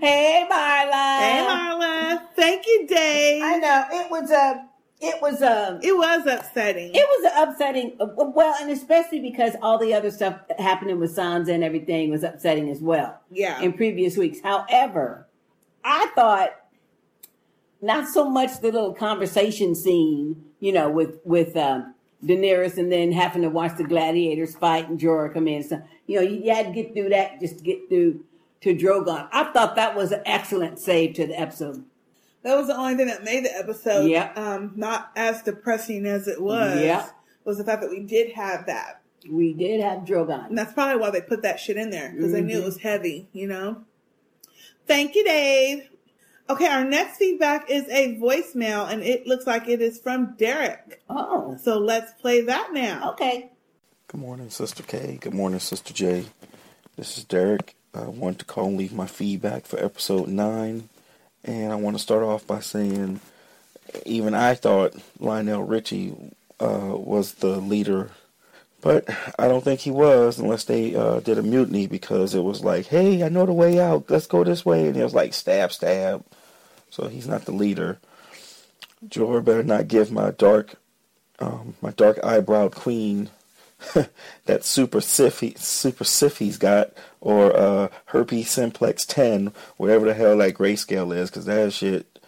hey, Marla. Hey, Marla. Thank you, Dave. I know it was a. It was a. It was upsetting. It was upsetting. uh, Well, and especially because all the other stuff happening with Sansa and everything was upsetting as well. Yeah. In previous weeks. However, I thought not so much the little conversation scene, you know, with with um, Daenerys and then having to watch the gladiators fight and Jorah come in. So, you know, you, you had to get through that just to get through to Drogon. I thought that was an excellent save to the episode. That was the only thing that made the episode Yeah. um, not as depressing as it was. Yeah. Was the fact that we did have that. We did have Drogon. And that's probably why they put that shit in there because they knew it Mhm. was heavy, you know? Thank you, Dave. Okay, our next feedback is a voicemail and it looks like it is from Derek. Oh. So let's play that now. Okay. Good morning, Sister K. Good morning, Sister J. This is Derek. I want to call and leave my feedback for episode 9. And I want to start off by saying, even I thought Lionel Richie uh, was the leader. But I don't think he was unless they uh, did a mutiny because it was like, hey, I know the way out. Let's go this way. And it was like, stab, stab. So he's not the leader. Jor better not give my dark, um, my dark eyebrowed queen that super siffy, super siff he's got, or uh, herpes simplex ten, whatever the hell that grayscale is, because that shit.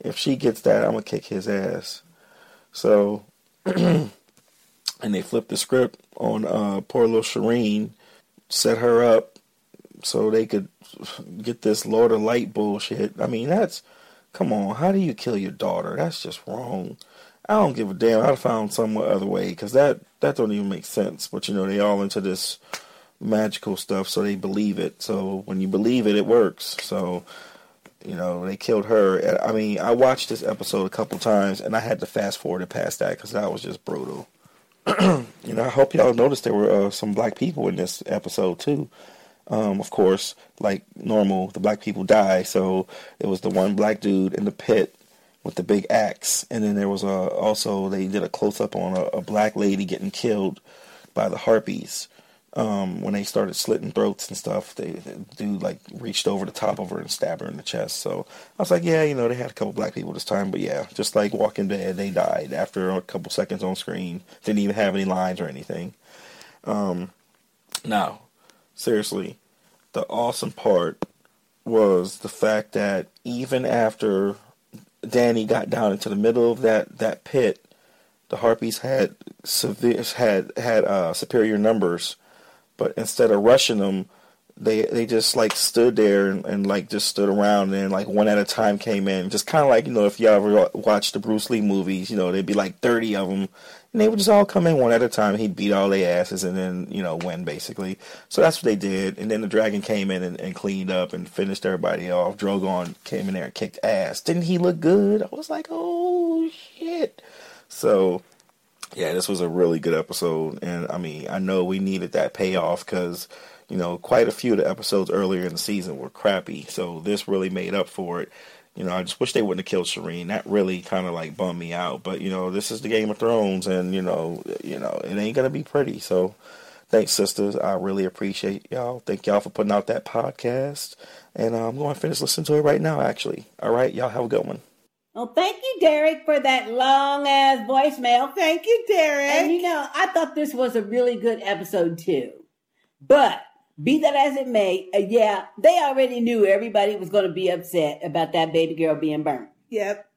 If she gets that, I'm gonna kick his ass. So, and they flipped the script on uh, poor little Shireen, set her up so they could get this Lord of Light bullshit. I mean, that's come on. How do you kill your daughter? That's just wrong. I don't give a damn. I'd have found some other way because that that don't even make sense. But you know, they all into this magical stuff, so they believe it. So when you believe it, it works. So you know, they killed her. I mean, I watched this episode a couple times, and I had to fast forward it past that because that was just brutal. you know, I hope y'all noticed there were uh, some black people in this episode too. Um, of course, like normal, the black people die. So it was the one black dude in the pit with the big axe, and then there was a also they did a close up on a, a black lady getting killed by the harpies. Um, when they started slitting throats and stuff, they, the dude like reached over the top of her and stabbed her in the chest. So I was like, yeah, you know, they had a couple black people this time, but yeah, just like Walking Dead, they died after a couple seconds on screen. Didn't even have any lines or anything. Um, now, seriously, the awesome part was the fact that even after Dany got down into the middle of that, that pit, the harpies had severe had had uh, superior numbers, but instead of rushing them, they they just like stood there and, and like just stood around and like one at a time came in, just kind of like you know if y'all ever watch the Bruce Lee movies, you know they'd be like thirty of them, and they would just all come in one at a time. He'd beat all their asses and then you know win basically. So that's what they did, and then the dragon came in and, and cleaned up and finished everybody off. Drogon came in there and kicked ass. Didn't he look good? I was like, oh shit. So yeah, this was a really good episode, and I mean, I know we needed that payoff because you know quite a few of the episodes earlier in the season were crappy, so this really made up for it. You know, I just wish they wouldn't have killed Shireen. That really kind of like bummed me out. But you know, this is the Game of Thrones, and you know, you know, it ain't gonna be pretty. So, thanks, sisters. I really appreciate y'all. Thank y'all for putting out that podcast, and uh, I'm going to finish listening to it right now. Actually, all right, y'all have a good one. Well, thank you, Derek, for that long ass voicemail. Thank you, Derek. And you know, I thought this was a really good episode too. But be that as it may, uh, yeah, they already knew everybody was going to be upset about that baby girl being burnt. Yep.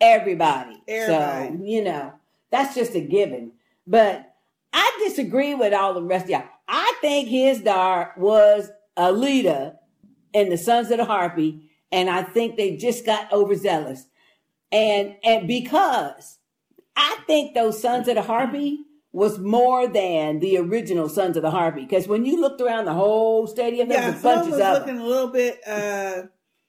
Everybody. Everybody. So, you know, that's just a given. But I disagree with all the rest of y'all. I think Hizdahr was a leader in the Sons of the Harpy, and I think they just got overzealous. And and because I think those Sons of the Harpy was more than the original Sons of the Harpy. Because when you looked around the whole stadium, there Yeah, was some bunches was of them. looking a little bit uh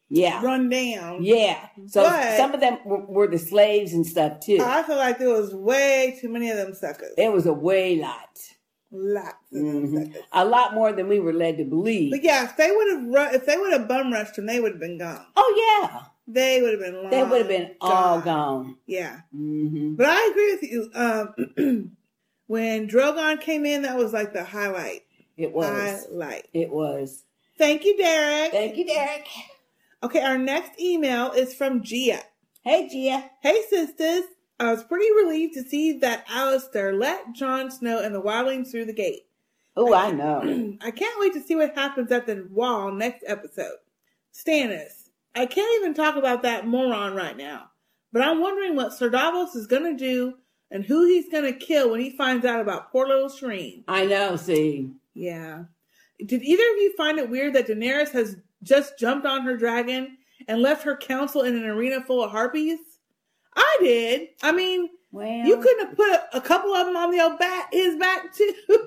Yeah. run down. Yeah. So But- some of them were, were the slaves and stuff too. I feel like there was way too many of them suckers. There was a way lot. Lots of Mhm. A lot more than we were led to believe. But yeah, if they would have run, if they would have bum rushed them, they would have been gone. Oh yeah. They would have been. Long They would have been all gone. Yeah. Mm-hmm. But I agree with you. Um, when Drogon came in, that was like the highlight. It was. Highlight. It was. Thank you, Derek. Thank you, Derek. Okay, our next email is from Gia. Hey, Gia. Hey, sisters. I was pretty relieved to see that Alliser let Jon Snow and the wildlings through the gate. Oh, I know. I can't wait to see what happens at the wall next episode. Stannis. I can't even talk about that moron right now, but I'm wondering what Sir Davos is going to do and who he's going to kill when he finds out about poor little Shireen. I know. See. Yeah. Did either of you find it weird that Daenerys has just jumped on her dragon and left her council in an arena full of harpies? I did. I mean, Well, you couldn't have put a, a couple of them on the old back, his back too.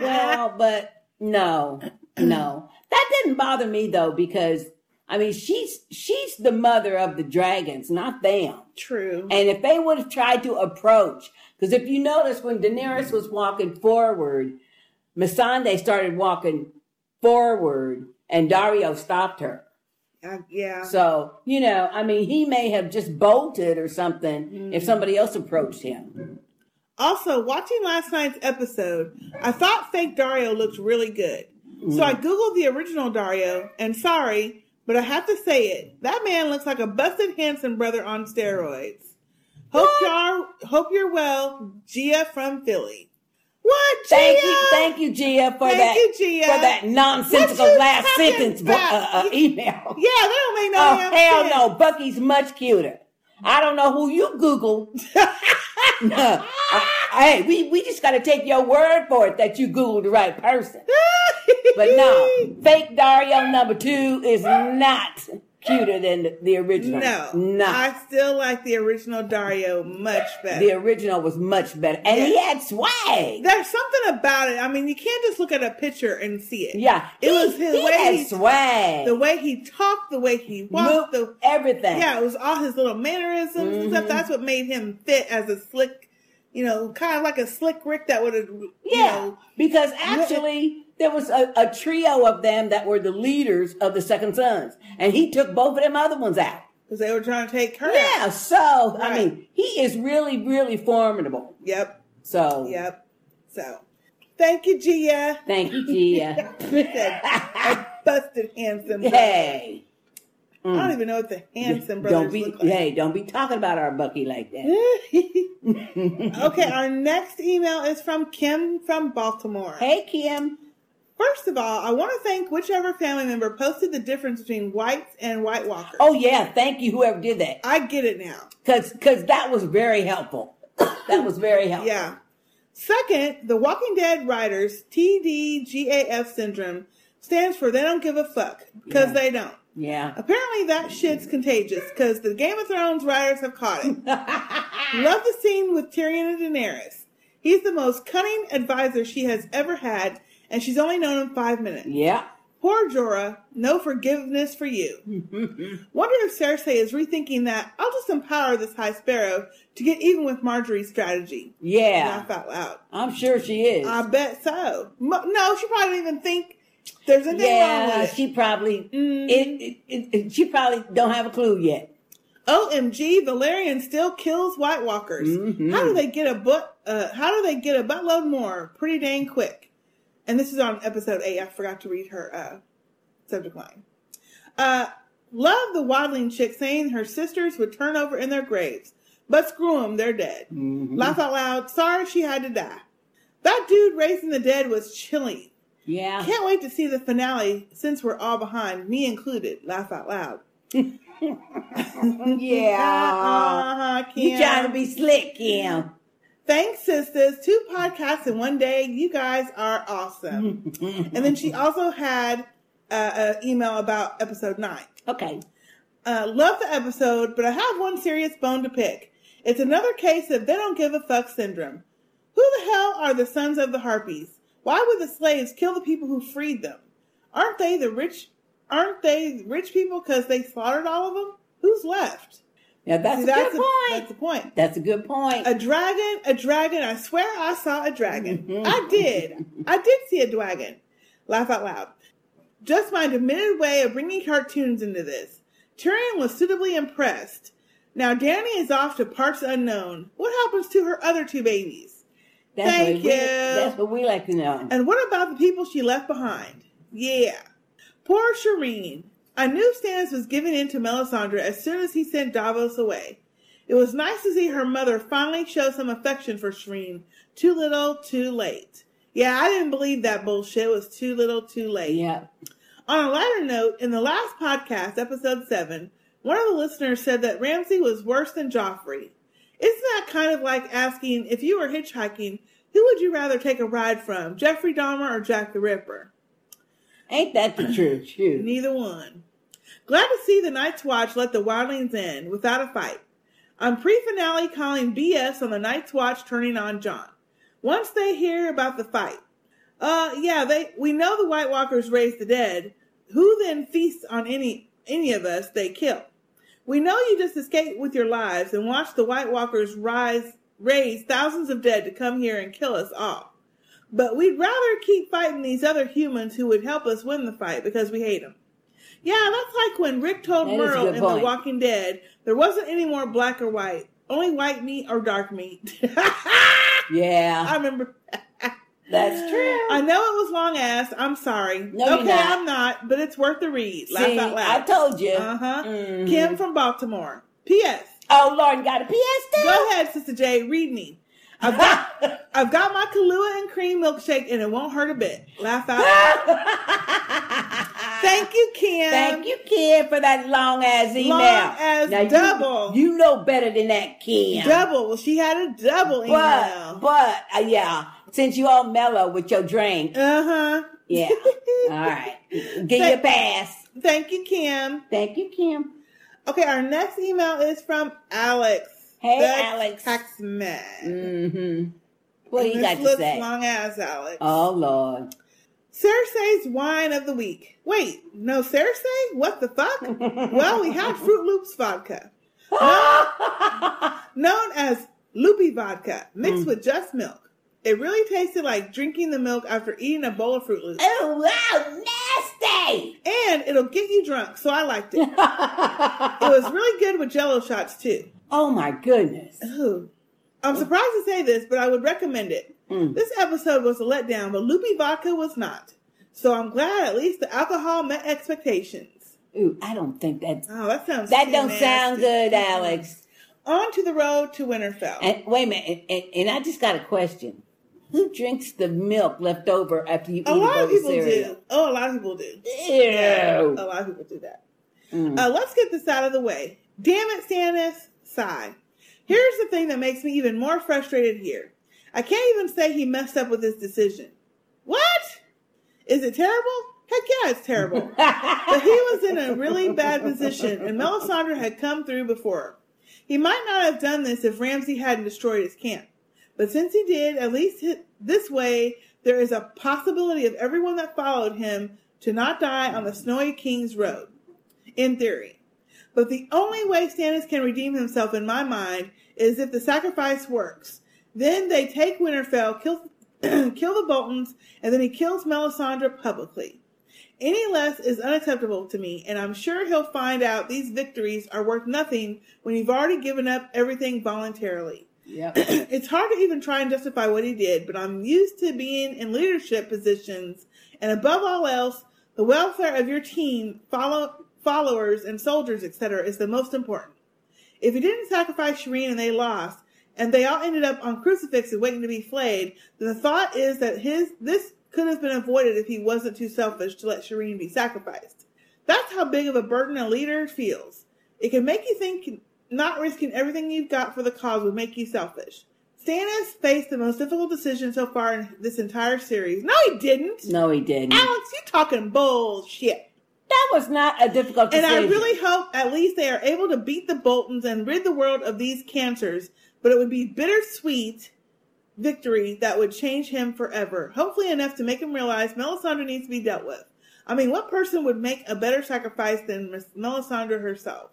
Well, but no, no, that didn't bother me though because I mean she's she's the mother of the dragons, not them. True. And if they would have tried to approach, because if you notice when Daenerys was walking forward, Missandei started walking forward, and Daario stopped her. Uh, yeah. So you know, I mean, he may have just bolted or something Mm-hmm. if somebody else approached him. Also, watching last night's episode, I thought fake Daario looked really good. So I googled the original Daario, and sorry, but I have to say it. That man looks like a busted Hanson brother on steroids. Hope y'all hope you're well, Gia from Philly. What? Gia? Thank you, thank you, Gia, for Thank that you, Gia. for that nonsensical last sentence uh, uh, email. Yeah, that don't make no oh hell sense. no, Bucky's much cuter. I don't know who you Googled. no, I- hey, we, we just got to take your word for it that you Googled the right person. but no, fake Daario number two is not cuter than the, the original. No, not. I still like the original Daario much better. the original was much better, and he had swag. There's something about it. I mean, you can't just look at a picture and see it. Yeah, it he- was his he way had he swag. the way he talked, the way he walked, the everything. Yeah, it was all his little mannerisms and stuff. Mhm. That's what made him fit as a slick, you know, kind of like a slick Rick that would have, you Yeah, know, because actually there was a, a trio of them that were the leaders of the Second Sons, and he took both of them other ones out. because they were trying to take her. Yeah, so I mean, he is really, really formidable. Yep. So Yep. So, thank you, Gia. thank you, Gia. I busted handsome. hey, I don't mm. even know what the handsome brothers don't be look like. hey, don't be talking about our Bucky like that. okay, our next email is from Kim from Baltimore. Hey, Kim. First of all, I want to thank whichever family member posted the difference between whites and White Walkers. Oh yeah, thank you, whoever did that, I get it now. because because that was very helpful. That was very helpful. Yeah. Second, the Walking Dead writers TDGAF syndrome stands for they don't give a fuck because Yeah. they don't. Yeah. Apparently that shit's contagious because the Game of Thrones writers have caught it. Love the scene with Tyrion and Daenerys. He's the most cunning advisor she has ever had, and she's only known him five minutes. Yeah. Poor Jorah, no forgiveness for you. Wonder if Cersei is rethinking that I'll just empower this High Sparrow to get even with Margaery's strategy. Yeah. Laugh out loud. I'm sure she is. I bet so. No, she probably didn't even think there's anything wrong with it. she probably it, it, it, it- she probably don't have a clue yet. OMG, Valyrian still kills White Walkers. Mhm. How do they get a butt? Uh, how do they get a buttload more? Pretty dang quick. And this is on episode eight. I forgot to read her uh, subject line. Uh, love the waddling chick saying her sisters would turn over in their graves, but screw them, they're dead. Mm-hmm. Laugh out loud. Sorry she had to die. That dude raising the dead was chilling. Yeah. Can't wait to see the finale since we're all behind, me included. Laugh out loud. Yeah. Uh-huh, You trying to be slick, Kim. Thanks, sisters. Two podcasts in one day. You guys are awesome. and then she also had uh, an email about episode nine. Okay. Uh, love the episode, but I have one serious bone to pick. It's another case of they don't give a fuck syndrome. Who the hell are the sons of the harpies? Why would the slaves kill the people who freed them? Aren't they the rich aren't they rich people because they slaughtered all of them? Who's left? Now that's See, a good the- point. That's the point. That's a good point. A dragon, a dragon. I swear I saw a dragon. Mm-hmm. I did. I did see a dragon. Laugh out loud. Just my diminutive way of bringing cartoons into this. Tyrion was suitably impressed. Now Dany is off to parts unknown. What happens to her other two babies? That's Thank you. we, That's what we like to know. And what about the people she left behind? Yeah. Poor Shireen. I knew Stannis was giving in to Melisandre as soon as he sent Davos away. It was nice to see her mother finally show some affection for Shireen. Too little, too late. Yeah, I didn't believe that bullshit. It was too little, too late. Yeah. On a lighter note, in the last podcast, episode 7, one of the listeners said that Ramsay was worse than Joffrey. Isn't that kind of like asking if you were hitchhiking, who would you rather take a ride from, Jeffrey Dahmer or Jack the Ripper? Ain't that the truth? Neither one. Glad to see the Night's Watch let the Wildlings in without a fight. I'm pre-finale calling BS on the Night's Watch turning on Jon. Once they hear about the fight, uh, yeah, they we know the White Walkers raise the dead. Who then feasts on any any of us they kill? We know you just escaped with your lives and watched the White Walkers rise raise thousands of dead to come here and kill us all. But we'd rather keep fighting these other humans who would help us win the fight because we hate them. Yeah, that's like when Rick told That Merle in point. The Walking Dead there wasn't any more black or white, only white meat or dark meat. Yeah. I remember. That's true. I know it was long ass. I'm sorry. No, you're okay, not. I'm not, but it's worth the read. Laugh See, out loud. I told you. Uh huh. Mhm. Kim from Baltimore. P.S. Oh Lord, you got a P.S. too? Go ahead, Sister J. Read me. I've got, I've got my Kahlua and cream milkshake, and it won't hurt a bit. Laugh out. loud. Thank you, Kim. Thank you, Kim, for that long ass email. Long as Now, you- double. You, know better than that, Kim. Double. Well, she had a double email. But, but, uh, yeah, since you all mellow with your drink, Uh huh. yeah. all right. Get you a pass. Thank you, Kim. Thank you, Kim. Okay, our next email is from Alex. Hey, That's Alex. Taxman. Mm-hmm. What do you got to looks say? long as Alex. Oh, Lord. Cersei's wine of the week. Wait, no Cersei? What the fuck? well, we had Froot Loops vodka, known, known as Loopy vodka, mixed Mm. with just milk. It really tasted like drinking the milk after eating a bowl of Froot Loops. Oh, wow, nasty! And it'll get you drunk, so I liked it. it was really good with jello shots, too. Oh, my goodness. Ooh. I'm surprised to say this, but I would recommend it. Mm. This episode was a letdown, but Loopy Vodka was not. So I'm glad at least the alcohol met expectations. Ooh, I don't think that. Oh, that sounds That don't nasty. sound good, Alex. On to the road to Winterfell. And wait a minute, and, and, and I just got a question. Who drinks the milk left over after you eat a lot bowl of people cereal? do. Oh, a lot of people do. Ew. Yeah, a lot of people do that. Mm. Uh, let's get this out of the way. Damn it, Stannis. Sigh. Here's the thing that makes me even more frustrated here. I can't even say he messed up with his decision. What? Is it terrible? Heck yeah, it's terrible. but he was in a really bad position, and Melisandre had come through before. He might not have done this if Ramsay hadn't destroyed his camp. But since he did, at least hi- this way, there is a possibility of everyone that followed him to not die on the Snowy King's Road. In theory. But the only way Stannis can redeem himself in my mind is if the sacrifice works. Then they take Winterfell, kill, kill the Boltons, and then he kills Melisandre publicly. Any less is unacceptable to me, and I'm sure he'll find out these victories are worth nothing when you've already given up everything voluntarily. Yep. it's hard to even try and justify what he did, but I'm used to being in leadership positions, and above all else, the welfare of your team, follow, followers, and soldiers, etc., is the most important. If he didn't sacrifice Shireen and they lost, and they all ended up on crucifixes waiting to be flayed, then the thought is that his this could have been avoided if he wasn't too selfish to let Shireen be sacrificed. That's how big of a burden a leader feels. It can make you think not risking everything you've got for the cause would make you selfish. Stannis faced the most difficult decision so far in this entire series. No, he didn't. No, he didn't. Alex, you talking bullshit. That was not a difficult And. I really hope at least they are able to beat the Boltons and rid the world of these cancers, but it would be bittersweet victory that would change him forever. Hopefully enough to make him realize Melisandre needs to be dealt with. I mean, what person would make a better sacrifice than Miss Melisandre herself?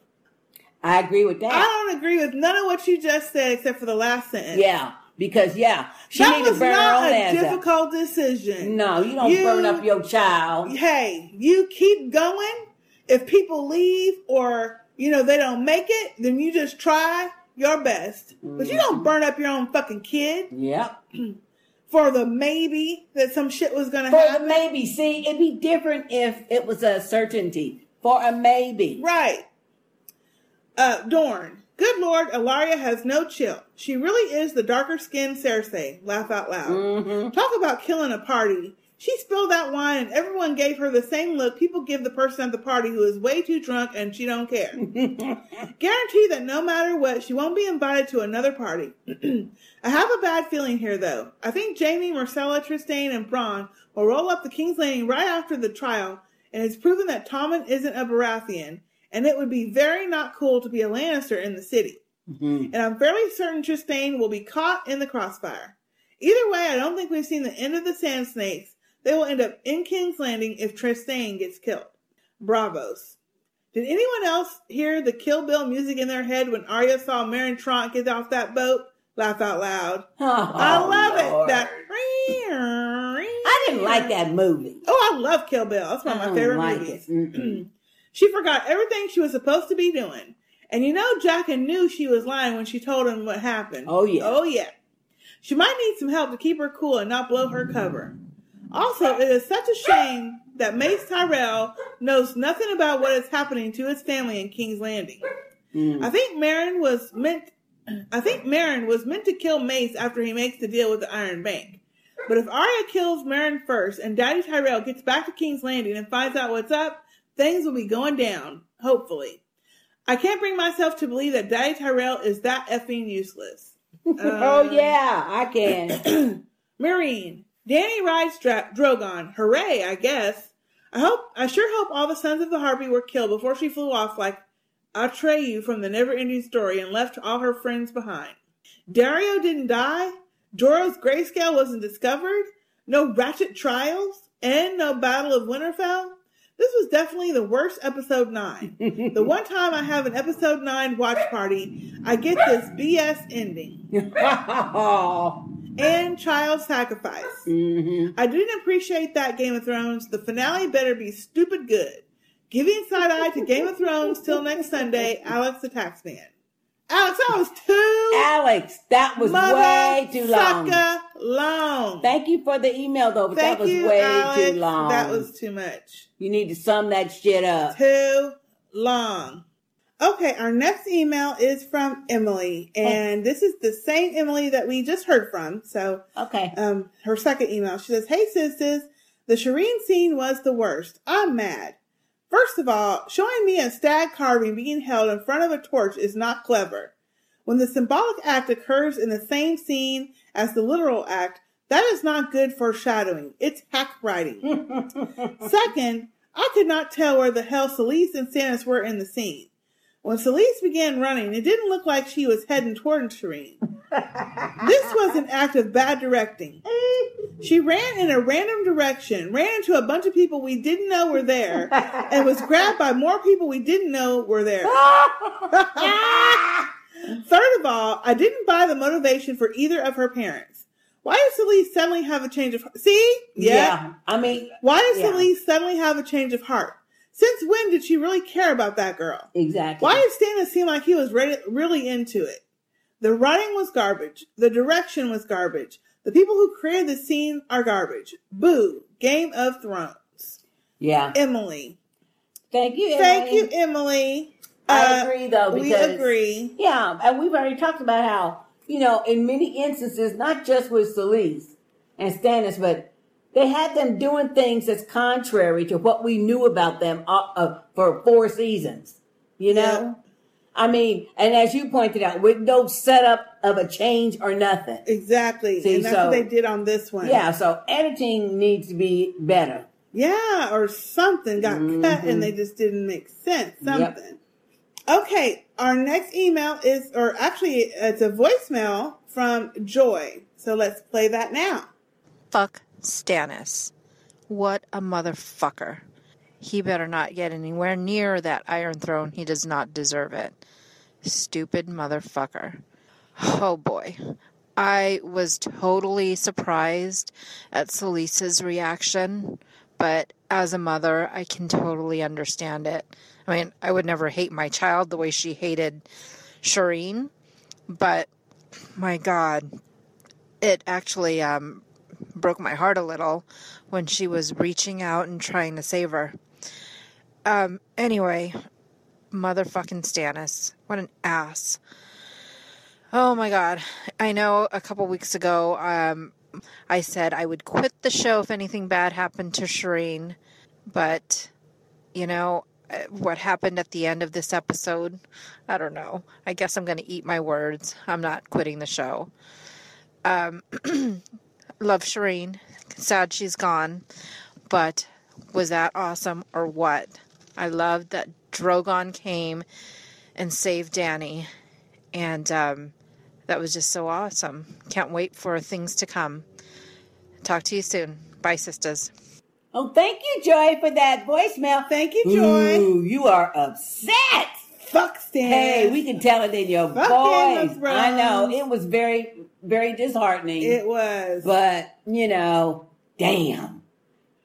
I agree with that. I don't agree with none of what you just said except for the last sentence. Yeah, because yeah, she that was burn her not own a up. difficult decision. No, you don't burn up your child. Hey, you keep going. If people leave or you know they don't make it, then you just try your best. But you Mm-hmm. don't burn up your own fucking kid Yep. for the maybe that some shit was gonna happen. For happen. the maybe, see, it'd be different if it was a certainty. For a maybe. Right. Uh, Dorne. Good Lord, Ellaria has no chill. She really is the darker skinned Cersei. Laugh out loud. Mm-hmm. Talk about killing a party. She spilled that wine and everyone gave her the same look people give the person at the party who is way too drunk and she don't care. Guarantee that no matter what, she won't be invited to another party. I have a bad feeling here though. I think Jaime, Myrcella, Trystane, and Bronn will roll up the King's Landing right after the trial, and it's proven that Tommen isn't a Baratheon, and it would be very not cool to be a Lannister in the city. Mm-hmm. And I'm fairly certain Trystane will be caught in the crossfire. Either way, I don't think we've seen the end of the Sand Snakes. They will end up in King's Landing if Trystane gets killed. Braavos. Did anyone else hear the Kill Bill music in their head when Arya saw Meryn Trant get off that boat? Laugh out loud. Oh, I love Lord. it. That. I didn't like that movie. Oh, I love Kill Bill. That's one of I my don't favorite like movies. she forgot everything she was supposed to be doing. And you know, Jaqen knew she was lying when she told him what happened. Oh, yeah. Oh, yeah. She might need some help to keep her cool and not blow her cover. Also, it is such a shame that Mace Tyrell knows nothing about what is happening to his family in King's Landing. Mm. I think Meryn was meant. I think Meryn was meant to kill Mace after he makes the deal with the Iron Bank. But if Arya kills Meryn first and Daddy Tyrell gets back to King's Landing and finds out what's up, things will be going down. Hopefully, I can't bring myself to believe that Daddy Tyrell is that effing useless. oh Um, yeah, I can. Meereen. Dany rides Dra- Drogon. Hooray, I guess. I hope, I sure hope all the sons of the Harpy were killed before she flew off like Atreyu from the never ending story and left all her friends behind. Daario didn't die. Jorah's grayscale wasn't discovered. No ratchet trials. And no Battle of Winterfell. This was definitely the worst episode 9. the one time I have an episode 9 watch party, I get this BS ending. and child sacrifice. Mm-hmm. I didn't appreciate that Game of Thrones. The finale better be stupid good. Giving side eye to Game of Thrones till next Sunday, Alex the Taxman. Alex, that was too Alex, that was way too long. long. Thank you for the email though, but Thank that was you, way Alex. too long. That was too much. You need to sum that shit up. Too long. Okay, our next email is from Emily, and this is the same Emily that we just heard from. So, okay, um, her second email. She says, "Hey sisters, the Shireen scene was the worst. I'm mad. First of all, showing me a stag carving being held in front of a torch is not clever. When the symbolic act occurs in the same scene as the literal act, that is not good foreshadowing. It's hack writing. Second, I could not tell where the hell Selyse and Stannis were in the scene. When Selyse began running, it didn't look like she was heading toward Shireen. this was an act of bad directing. She ran in a random direction, ran into a bunch of people we didn't know were there, and was grabbed by more people we didn't know were there. Third of all, I didn't buy the motivation for either of her parents. Why does Selyse suddenly have a change of heart? See? Yeah, I mean, Why does yeah. Selyse suddenly have a change of heart? Since when did she really care about that girl? Exactly. Why did Stannis seem like he was ready, really into it? The writing was garbage. The direction was garbage. The people who created the scene are garbage. Boo. Game of Thrones. Yeah. Emily. Thank you. Thank you, Emily. I Uh, agree though we agree. Yeah, and we've already talked about how you know in many instances, not just with Selyse and Stannis, but they had them doing things that's contrary to what we knew about them uh, uh, for four seasons. You know, I mean, and as you pointed out, with no setup of a change or nothing. Exactly. See, and that's so- what they did on this one. Yeah, so editing needs to be better. Yeah, or something got cut Mhm. and they just didn't make sense. Yep. Something. Okay, our next email is, or actually, it's a voicemail from Joy. So let's play that now. Fuck Stannis. What a motherfucker. He better not get anywhere near that Iron Throne. He does not deserve it. Stupid motherfucker. Oh boy. I was totally surprised at Selyse's reaction, but as a mother, I can totally understand it. I mean, I would never hate my child the way she hated Shireen, but my God, it actually um, broke my heart a little when she was reaching out and trying to save her. Um, anyway, motherfucking Stannis. What an ass. Oh my god. I know a couple weeks ago, um, I said I would quit the show if anything bad happened to Shireen, but, you know, uh, what happened at the end of this episode, I don't know. I guess I'm going to eat my words. I'm not quitting the show. Um, love Shireen. Sad she's gone, but was that awesome or what? I loved that Drogon came and saved Dany, and um, that was just so awesome. Can't wait for things to come. Talk to you soon. Bye, sisters. Oh, thank you, Joy, for that voicemail. Thank you, Joy. Ooh, you are upset. Fuck Stan. Hey, we can tell it in your Fuck voice. I know it was very, very disheartening. It was. but you know, damn,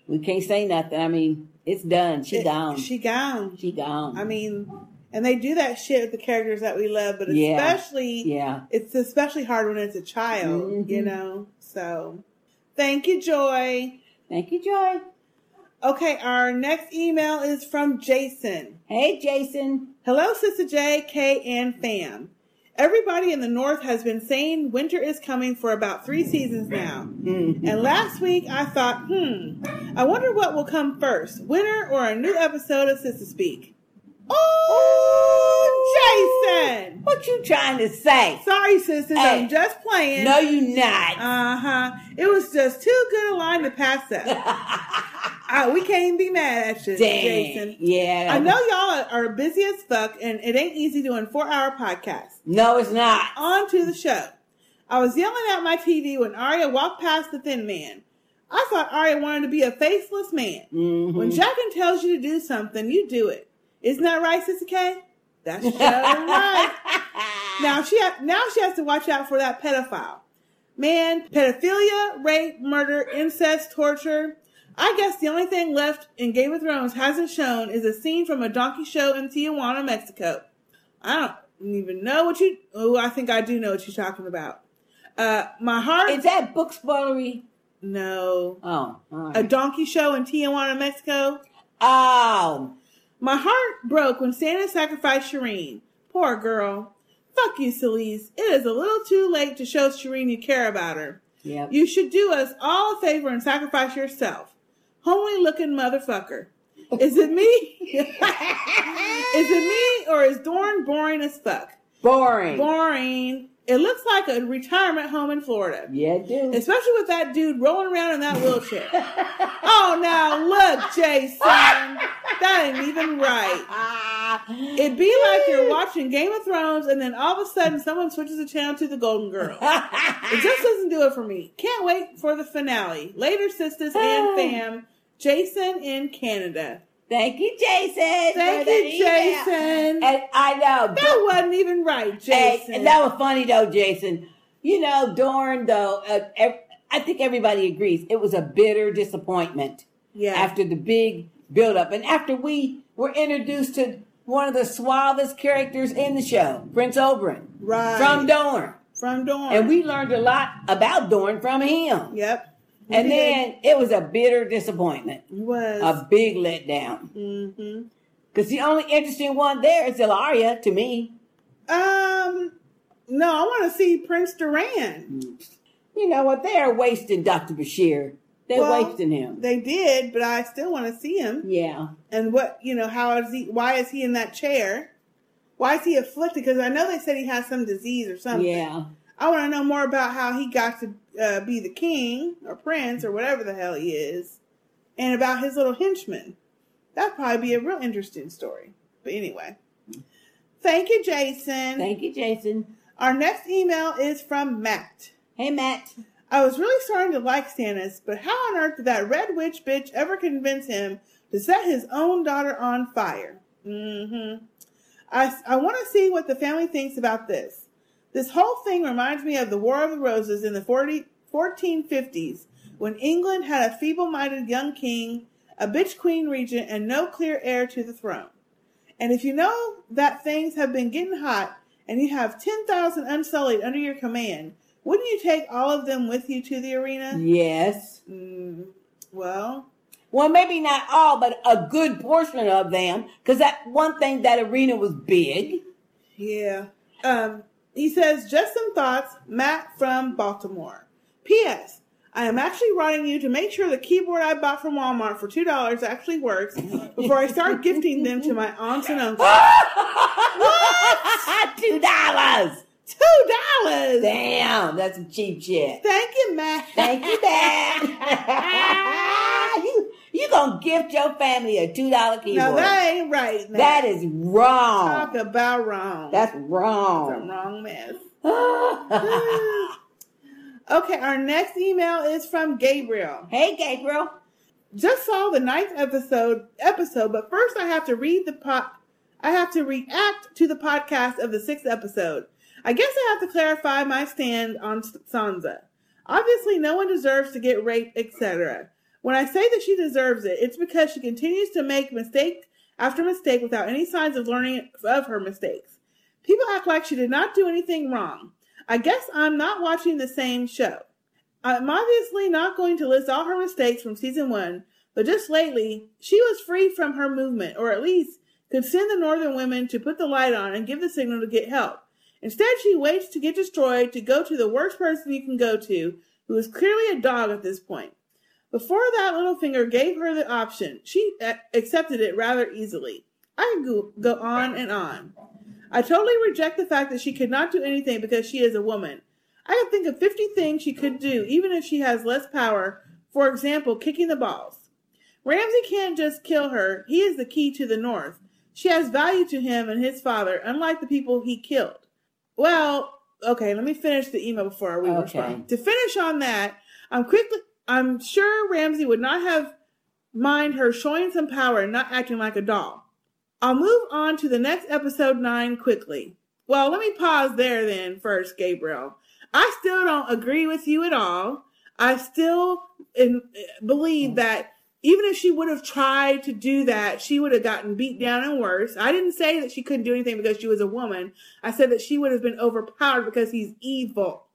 we can't say nothing. I mean, it's done. She It- gone. She gone. She gone. I mean, and they do that shit with the characters that we love, but Yeah. especially, Yeah. it's especially hard when it's a child, you Mhm. know. So, thank you, Joy. Thank you, Joy. Okay, our next email is from Jason. Hey, Jason. Hello, Sister J, K, and fam. Everybody in the North has been saying winter is coming for about three seasons now. And last week I thought, hmm, I wonder what will come first, winter or a new episode of Sistah Speak. Oh, Jason! What you trying to say? Sorry, sisters, Hey. I'm just playing. No, you not. Uh huh. It was just too good a line to pass up. uh, we can't even be mad at you, Dang. Jason. Yeah. I know y'all are busy as fuck, and it ain't easy doing four hour podcasts. No, it's not. On to the show. I was yelling at my TV when Arya walked past the thin man. I thought Arya wanted to be a faceless man. Mm-hmm. When Jaqen tells you to do something, you do it. Isn't that right, Sister K? That's right. Now she ha- now she has to watch out for that pedophile. Man, pedophilia, rape, murder, incest, torture. I guess the only thing left in Game of Thrones hasn't shown is a scene from a donkey show in Tijuana, Mexico. I don't even know what you. Oh, I think I do know what you're talking about. Uh, my heart. Is that book spoilery? No. Oh, all right. A donkey show in Tijuana, Mexico. Oh. My heart broke when Santa sacrificed Shireen. Poor girl. Fuck you, Selyse. It is a little too late to show Shireen you care about her. Yep. You should do us all a favor and sacrifice yourself. Homely looking motherfucker. Is it me? is it me or is Dorne boring as fuck? Boring. Boring. It looks like a retirement home in Florida. Yeah, dude. Especially with that dude rolling around in that wheelchair. oh, now look, Jason. That ain't even right. It'd be like you're watching Game of Thrones and then all of a sudden someone switches the channel to the Golden Girls. it just doesn't do it for me. Can't wait for the finale. Later, sisters and fam. Jason in Canada. Thank you, Jason. Thank you. Jason. And I know That wasn't even right, Jason. and that was funny though, Jason. You know, Dorne though, uh, ev- I think everybody agrees it was a bitter disappointment. Yeah. After the big build up, and after we were introduced to one of the suavest characters in the show, Prince Oberyn, Right. from Dorne, From Dorne. and we learned a lot about Dorne from him. Yep. And then it was a bitter disappointment, It was. a big letdown. hmm Because the only interesting one there is Ellaria to me. Um, no, I want to see Prince Doran. You know what? They're wasting Dr. Bashir. They're Well, wasting him. They did, but I still want to see him. Yeah. And what you know? How is he? Why is he in that chair? Why is he afflicted? Because I know they said he has some disease or something. Yeah. I want to know more about how he got to uh, be the king or prince or whatever the hell he is, and about his little henchman. That'd probably be a real interesting story. But anyway, thank you, Jason. Thank you, Jason. Our next email is from Matt. Hey, Matt. I was really starting to like Stannis, but how on earth did that red witch bitch ever convince him to set his own daughter on fire. Mm-hmm. I, I want to see what the family thinks about this. This whole thing reminds me of the War of the Roses in the 40, 1450s when England had a feeble minded young king, a bitch queen regent, and no clear heir to the throne. And if you know that things have been getting hot and you have 10,000 unsullied under your command, wouldn't you take all of them with you to the arena? Yes. Mm, well, Well, maybe not all, but a good portion of them, because that one thing that arena was big. Yeah. Um, he says, just some thoughts, Matt from Baltimore. P.S. I am actually writing you to make sure the keyboard I bought from Walmart for $2 actually works before I start gifting them to my aunts and uncles. Two dollars. Two dollars. Damn, that's some cheap shit. Thank you, Matt. Thank you, Matt. you you gonna gift your family a two dollar keyboard? Now that ain't right. Matt. that is wrong. Talk about wrong. That's wrong. It's a wrong. wrong mess. okay, our next email is from Gabriel. Hey, Gabriel. Just saw the ninth episode episode, but first I have to read the pot. I have to react to the podcast of the sixth episode. I guess I have to clarify my stand on Sansa. Obviously, no one deserves to get raped, etc. When I say that she deserves it, it's because she continues to make mistake after mistake without any signs of learning of her mistakes. People act like she did not do anything wrong. I guess I'm not watching the same show. I'm obviously not going to list all her mistakes from season one, but just lately, she was free from her movement, or at least could send the northern women to put the light on and give the signal to get help. Instead, she waits to get destroyed to go to the worst person you can go to, who is clearly a dog at this point. Before that Littlefinger gave her the option, she accepted it rather easily. I could go, on and on. I totally reject the fact that she could not do anything because she is a woman. I can think of 50 things she could do, even if she has less power. For example, kicking the balls. Ramsay can't just kill her. He is the key to the North. She has value to him and his father, unlike the people he killed. Well, okay, let me finish the email before I read Okay. respond. To finish on that, I'm quickly I'm sure Ramsay would not have mind her showing some power and not acting like a doll. I'll move on to the next episode nine quickly. Well, let me pause there then first, Gabriel. I still don't agree with you at all. I still in, believe that even if she would have tried to do that, she would have gotten beat down and worse. I didn't say that she couldn't do anything because she was a woman. I said that she would have been overpowered because he's evil.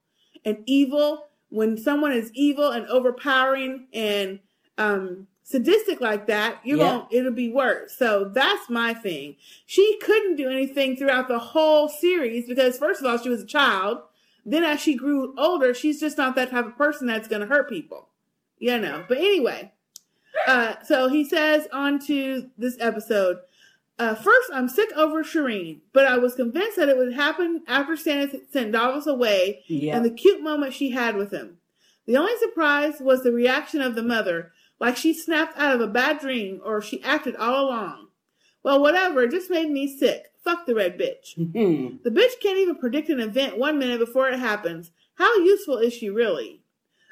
And evil, when someone is evil and overpowering and um, sadistic like that, you're Yeah. going it'll be worse. So that's my thing. She couldn't do anything throughout the whole series because first of all, she was a child. Then as she grew older, she's just not that type of person that's going to hurt people. You know. But anyway, uh, so he says on to this episode. Uh, first, I'm sick over Shireen, but I was convinced that it would happen after Stannis sent Davos away Yeah. and the cute moment she had with him. The only surprise was the reaction of the mother, like she snapped out of a bad dream or she acted all along. Well, whatever, it just made me sick. Fuck the red bitch. The bitch can't even predict an event one minute before it happens. How useful is she really?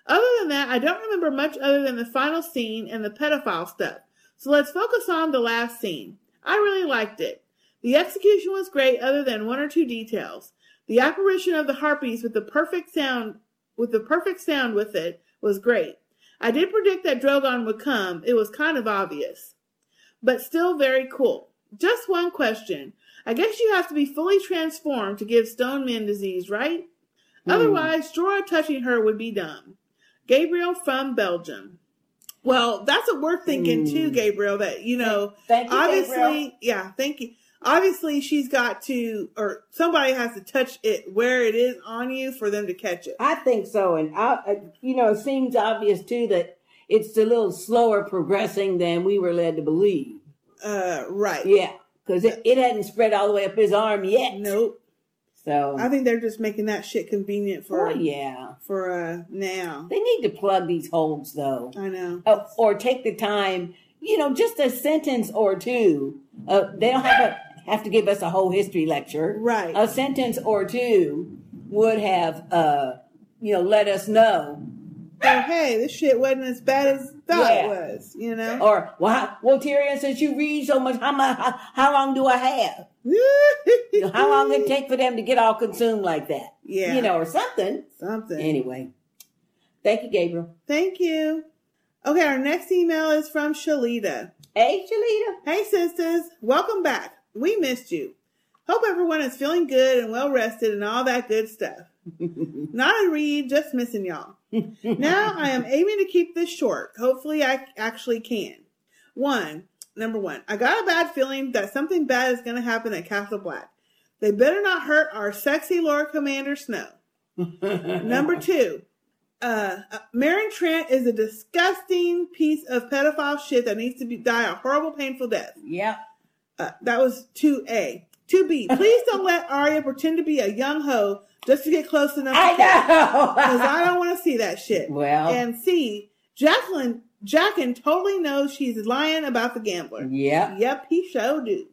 Other than that, I don't remember much other than the final scene and the pedophile stuff. So let's focus on the last scene. I really liked it. The execution was great other than one or two details. The apparition of the harpies with the perfect sound with the perfect sound with it was great. I did predict that Drogon would come. It was kind of obvious. But still very cool. Just one question. I guess you have to be fully transformed to give stone men disease, right? Hmm. Otherwise, Jorah touching her would be dumb. Gabriel from Belgium. Well, that's what we're thinking too, Hmm. Gabriel. That you know, Thank you, obviously, Gabriel. yeah, thank you. Obviously, she's got to, or somebody has to touch it where it is on you for them to catch it. I think so, and I, I- you know, it seems obvious too that it's a little slower progressing than we were led to believe. Uh, right. Yeah, because it, it hadn't spread all the way up his arm yet. Nope. So I think they're just making that shit convenient for Oh, yeah. for uh now. They need to plug these holes, though. I know. Uh, or take the time, you know, just a sentence or two. Uh, they don't have, a, have to give us a whole history lecture. Right. A sentence or two would have, uh, you know, let us know oh, hey, this shit wasn't as bad as thought Yeah. it was, you know? Or well, how, well, Tyrion, since you read so much, how much? How, how long do I have? You know, how long it take for them to get all consumed like that? Yeah. you know, or something. Something. Anyway, thank you, Gabriel. Thank you. Okay, our next email is from Shalita. Hey, Shalita. Hey, sisters. Welcome back. We missed you. Hope everyone is feeling good and well rested and all that good stuff. Not a read, just missing y'all. now I am aiming to keep this short. Hopefully, I actually can. One, number one, I got a bad feeling that something bad is going to happen at Castle Black. They better not hurt our sexy Lord Commander Snow. number two, uh, uh, Meryn Trant is a disgusting piece of pedophile shit that needs to be die a horrible, painful death. Yep. Uh, that was 2A. 2B, please don't let Arya pretend to be a young hoe just to get close enough I to kill. know. Because I don't want to see that shit. Well. And C, Jacqueline, Jaqen totally knows she's lying about the gambler. Yep. Yep, he sure do.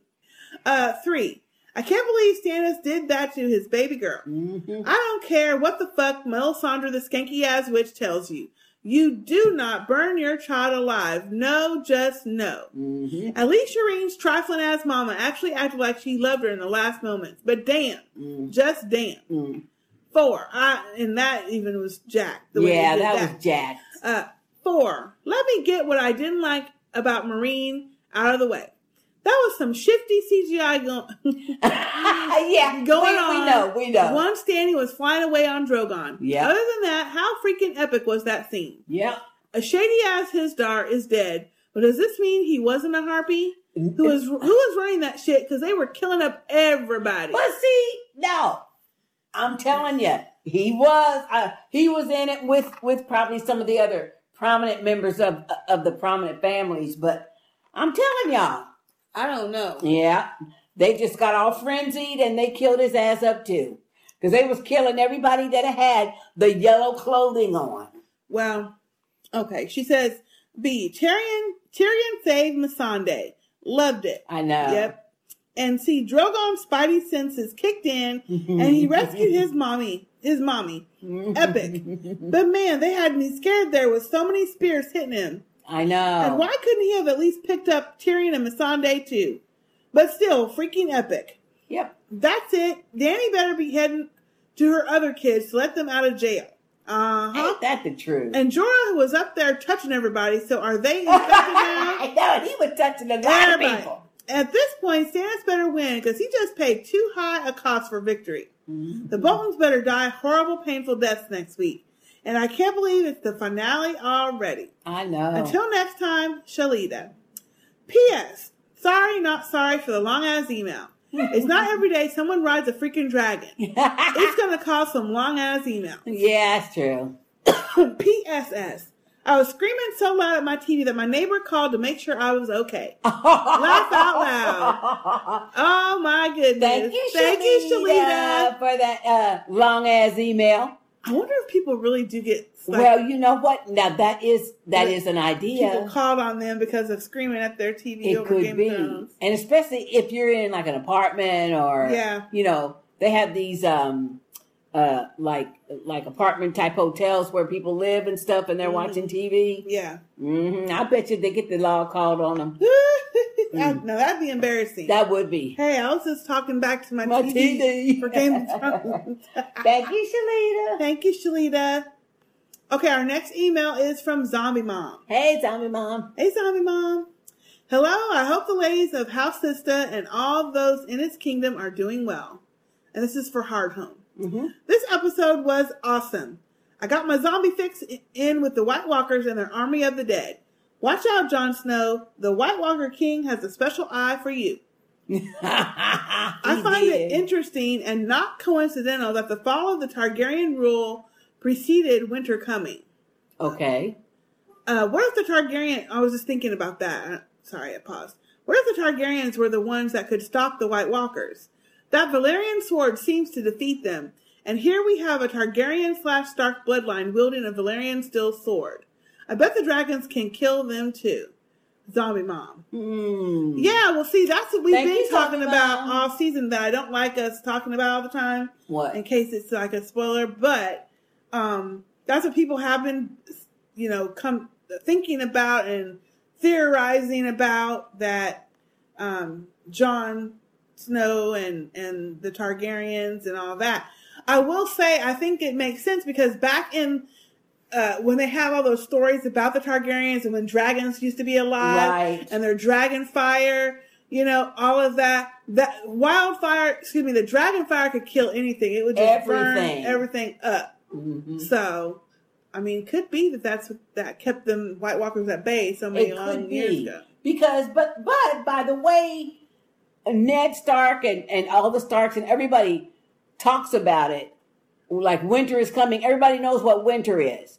Uh, three, I can't believe Stannis did that to his baby girl. Mm-hmm. I don't care what the fuck Melisandre the skanky ass witch tells you. You do not burn your child alive. No, just no. Mm-hmm. At least Shireen's trifling ass mama actually acted like she loved her in the last moments. But damn, Mm. just damn. Four, I and that even was Jack. the way Yeah, did that was Jack. Uh, four, let me get what I didn't like about Meereen out of the way. That was some shifty CGI going. yeah, going we- we on. know, we know. One standing was flying away on Drogon. Yeah. Other than that, how freaking epic was that scene? Yeah. A shady ass Hizdahr is dead, but does this mean he wasn't a harpy? Who was who was running that shit? Because they were killing up everybody. But see, no, I'm telling you, he was. Uh, he was in it with with probably some of the other prominent members of of the prominent families. But I'm telling y'all, I don't know. yeah, they just got all frenzied and they killed his ass up too, because they was killing everybody that had the yellow clothing on. Well, okay. She says B. Tyrion Tyrion saved Missandei. Loved it. I know. Yep. And see, Drogon's spidey senses kicked in, and he rescued his mommy. His mommy. Epic. But man, they had me scared there with so many spears hitting him. I know. And why couldn't he have at least picked up Tyrion and Missandei too? But still, freaking epic. Yep. That's it. Dany better be heading to her other kids to let them out of jail. Uh huh. Ain't that the truth? And Jorah was up there touching everybody. So are they infected now? I know he was touching a lot Everybody. of people. At this point, Stannis better win because he just paid too high a cost for victory. Mm-hmm. The Boltons better die horrible, painful deaths next week. And I can't believe it's the finale already. I know. Until next time, Shalita. P.S. Sorry, not sorry for the long ass email. It's not every day someone rides a freaking dragon. it's going to cause some long ass emails. Yeah, that's true. P.S.S. I was screaming so loud at my TV that my neighbor called to make sure I was okay. Laugh out loud. Oh my goodness. Thank you, Thank you, Shalita. for that uh, long ass email. I wonder if people really do get like, well, you know what? Now that is that is an idea. People called on them because of screaming at their TV it over could Game be, and especially if you're in like an apartment or Yeah. you know, they have these um uh like like apartment type hotels where people live and stuff, and they're Mhm. watching TV. Yeah. hmm I bet you they get the law called on them. That- no, that'd be embarrassing. That would be. Hey, I was just talking back to my, My TV, TV. for Game of Thrones. Thank you, Shalita. Thank you, Shalita. Okay, our next email is from Zombie Mom. Hey, Zombie Mom. Hey, Zombie Mom. Hello, I hope the ladies of House Sister and all those in its kingdom are doing well. And this is for Hardhome. Mm-hmm. This episode was awesome. I got my zombie fix in with the White Walkers and their army of the dead. Watch out, Jon Snow. The White Walker King has a special eye for you. I find it interesting and not coincidental that the fall of the Targaryen rule preceded winter coming. Okay. Uh, what if the Targaryen? I was just thinking about that. Uh, Sorry, I paused. What if the Targaryens were the ones that could stop the White Walkers? That Valyrian sword seems to defeat them, and here we have a Targaryen slash Stark bloodline wielding a Valyrian steel sword. I bet the dragons can kill them too. Zombie mom. Yeah, well, see, that's what we've. Thank been you, talking about Mom. all season that I don't like us talking about all the time. What? In case it's like a spoiler, but um, that's what people have been you know, come thinking about and theorizing about that um, Jon Snow and and the Targaryens and all that. I will say I think it makes sense because back in uh, when they have all those stories about the Targaryens and when dragons used to be alive Right. and their dragon fire, you know, all of that. That wildfire, excuse me, the dragon fire could kill anything. It would just Everything. burn everything up. Mm-hmm. So, I mean, could be that that's what that kept them White Walkers at bay so many It long years be ago. because, but but by the way, Ned Stark and and all the Starks and everybody talks about it, like winter is coming. Everybody knows what winter is,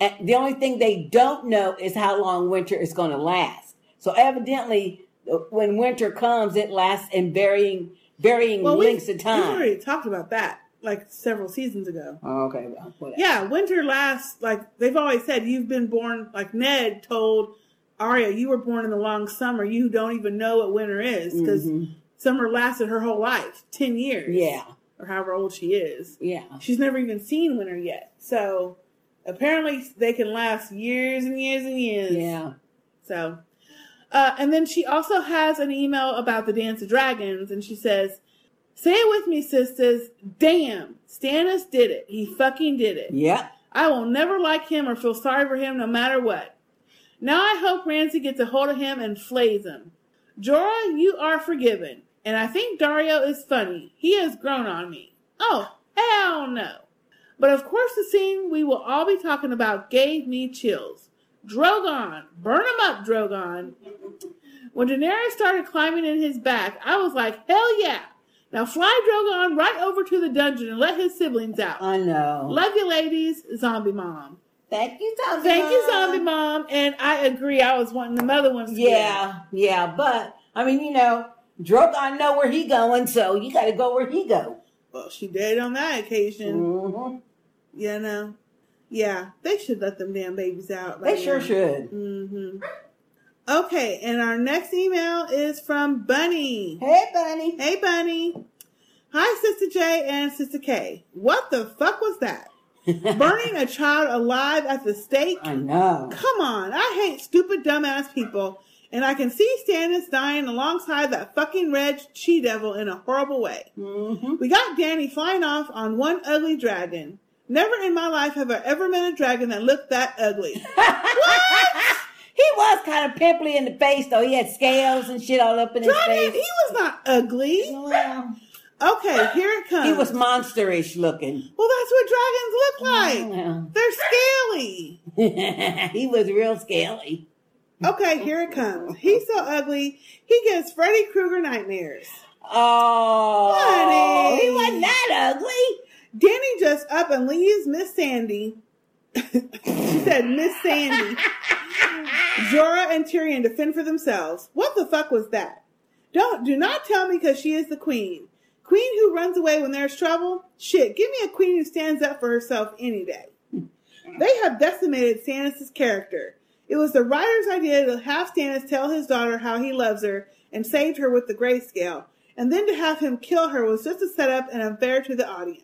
and the only thing they don't know is how long winter is going to last. So evidently, when winter comes, it lasts in varying varying Well, lengths of time. we already talked about that like several seasons ago. Oh, okay, well. Yeah, winter lasts like they've always said. You've been born like Ned told Arya, you were born in the long summer. You don't even know what winter is because Mhm. summer lasted her whole life, ten years. Yeah. or however old she is. Yeah, she's never even seen winter yet. So apparently they can last years and years and years. Yeah. So, uh, and then she also has an email about the Dance of Dragons, and she says, "Say it with me, sisters. Damn, Stannis did it. He fucking did it. Yeah. I will never like him or feel sorry for him, no matter what. Now I hope Ramsay gets a hold of him and flays him. Jorah, you are forgiven, and I think Daario is funny. He has grown on me. Oh, hell no. But of course, the scene we will all be talking about gave me chills. Drogon, burn him up, Drogon. When Daenerys started climbing in his back, I was like, hell yeah. Now fly Drogon right over to the dungeon and let his siblings out. I know. Love you, ladies. Zombie mom. Thank you, zombie Thank you, mom. zombie mom. And I agree. I was wanting the other ones. Yeah, yeah, but I mean, you know, Drogon know where he going, so you got to go where he go. Well, she did on that occasion. Mm-hmm. You know. Yeah, they should let them damn babies out. They sure should. Mm-hmm. Okay, and our next email is from Bunny. Hey, Bunny. Hey, Bunny. Hi, Sister J and Sister K. What the fuck was that? Burning a child alive at the stake? I know. Come on, I hate stupid dumbass people, and I can see Stannis dying alongside that fucking red she devil in a horrible way. Mm-hmm. We got Dany flying off on one ugly dragon. Never in my life have I ever met a dragon that looked that ugly. what? He was kind of pimply in the face, though. He had scales and shit all up in his Dragon, face. he was not ugly. Okay, here it comes. He was monsterish looking. Well, that's what dragons look like. They're scaly. he was real scaly. Okay, here it comes. He's so ugly, he gives Freddy Krueger nightmares. Oh, Honey. he wasn't that ugly. Dany just up and leaves Miss Sandy. she said Miss Sandy. Jorah and Tyrion defend for themselves. What the fuck was that? Don't do not tell me because she is the queen. Queen who runs away when there's trouble? Shit, give me a queen who stands up for herself any day. They have decimated Stannis' character. It was the writer's idea to have Stannis tell his daughter how he loves her and saved her with the grayscale, and then to have him kill her was just a setup and unfair to the audience.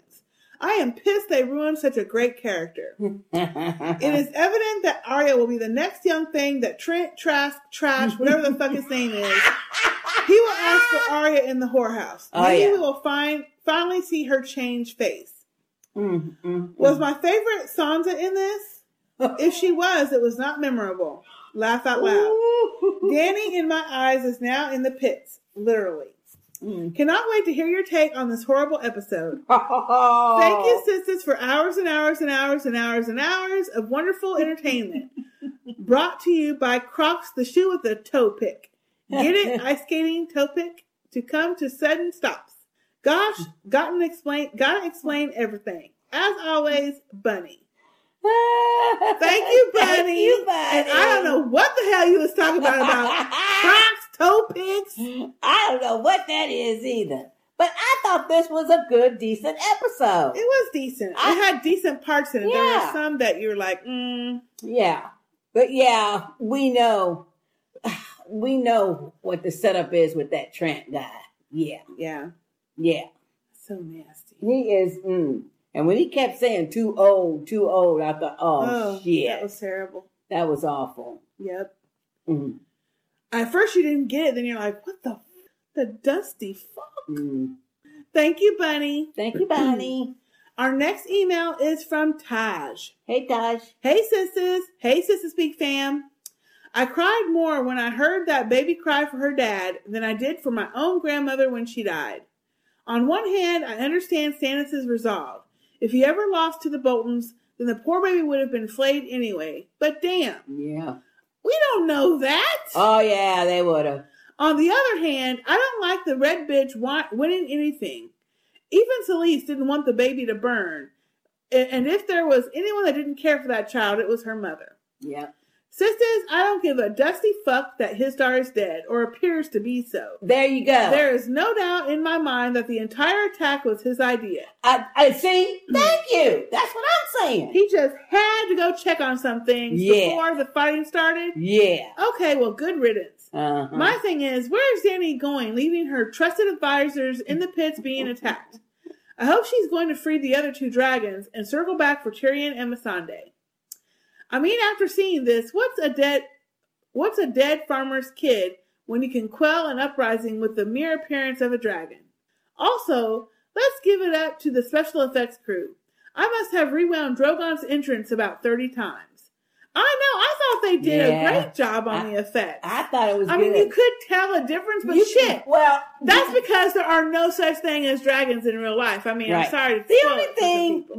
I am pissed they ruined such a great character. it is evident that Arya will be the next young thing that Trent, Trask, Trash, whatever the fuck his name is, he will ask for Arya in the whorehouse. Oh, Maybe yeah. we will find finally see her change face. Mm, mm, Was my favorite Sansa in this? if she was, it was not memorable. Laugh out loud. Dany in my eyes is now in the pits, literally. Mm. Cannot wait to hear your take on this horrible episode. Thank you, sisters, for hours and hours and hours and hours and hours of wonderful entertainment. Brought to you by Crocs, the shoe with the toe pick. Get it? Ice skating toe pick to come to sudden stops. Gosh, gotten explain, gotta explain everything. As always, Bunny. Thank you, Bunny. Thank you, Bunny. And I don't know what the hell you was talking about about Crocs, toe picks. I don't know what that is either. But I thought this was a good, decent episode. It was decent. it had decent parts in it. Yeah. There were some that you're like, mm, Yeah. But yeah, we know we know what the setup is with that Trant guy. Yeah. yeah, Yeah. so nasty. He is mm. And when he kept saying too old, too old, I thought, oh, Oh, shit. that was terrible. That was awful. Yep. Mhm. At first you didn't get it, then you're like, what the f- the dusty fuck? Mm. Thank you, Bunny. Thank you, Bunny. Our next email is from Taj. Hey, Taj. Hey, sisters. Hey, Sistah Speak fam. I cried more when I heard that baby cry for her dad than I did for my own grandmother when she died. On one hand, I understand Stannis' resolve. If he ever lost to the Boltons, then the poor baby would have been flayed anyway. But damn, Yeah. We don't know that. Oh, yeah, they would have. On the other hand, I don't like the red bitch winning anything. Even Selyse didn't want the baby to burn. And if there was anyone that didn't care for that child, it was her mother. Yeah. Sisters, I don't give a dusty fuck that Hizdahr is dead, or appears to be so. There you go. There is no doubt in my mind that the entire attack was his idea. I, I see. Thank you. That's what I'm saying. He just had to go check on some things Yeah. before the fighting started. Yeah. Okay, well, good riddance. Uh-huh. My thing is, where is Dany going, leaving her trusted advisors in the pits being attacked? I hope she's going to free the other two dragons and circle back for Tyrion and Missandei. I mean, after seeing this, what's a dead, what's a dead farmer's kid when you can quell an uprising with the mere appearance of a dragon? Also, let's give it up to the special effects crew. I must have rewound Drogon's entrance about 30 times. I know, I thought they did Yeah. a great job on the effects. I thought it was I mean, you could tell a difference, but You- shit. Well, That's because there are no such thing as dragons in real life. I mean, I'm sorry. To The only it for some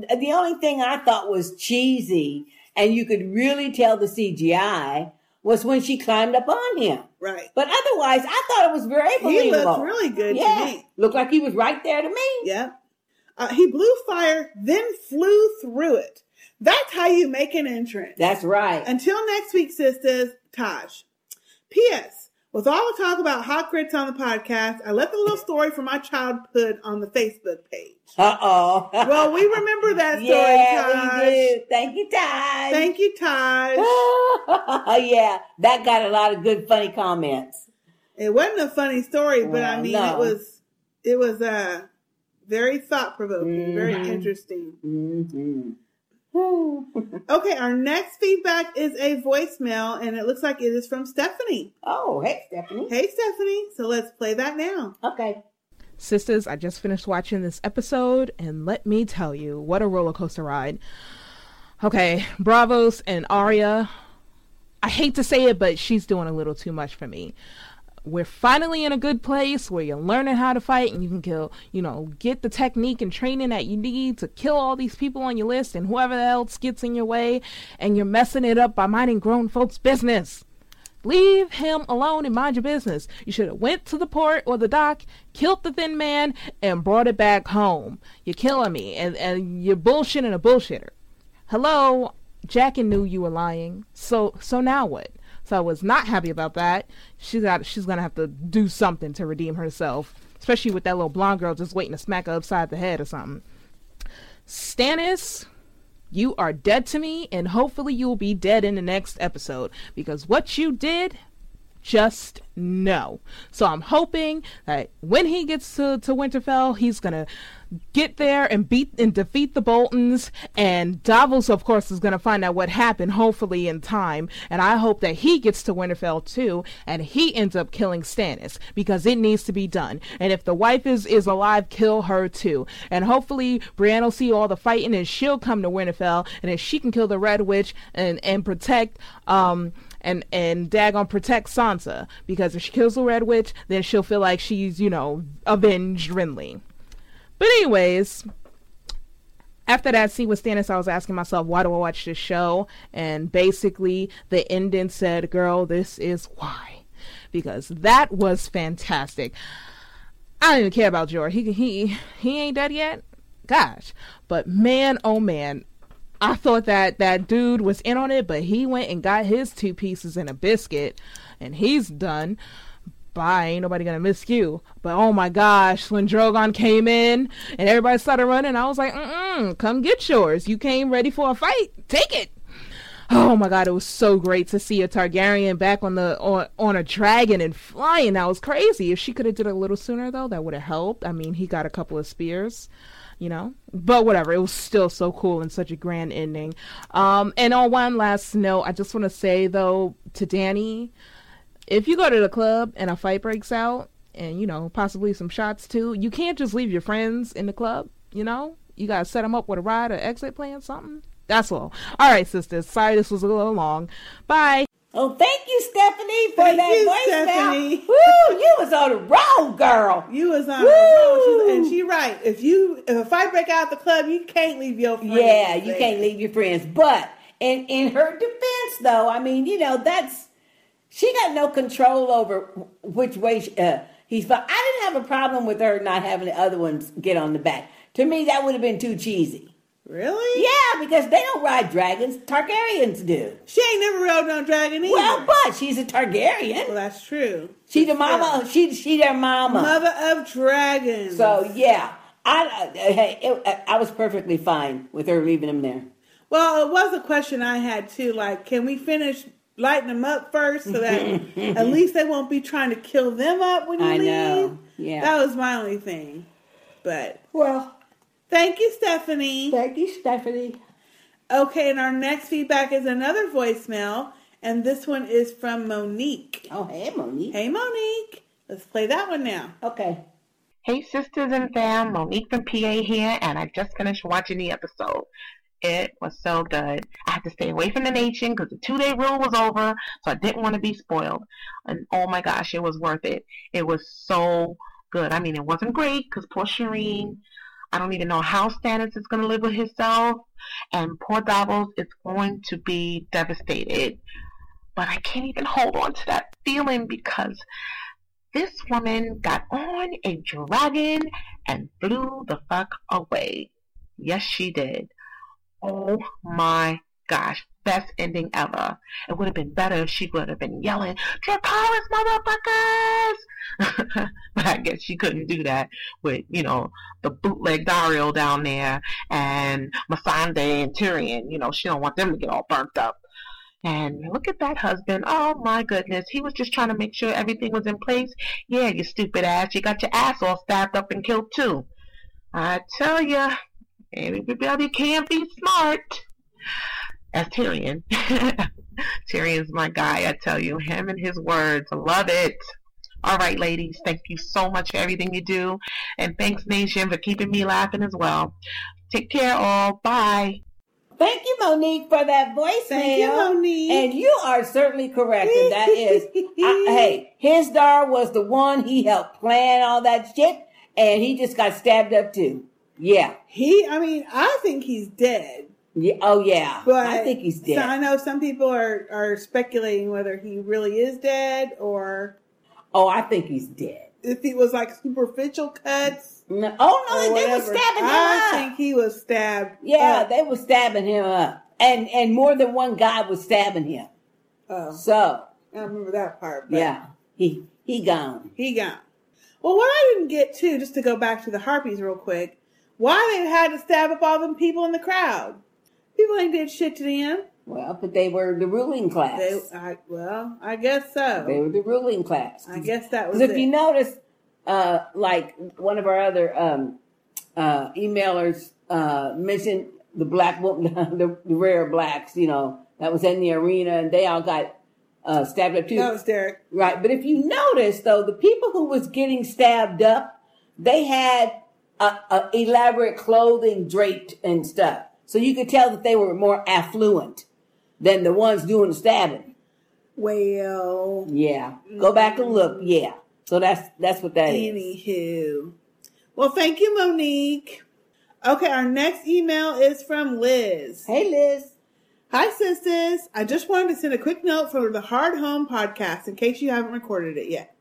thing, the only thing I thought was cheesy, and you could really tell the CGI was when she climbed up on him. Right. But otherwise, I thought it was very believable. He looked really good yeah. to me. Looked like he was right there to me. Yeah. Uh, he blew fire, then flew through it. That's how you make an entrance. That's right. Until next week, sisters, Taj. P.S. With all the talk about hot grits on the podcast, I left a little story from my childhood on the Facebook page. Uh oh. Well, we remember that story, yeah, Taj. we do. Thank you, Taj. Thank you, Taj. yeah, that got a lot of good, funny comments. It wasn't a funny story, but Well, I mean, no. it was it was uh very thought provoking, very Mhm. interesting. Mm-hmm. Okay, our next feedback is a voicemail, and it looks like it is from Stephanie. Oh, hey, Stephanie. Hey, Stephanie. So let's play that now. Okay. Sisters, I just finished watching this episode, and let me tell you, what a roller coaster ride. Okay, Braavos and Arya. I hate to say it, but she's doing a little too much for me. We're finally in a good place where you're learning how to fight and you can kill, you know, get the technique and training that you need to kill all these people on your list and whoever else gets in your way, and you're messing it up by minding grown folks' business. Leave him alone and mind your business. You should have went to the port or the dock, killed the thin man, and brought it back home. You're killing me, and, and you're bullshitting a bullshitter. Hello, Jaqen knew you were lying. So so now what? So I was not happy about that. She's got she's gonna have to do something to redeem herself, especially with that little blonde girl just waiting to smack her upside the head or something. Stannis, you are dead to me, and hopefully you'll be dead in the next episode because what you did, just no. So I'm hoping that when he gets to, to Winterfell, he's gonna get there and beat and defeat the Boltons, and Davos, of course, is gonna find out what happened, hopefully in time. And I hope that he gets to Winterfell too, and he ends up killing Stannis because it needs to be done. And if the wife is is alive, kill her too. And hopefully Brienne will see all the fighting, and she'll come to Winterfell, and if she can kill the Red Witch and and protect um and and daggone protect Sansa because if she kills the Red Witch, then she'll feel like she's you know avenged Renly. But anyways, after that scene with Stannis, I was asking myself, why do I watch this show? And basically, the ending said, "Girl, this is why," because that was fantastic. I don't even care about Jorah. He he he ain't dead yet. Gosh, but man, oh man, I thought that that dude was in on it, but he went and got his two pieces and a biscuit, and he's done. Bye, ain't nobody gonna miss you. But oh my gosh, when Drogon came in and everybody started running, I was like, mm come get yours. You came ready for a fight. Take it. Oh my god, it was so great to see a Targaryen back on the on, on a dragon and flying. That was crazy. If she could have did it a little sooner though, that would have helped. I mean, he got a couple of spears. you know. But whatever, it was still so cool and such a grand ending. Um, and on one last note, I just want to say though to Dany, if you go to the club and a fight breaks out, and you know possibly some shots too, you can't just leave your friends in the club. You know, you gotta set them up with a ride or exit plan, something. That's all. All right, sisters. Sorry this was a little long. Bye. Oh, thank you, Stephanie, for Thank that you, voicemail. Stephanie. Woo, you was on the road, girl. You was on the road, and she right. If you if a fight break out at the club, you can't leave your friends. Yeah, you there. can't leave your friends. But in in her defense, though, I mean, you know, that's she got no control over which way she, uh, he's. I didn't have a problem with her not having the other ones get on the back. To me, that would have been too cheesy. Really? Yeah, because they don't ride dragons. Targaryens do. She ain't never rode no dragon either. Well, but she's a Targaryen. Well, that's true. She the mama. She she their mama. Mother of dragons. So yeah, I hey, it, I was perfectly fine with her leaving him there. Well, it was a question I had too. Like, can we finish lighting them up first so that at least they won't be trying to kill them up when you I leave? know. Yeah. That was my only thing. But well, thank you, Stephanie. Thank you, Stephanie. Okay, and our next feedback is another voicemail, and this one is from Monique. Oh, hey, Monique. Hey, Monique. Let's play that one now. Okay. Hey, sisters and fam, Monique from PA here, and I just finished watching the episode. It was so good. I had to stay away from the nation because the two day rule was over, so I didn't want to be spoiled. And oh my gosh, it was worth it. It was so good. I mean, it wasn't great because poor Shireen, I don't even know how Stannis is going to live with himself, and poor Davos is going to be devastated. But I can't even hold on to that feeling because this woman got on a dragon and flew the fuck away. Yes, she did. Oh my gosh. Best ending ever. It would have been better if she would have been yelling, Dracarys motherfuckers! but I guess she couldn't do that with, you know, the bootleg Daario down there and Missandei and Tyrion. You know, she don't want them to get all burnt up. And look at that husband. Oh my goodness. He was just trying to make sure everything was in place. Yeah, you stupid ass. You got your ass all stabbed up and killed too. I tell ya, everybody can't be smart. As Tyrion. Tyrion's my guy, I tell you. Him and his words. Love it. All right, ladies. Thank you so much for everything you do. And thanks, Nation, for keeping me laughing as well. Take care, all. Bye. Thank you, Monique, for that voicemail. Thank you, Monique. And you are certainly correct, and that is, I, hey, Hizdahr was the one he helped plan all that shit, and he just got stabbed up too. Yeah. He, I mean, I think he's dead. Yeah. Oh yeah. But I think he's dead. So I know some people are are speculating whether he really is dead or. Oh, I think he's dead. If he was like superficial cuts. No, oh no, they were stabbing him I up. think he was stabbed. Yeah, up. they were stabbing him up, and and more than one guy was stabbing him. Oh. So I remember that part. But yeah, he he gone. He gone. Well, what I didn't get to, just to go back to the harpies real quick, why they had to stab up all them people in the crowd? People ain't did shit to them. Well, but they were the ruling class. They, I, well, I guess so. They were the ruling class. I guess that was Because if it. you notice, uh, like one of our other um, uh, emailers uh, mentioned the black woman, the, the rare blacks, you know, that was in the arena, and they all got uh, stabbed up too. That was Derek. Right, but if you notice though, the people who was getting stabbed up, they had uh, uh, elaborate clothing draped and stuff, so you could tell that they were more affluent than the ones doing the stabbing. Well, Yeah, go back and look. Yeah, so that's that's what that is. Anywho. Well, thank you, Monique. Okay, our next email is from Liz. Hey, Liz. Hi, sisters. I just wanted to send a quick note for the Hardhome podcast in case you haven't recorded it yet.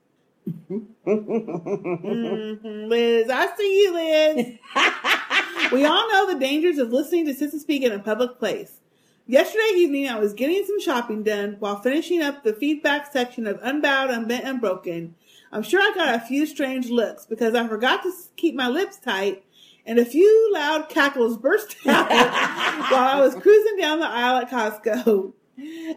Mhm, Liz, I see you, Liz. we all know the dangers of listening to Sistah Speak in a public place. Yesterday evening, I was getting some shopping done while finishing up the feedback section of Unbowed, Unbent, Unbroken. I'm sure I got a few strange looks because I forgot to keep my lips tight and a few loud cackles burst out while I was cruising down the aisle at Costco.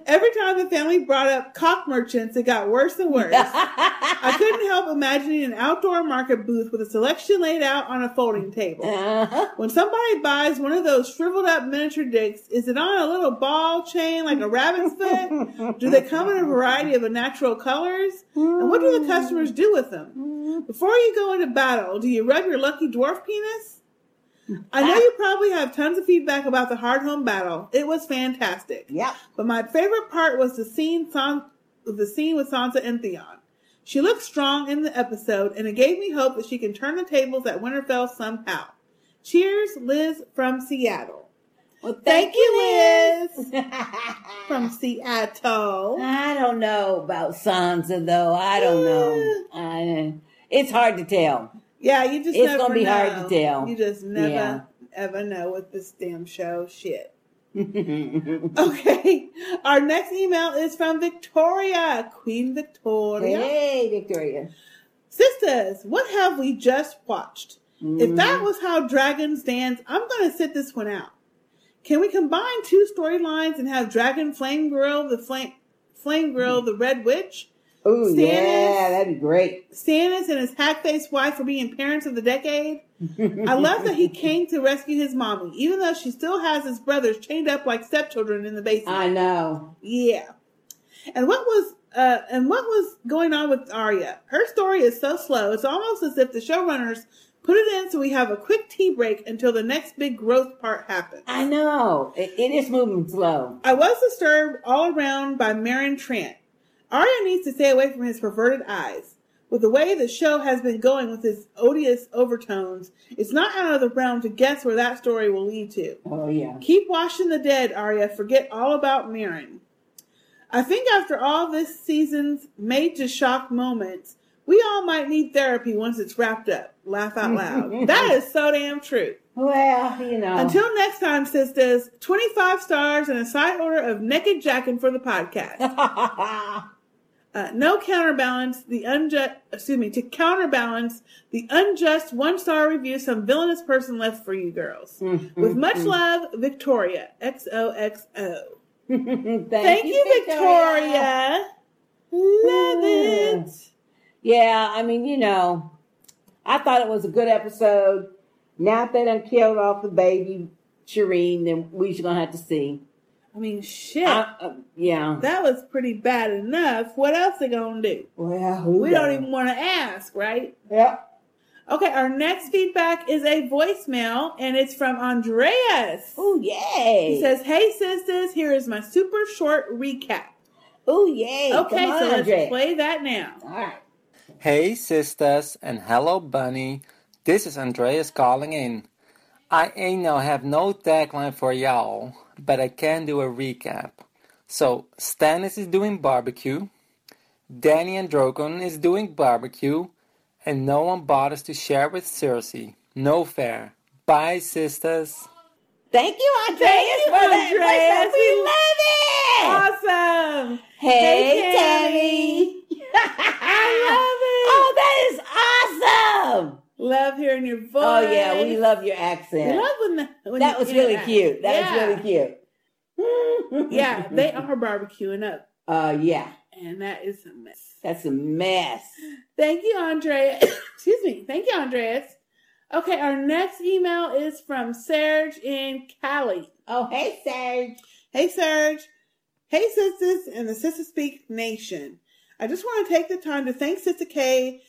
Every time the family brought up cock merchants, it got worse and worse. I couldn't help imagining an outdoor market booth with a selection laid out on a folding table. Uh-huh. When somebody buys one of those shriveled up miniature dicks, is it on a little ball chain like a rabbit's foot? Do they come in a variety of natural colors? And what do the customers do with them? Mm-hmm. Before you go into battle, do you rub your lucky dwarf penis? I know you probably have tons of feedback about the Hardhome battle. It was fantastic. Yeah. But my favorite part was the scene San- the scene with Sansa and Theon. She looked strong in the episode, and it gave me hope that she can turn the tables at Winterfell somehow. Cheers, Liz from Seattle. Well, Thank you, Liz. from Seattle. I don't know about Sansa though. I don't know. I, it's hard to tell. Yeah, you just It's never gonna be know. hard to tell. You just never Yeah. ever know with this damn show. Shit. okay. Our next email is from Victoria, Queen Victoria. Hey, Victoria. Sisters, what have we just watched? If that Mhm. was how Dragons dance, I'm going to sit this one out. Can we combine two storylines and have Dragon Flame Girl, the Flame Flame Girl, the Red Witch? Stannis- yeah, that'd be great. Stannis and his hack-faced wife for being parents of the decade. I love that he came to rescue his mommy, even though she still has his brothers chained up like stepchildren in the basement. I know. Yeah. And what was uh and what was going on with Arya? Her story is so slow. It's almost as if the showrunners put it in so we have a quick tea break until the next big growth part happens. I know. It, it is moving slow. I was disturbed all around by Meryn Trant. Arya needs to stay away from his perverted eyes. With the way the show has been going with its odious overtones, it's not out of the realm to guess where that story will lead to. Oh yeah. Keep washing the dead, Arya. Forget all about Meryn. I think after all this season's made to shock moments, we all might need therapy once it's wrapped up. Laugh out loud. that is so damn true. Well, you know. Until next time, sisters, 25 stars and a side order of naked jacking for the podcast. Uh, no counterbalance the unjust, excuse me, to counterbalance the unjust one star review some villainous person left for you girls. Mm, mm, with much mm. love, Victoria. XOXO. Thank, you, Victoria. Love it. Yeah, I mean, you know, I thought it was a good episode. Now that they done killed off the baby Shireen, then we just gonna have to see. I mean, shit. Uh, uh, yeah. That was pretty bad enough. What else they gonna do? Well, we don't even want to ask, right? Yep. Okay, our next feedback is a voicemail, and it's from Andreas. Oh, yay! He says, "Hey sisters, here is my super short recap." Oh, yay! Okay, Come on, so let's Andreas. play that now. All right. Hey, sisters, and hello, Bunny. This is Andreas calling in. I ain't no have no tagline for y'all, but I can do a recap. So, Stannis is doing barbecue, Dany and Drogon is doing barbecue, and no one bothers to share with Cersei. No fair. Bye, sisters. Thank you, Andreas, Thank you, for that Andreas. voice. We love it. Awesome. Hey, Hey, Tammy. I love it. Oh, that is awesome. Love hearing your voice. Oh yeah, we love your accent. love when, the, when that was really interact. cute. That Yeah. was really cute. yeah, they are barbecuing up, Uh, yeah, and that is a mess. that's a mess. Thank you, Andrea. Excuse me. Thank you, Andreas. Okay, our next email is from Serge in Cali. Oh, hey, Serge. Hey, Serge. Hey, sisters and the Sistah Speak Nation. I just want to take the time to thank Sister K,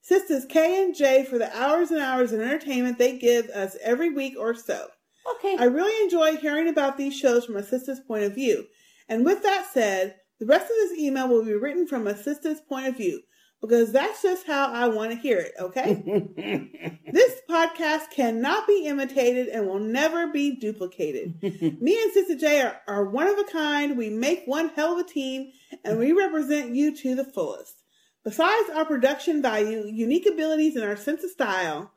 Sisters K and J for the hours and hours of entertainment they give us every week or so. Okay. I really enjoy hearing about these shows from a sister's point of view. And with that said, the rest of this email will be written from a sister's point of view because that's just how I want to hear it, okay? this podcast cannot be imitated and will never be duplicated. Me and Sister J are, are one of a kind. We make one hell of a team and we represent you to the fullest. Besides our production value, unique abilities, and our sense of style,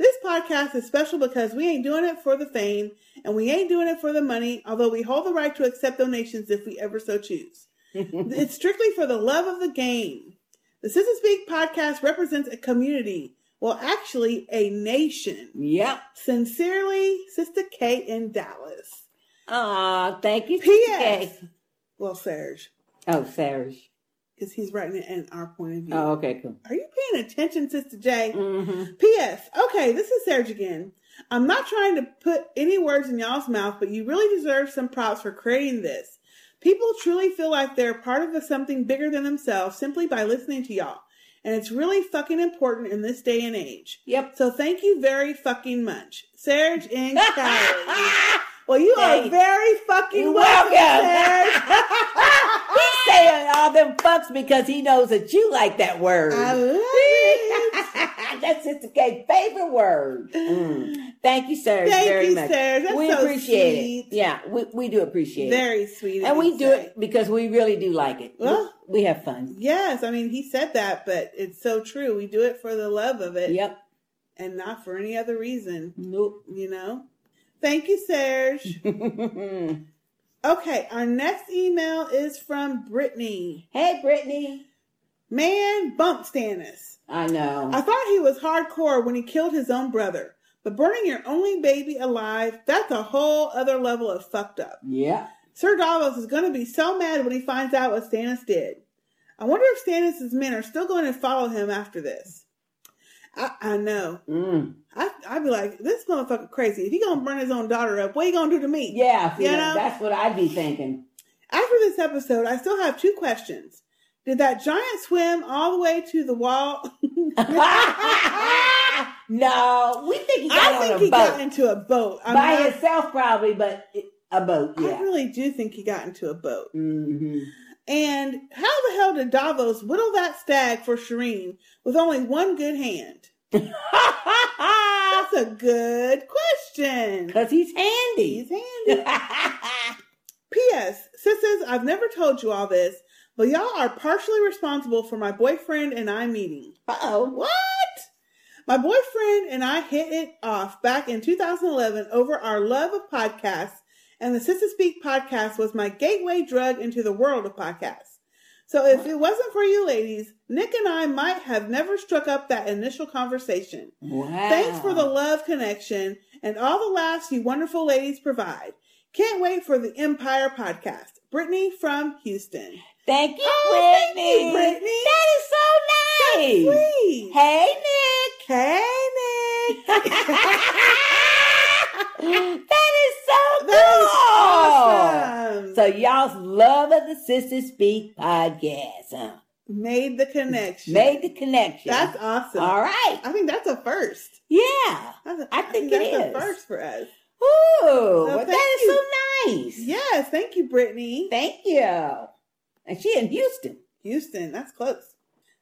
this podcast is special because we ain't doing it for the fame and we ain't doing it for the money, although we hold the right to accept donations if we ever so choose. it's strictly for the love of the game. The Sistah Speak podcast represents a community, well, actually, a nation. Yep. Sincerely, Sister K in Dallas. Aw, thank you, Sister P.S. K. Well, Serge. Oh, Serge. Because he's writing it in our point of view. Oh, okay, cool. Are you paying attention, Sister J? Mm-hmm. P.S. Okay, this is Serge again. I'm not trying to put any words in y'all's mouth, but you really deserve some props for creating this. People truly feel like they're part of a something bigger than themselves simply by listening to y'all. And it's really fucking important in this day and age. Yep. So thank you very fucking much. Serge and Kylie. well, you are very fucking welcome, welcome. Serge. Saying all them fucks because he knows that you like that word. I love it. That's Sister K's favorite word. Mm. Thank you, Serge, Thank very you, much. Serge. That's we so appreciate sweet. it. Yeah, we, we do appreciate it. Very sweet. And we do say. it because we really do like it. We- we have fun. Yes, I mean he said that, but it's so true. We do it for the love of it. Yep. And not for any other reason. Nope. You know? Thank you, Serge. okay, our next email is from Brittany. Hey, Brittany. Man, bump Stannis. I know. I thought he was hardcore when he killed his own brother. But burning your only baby alive, that's a whole other level of fucked up. yeah. Sir Davos is going to be so mad when he finds out what Stannis did. I wonder if Stannis' men are still going to follow him after this. I, I know. Mm. I, I'd be like, this motherfucker crazy. If he going to burn his own daughter up, what he going to do to me? Yeah, You that- know? that's what I'd be thinking. After this episode, I still have two questions. Did that giant swim all the way to the wall? no, we think he got I on think a he boat. got into a boat. I'm By not- himself, probably, but a boat, I really do think he got into a boat. Mm-hmm. And how the hell did Davos whittle that stag for Shireen with only one good hand? That's a good question. Because he's handy. He's handy. P.S. Sisters, I've never told you all this, but y'all are partially responsible for my boyfriend and I meeting. Uh oh. What? My boyfriend and I hit it off back in 2011 over our love of podcasts, and the Sistah Speak podcast was my gateway drug into the world of podcasts. So if it wasn't for you ladies, Nick and I might have never struck up that initial conversation. Wow. Thanks for the love connection and all the laughs you wonderful ladies provide. Can't wait for the Empire podcast. Brittany from Houston. Thank you, Oh, Brittany. thank you, Brittany. That is so nice. Sweet. Hey, Nick. Hey, Nick. that is so That cool. is awesome. So y'all's love of the Sistah Speak podcast, huh? Made the connection. Made the connection. That's awesome. All right. I think that's a first. Yeah. That's a, I think that's it a is. first for us. Ooh, Well, well, that is you. so nice. Yes, thank you, Brittany. Thank you. And she in Houston. Houston, that's close.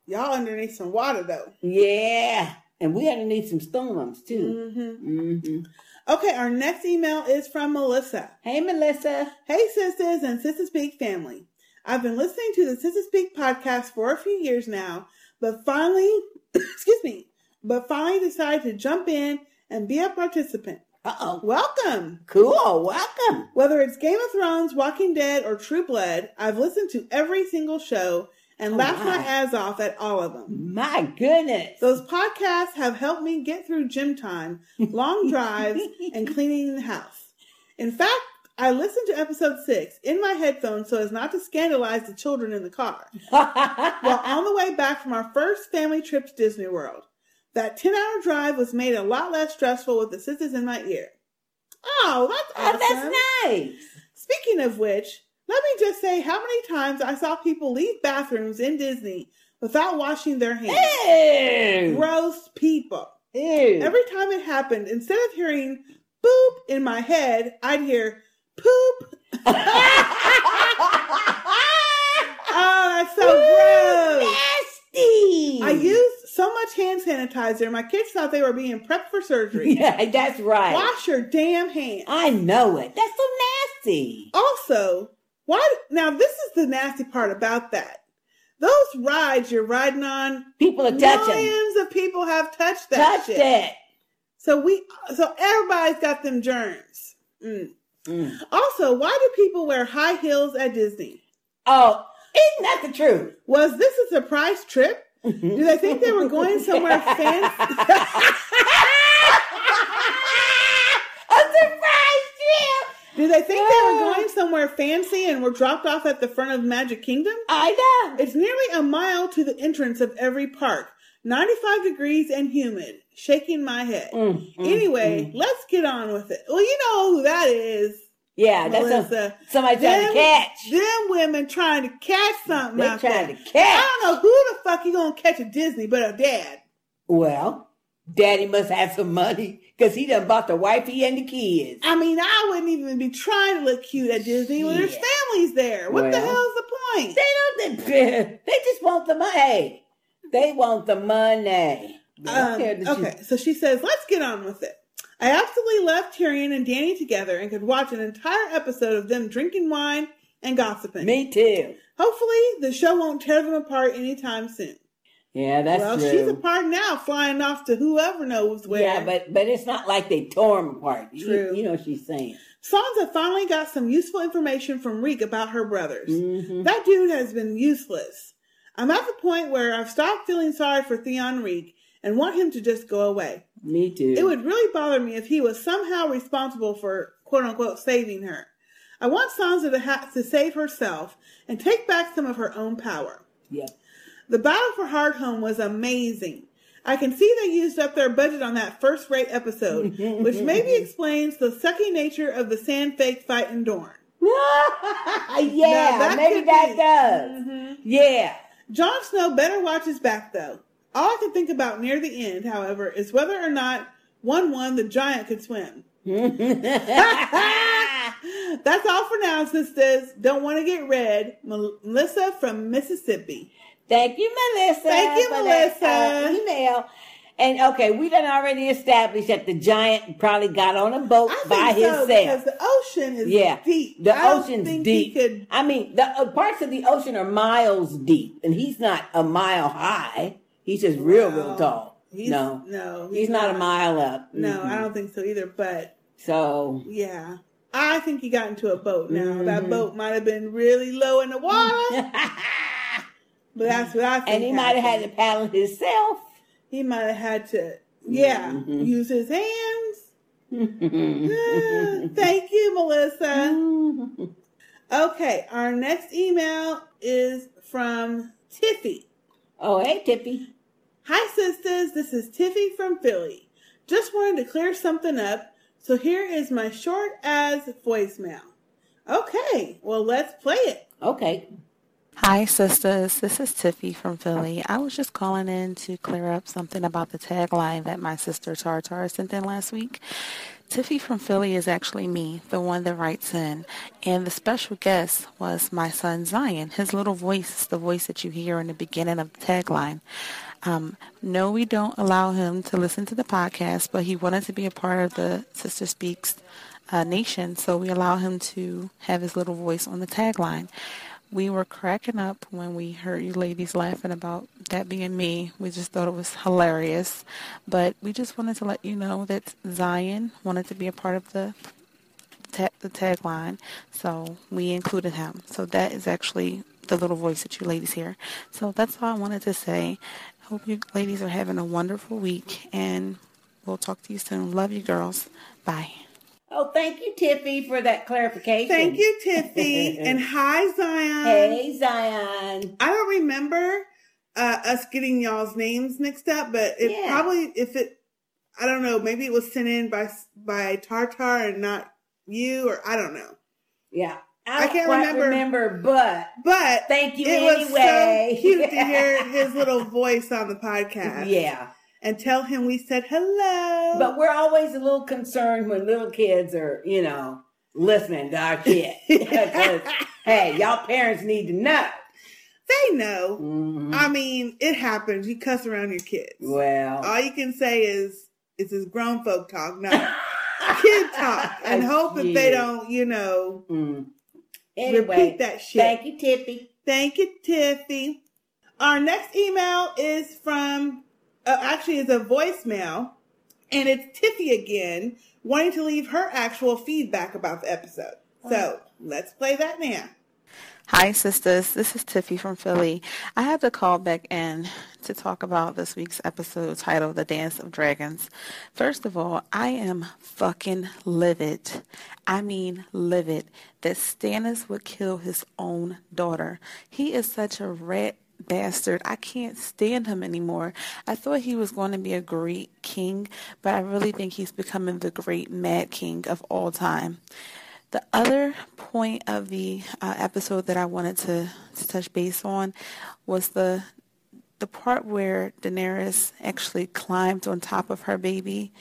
Y'all underneath some water though. Yeah. And we underneath some storms too. Mm-hmm. Mm-hmm. Okay, our next email is from Melissa. Hey, Melissa. Hey, sisters and Sistah Speak family. I've been listening to the Sistah Speak podcast for a few years now, but finally, excuse me, but finally decided to jump in and be a participant. Uh oh. Welcome. Cool. Welcome. Whether it's Game of Thrones, Walking Dead, or True Blood, I've listened to every single show and Oh, laughed my my. ass off at all of them. My goodness. Those podcasts have helped me get through gym time, long drives, and cleaning the house. In fact, I listened to episode six in my headphones so as not to scandalize the children in the car while on the way back from our first family trip to Disney World. That 10 hour drive was made a lot less stressful with the sisters in my ear. Oh, that's Oh, awesome. that's nice. Speaking of which, let me just say how many times I saw people leave bathrooms in Disney without washing their hands. Ew. Gross people. Ew. Every time it happened, instead of hearing boop in my head, I'd hear poop. oh, that's so gross. Nasty. I used so much hand sanitizer, my kids thought they were being prepped for surgery. Yeah, that's right. Wash your damn hands. I know it. That's so nasty. Also, why? Now, this is the nasty part about that. Those rides you're riding on, People are touching. millions of people have touched that Touched shit. it. So we, so everybody's got them germs. Mm. Mm. Also, why do people wear high heels at Disney? Oh, isn't that the truth? Was this a surprise trip? Do they think they were going somewhere fancy? a surprise trip. Do they think they were going somewhere fancy and were dropped off at the front of Magic Kingdom? I know. It's nearly a mile to the entrance of every park. 95 degrees and humid. Shaking my head. Mm, anyway, let's get on with it. Well, you know who that is. Yeah, that's a- Melissa. somebody trying to catch. Them women trying to catch something They trying there. to catch. I don't know who the fuck you gonna catch at Disney but a dad. Well, Daddy must have some money because he done bought the wifey and the kids. I mean, I wouldn't even be trying to look cute at Disney when there's families there. What the Well, hell's the point? They don't. They, they just want the money. They want the money. Um, that you- okay, so she says, let's get on with it. I absolutely left Tyrion and Dany together and could watch an entire episode of them drinking wine and gossiping. Me too. Hopefully, the show won't tear them apart anytime soon. Yeah, that's well, true. she's apart now, flying off to whoever knows where. Yeah, but but it's not like they tore him apart. You- True. You, know what she's saying. Sansa finally got some useful information from Reek about her brothers. Mm-hmm. That dude has been useless. I'm at the point where I've stopped feeling sorry for Theon Reek and want him to just go away. Me too. It would really bother me if he was somehow responsible for quote unquote saving her. I want Sansa to have to save herself and take back some of her own power. Yeah. The battle for Hardhome was amazing. I can see they used up their budget on that first rate episode, which maybe explains the sucky nature of the sand fake fight in Dorne. yeah, Now, maybe that be. does. Mhm. Yeah. Jon Snow better watch his back though. All I can think about near the end, however, is whether or not one one the giant could swim. That's all for now, sisters. Don't want to get red. Melissa from Mississippi. Thank you, Melissa. Thank you, for that, uh, Melissa. email. And okay, we done already established that the giant probably got on a boat I by so, himself. because the ocean is yeah, deep. The I ocean's deep. could- I mean, the uh, parts of the ocean are miles deep, and he's not a mile high. He's just real, real tall. He's- no, no, he's, not, a mile up. No, Mhm. I don't think so either. But So yeah, I think he got into a boat. Now that Mhm. boat might have been really low in the water, but that's what I think. and he might have had to paddle himself. He might have had to, yeah, Mhm. use his hands. Thank you, Melissa. Okay, our next email is from Tiffy. Oh, hey, Tiffy. Hi, sisters. This is Tiffy from Philly. Just wanted to clear something up, so here is my short as voicemail. Okay, well, let's play it. Okay. Hi, sisters. This is Tiffy from Philly. I was just calling in to clear up something about the tagline that my sister Tartar sent in last week. Tiffy from Philly is actually me, the one that writes in. And the special guest was my son Zion. His little voice is the voice that you hear in the beginning of the tagline. Um, no, we don't allow him to listen to the podcast, but he wanted to be a part of the Sistah Speaks uh, nation, so we allow him to have his little voice on the tagline. We were cracking up when we heard you ladies laughing about that being me. We just thought it was hilarious. But we just wanted to let you know that Zion wanted to be a part of the ta- the tagline, so we included him. So that is actually the little voice that you ladies hear. So that's all I wanted to say. Hope you ladies are having a wonderful week, and we'll talk to you soon. Love you, girls. Bye. Oh, thank you, Tiffy, for that clarification. Thank you, Tiffy. and hi, Zion. Hey, Zion. I don't remember uh, us getting y'all's names mixed up, but it Yeah. probably, if it, I don't know, maybe it was sent in by by Tartar and not you, or I don't know. Yeah. I, don't can't remember, remember, but but thank you it anyway. was so cute to hear his little voice on the podcast. Yeah. And tell him we said hello. But we're always a little concerned when little kids are, you know, listening to our kid. Hey, y'all parents need to know. they know. Mm-hmm. I mean, it happens. You cuss around your kids. Well, all you can say is it's this grown folk talk, not kid talk, and hope that they don't, you know, mm. Anyway, repeat that shit. thank you, Tiffy. Thank you, Tiffy. Our next email is from, uh, actually, is a voicemail, and it's Tiffy again, wanting to leave her actual feedback about the episode. So let's play that now. Hi, sisters. This is Tiffy from Philly. I had to call back in to talk about this week's episode titled The Dance of Dragons. First of all, I am fucking livid. I mean, livid that Stannis would kill his own daughter. He is such a rat bastard. I can't stand him anymore. I thought he was going to be a great king, but I really think he's becoming the great mad king of all time. The other point of the uh, episode that I wanted to, to touch base on was the the part where Daenerys actually climbed on top of her baby.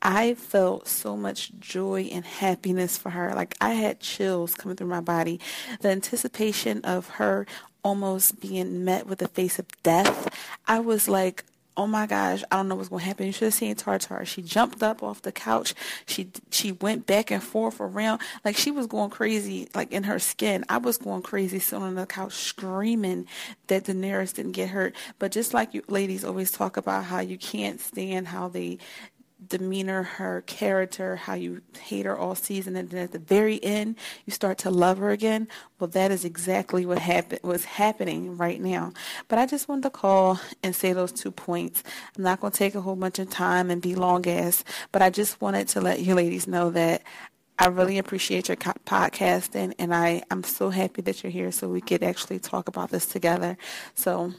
I felt so much joy and happiness for her. Like I had chills coming through my body. The anticipation of her almost being met with the face of death. I was like, oh my gosh, I don't know what's going to happen. You should have seen Tartar. She jumped up off the couch. She she went back and forth around like she was going crazy, like in her skin. I was going crazy sitting on the couch screaming that Daenerys didn't get hurt. But just like you ladies always talk about how you can't stand how they demeanor, her character, how you hate her all season, and then at the very end you start to love her again. Well, that is exactly what happened was happening right now. But I just wanted to call and say those two points. I'm not going to take a whole bunch of time and be long ass, but I just wanted to let you ladies know that I really appreciate your podcasting, and I I'm so happy that you're here so we could actually talk about this together. So,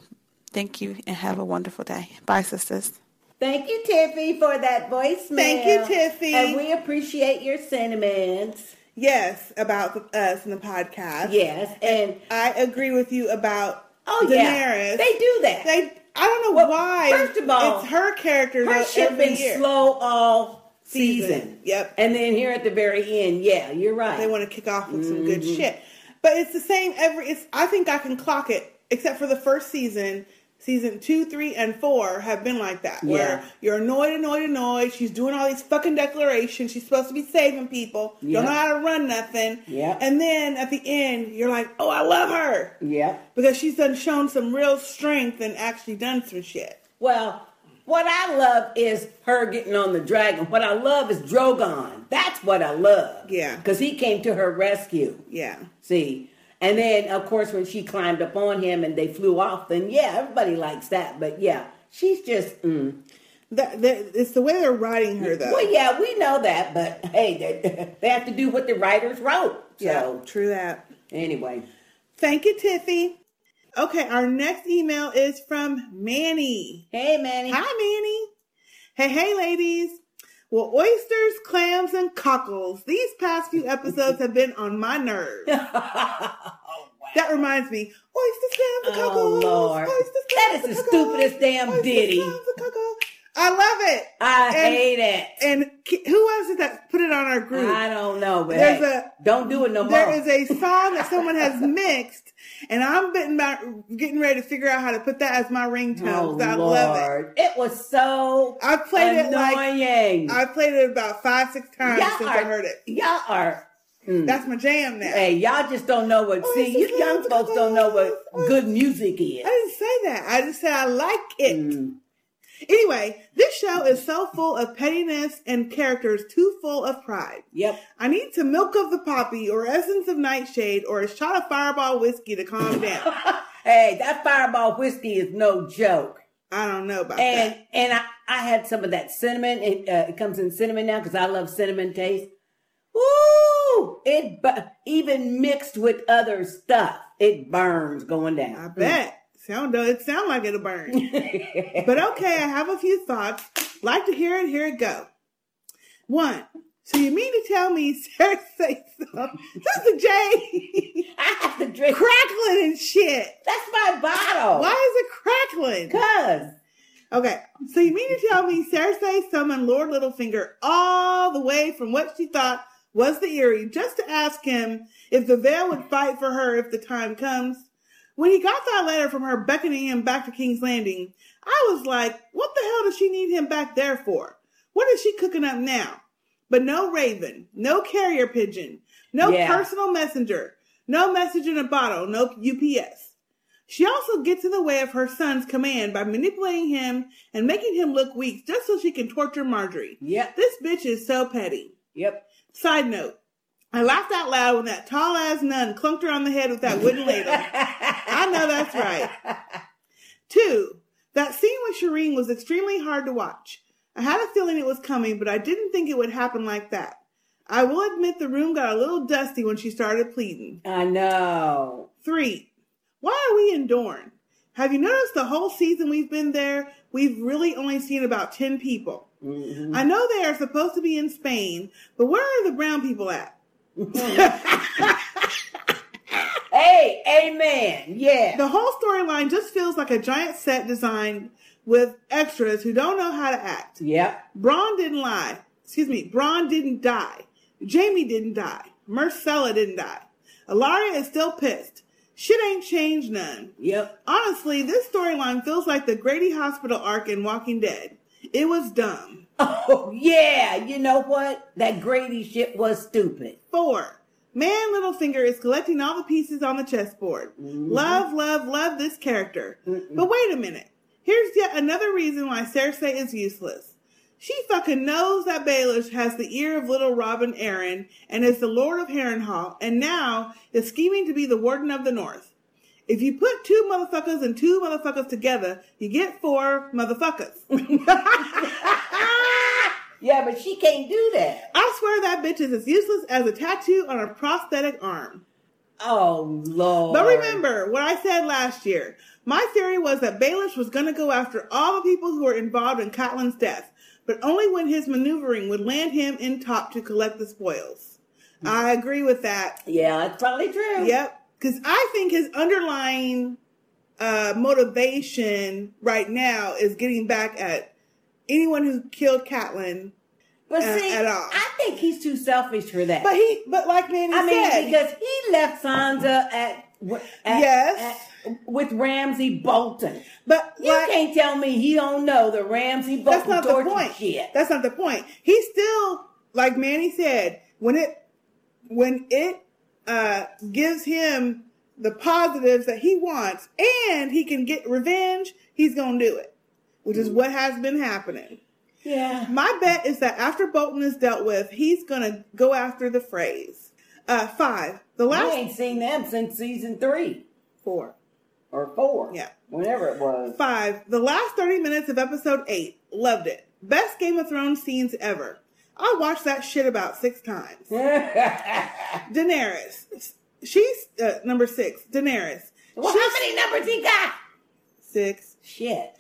thank you and have a wonderful day. Bye, sisters. Thank you, Tiffy, for that voicemail. Thank you, Tiffy. And we appreciate your sentiments. Yes, about us and the podcast. Yes, and I agree with you about Oh Daenerys. yeah, they do that. They, I don't know why. First of all, it's her character. Her ship been year. slow all season. Season. Yep. And then here at the very end, yeah, you're right. They want to kick off with some good Mhm. shit. But it's the same every. It's. I think I can clock it, except for the first season. Season two, three, and four have been like that, where you're annoyed, annoyed, annoyed. She's doing all these fucking declarations. She's supposed to be saving people. Yeah. Don't know how to run nothing. Yeah. And then at the end, you're like, oh, I love her Yeah. because she's done shown some real strength and actually done some shit. Well, what I love is her getting on the dragon. What I love is Drogon. That's what I love. Yeah. Because he came to her rescue. Yeah. See? And then, of course, when she climbed up on him and they flew off, then yeah, everybody likes that. But yeah, she's just. Mm. That, that it's the way they're writing her, though. Well, yeah, we know that, but hey, they, they have to do what the writers wrote. So, Yeah, true that. Anyway. Thank you, Tiffy. Okay, our next email is from Manny. Hey, Manny. Hi, Manny. Hey, hey, ladies. Well, oysters, clams, and cockles. These past few episodes have been on my nerves. Oh, that reminds me. Oysters, clams, and cockles. Oh, cockles. Lord. Oysters, clams, is the stupidest damn Oysters, ditty. clams, and cockles. I love it. I And- hate it. And who was it that put it on our group? I don't know, but There's hey, a don't do it no more. There is a song that someone has mixed, and I'm getting about getting ready to figure out how to put that as my ringtone. Oh, I love it. Lord. It was so I played it annoying. like I played it about five, six times Y'all since I heard it. Y'all are. mm. That's my jam now. Hey, y'all just don't know what. See, you young folks don't know what good music is. I didn't say that. I just said I like it. Mm. Anyway, this show is so full of pettiness and characters too full of pride. Yep. I need some milk of the poppy or essence of nightshade or a shot of fireball whiskey to calm down. Hey, that fireball whiskey is no joke. I don't know about and that. and I, I had some of that cinnamon. It, uh, it comes in cinnamon now because I love cinnamon taste. Woo! It bu- even mixed with other stuff, it burns going down. I bet. Sound it sound like it'll burn. but okay, I have a few thoughts. Like to hear it, here it go. One. So you mean to tell me Sarah say so? Sister J I have to drink. crackling and shit. That's my bottle. Why is it crackling? Cause Okay, so you mean to tell me Cersei summoned Lord Littlefinger all the way from what she thought was the Eyrie just to ask him if the Veil would fight for her if the time comes? When he got that letter from her beckoning him back to King's Landing, I was like, what the hell does she need him back there for? What is she cooking up now? But no raven, no carrier pigeon, no Yeah. personal messenger, no message in a bottle, no UPS. She also gets in the way of her son's command by manipulating him and making him look weak just so she can torture Margaery. Yep. This bitch is so petty. Yep. Side note. I laughed out loud when that tall ass nun clunked her on the head with that wooden ladle. I know that's right. Two, that scene with Shireen was extremely hard to watch. I had a feeling it was coming, but I didn't think it would happen like that. I will admit the room got a little dusty when she started pleading. I know. Three, why are we in Dorne? Have you noticed the whole season we've been there, we've really only seen about 10 people? Mm-hmm. I know they are supposed to be in Spain, but where are the brown people at? Hey, amen. Yeah. The whole storyline just feels like a giant set designed with extras who don't know how to act. Yep. Bronn didn't lie. Excuse me. Bronn didn't die. Jaime didn't die. Myrcella didn't die. Ellaria is still pissed. Shit ain't changed none. Yep. Honestly, this storyline feels like the Grady Hospital arc in Walking Dead. It was dumb. Oh, yeah. You know what? That Grady shit was stupid. Four. Man Littlefinger is collecting all the pieces on the chessboard. Mm-hmm. Love, love, love this character. But wait a minute. Here's yet another reason why Cersei is useless. She fucking knows that Baelish has the ear of little Robin Arryn and is the Lord of Harrenhal, and now is scheming to be the Warden of the North. If you put two motherfuckers and two motherfuckers together, you get four motherfuckers. yeah, but she can't do that. I swear that bitch is as useless as a tattoo on a prosthetic arm. Oh, Lord. But remember what I said last year. My theory was that Baelish was going to go after all the people who were involved in Catelyn's death, but only when his maneuvering would land him in top to collect the spoils. I agree with that. Yeah, that's probably true. Yep. Because I think his underlying uh, motivation right now is getting back at anyone who killed Catelyn But uh, see, at all. I think he's too selfish for that. But he, but like Manny I mean, said, because he left Sansa at, at Yes. at- with Ramsay Bolton. But you can't tell me he don't know the Ramsay Bolton That's not the point. shit. That's not the point. He still, like Manny said, when it when it uh, gives him the positives that he wants, and he can get revenge, he's gonna do it, which is what has been happening. Yeah. My bet is that after Bolton is dealt with, he's gonna go after the Freys. Uh, five. The We last ain't seen them since season three four. or four. Yeah. Whenever it was. Five. The last 30 minutes of episode eight. Loved it. Best Game of Thrones scenes ever. I watched that shit about six times. Daenerys. She's uh, number six. Daenerys. Well, She's- how many numbers he got? Six. Shit.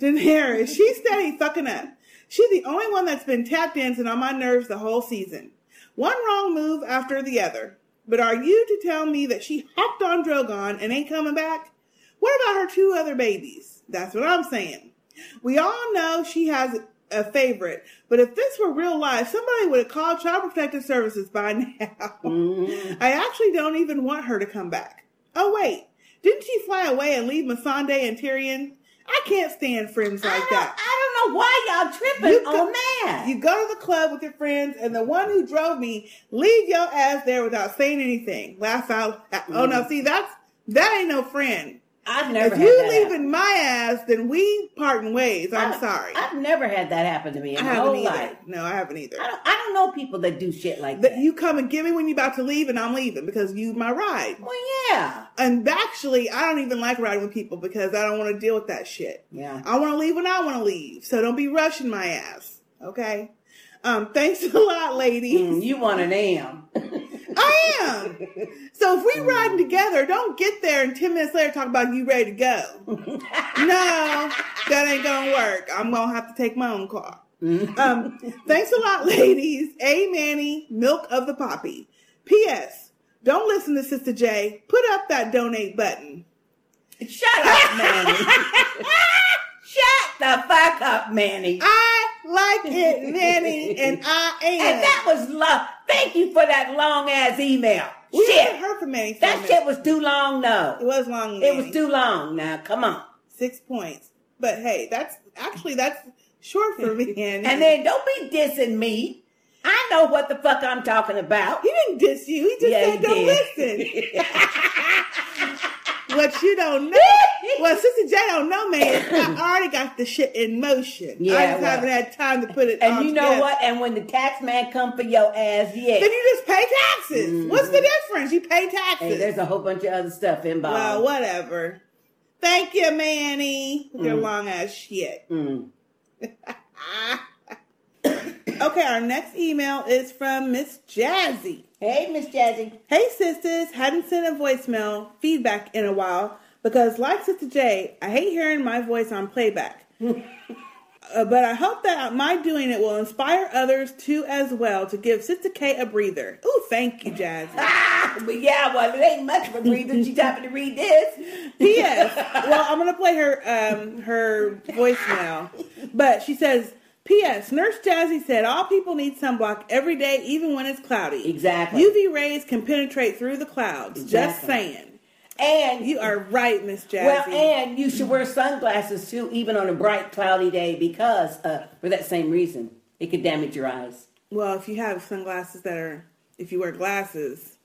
Daenerys. She's steady fucking up. She's the only one that's been tap dancing on my nerves the whole season. One wrong move after the other. But are you to tell me that she hopped on Drogon and ain't coming back? What about her two other babies? That's what I'm saying. We all know she has a favorite, but if this were real life, somebody would have called Child Protective Services by now. Mm-hmm. I actually don't even want her to come back. Oh wait, didn't she fly away and leave Missandei and Tyrion? I can't stand friends like that. I don't know why y'all tripping You go- on that. You go to the club with your friends, and the one who drove me leave your ass there without saying anything. Laugh out. Oh no, mm-hmm. see that's that ain't no friend. I've never if had you that leaving my ass, then we parting ways. I'm I- sorry. I've never had that happen to me I in my haven't whole either. life. No, I haven't either. I don't, I don't know people that do shit like that you come and get me when you're about to leave, and I'm leaving because you my ride. Well, yeah. And actually, I don't even like riding with people because I don't want to deal with that shit. Yeah. I want to leave when I want to leave. So don't be rushing my ass. Okay. Um, thanks a lot, ladies. Mm, you want an am. I am. So if we riding together, don't get there and ten minutes later talk about you ready to go. no, that ain't gonna work. I'm gonna have to take my own car. Um, thanks a lot, ladies. A Manny, milk of the poppy. P.S. Don't listen to Sister J. Put up that donate button. Shut up, Manny. Shut the fuck up, Manny. I like it, Manny, and I am. And that was long. Thank you for that long ass email. We shit. haven't heard from Manny. That shit was too long, no. It was long. It was too long. Now, come on. Six points. But hey, that's actually that's short for me. And, And then don't be dissing me. I know what the fuck I'm talking about. he didn't diss you. He just Yeah, said he don't did. listen. what you don't know, well, Sister J don't know, man, I already got the shit in motion. Yeah, I just well. haven't had time to put it. And you know together. what? And when the tax man come for your ass, yeah. Then you just pay taxes. What's the difference? You pay taxes. Hey, there's a whole bunch of other stuff involved. Well, whatever. Thank you, Manny. with Your Mm. long ass shit. Mm. okay, our next email is from Miss Jazzy. Hey, Miss Jazzy. Hey, sisters. Hadn't sent a voicemail feedback in a while because, like Sister J, I hate hearing my voice on playback. Uh, but I hope that my doing it will inspire others too as well to give Sister K a breather. Ooh, thank you, Jazzy. but yeah, well, it ain't much of a breather. She's happy to read this. P.S. Well, I'm gonna play her um her voicemail, but she says. P.S. Nurse Jazzy said all people need sunblock every day, even when it's cloudy. Exactly. UV rays can penetrate through the clouds. Exactly. Just saying. And you are right, Miss Jazzy. Well, and you should wear sunglasses too, even on a bright, cloudy day, because uh, for that same reason, it could damage your eyes. Well, if you have sunglasses that are, if you wear glasses,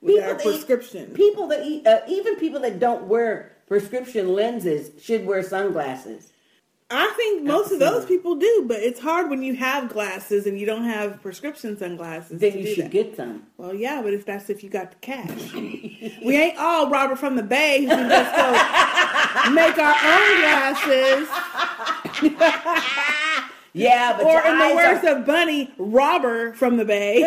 with that are that- prescription. People that eat, uh, even people that don't wear prescription lenses should wear sunglasses. I think most of those people do, but it's hard when you have glasses and you don't have prescription sunglasses. Then you should that. get some. Well, yeah, but if that's if you got the cash, we ain't all Robert from the Bay who can just go make our own glasses. Yeah, but or in the words are- of Bunny, robber from the Bay. yeah.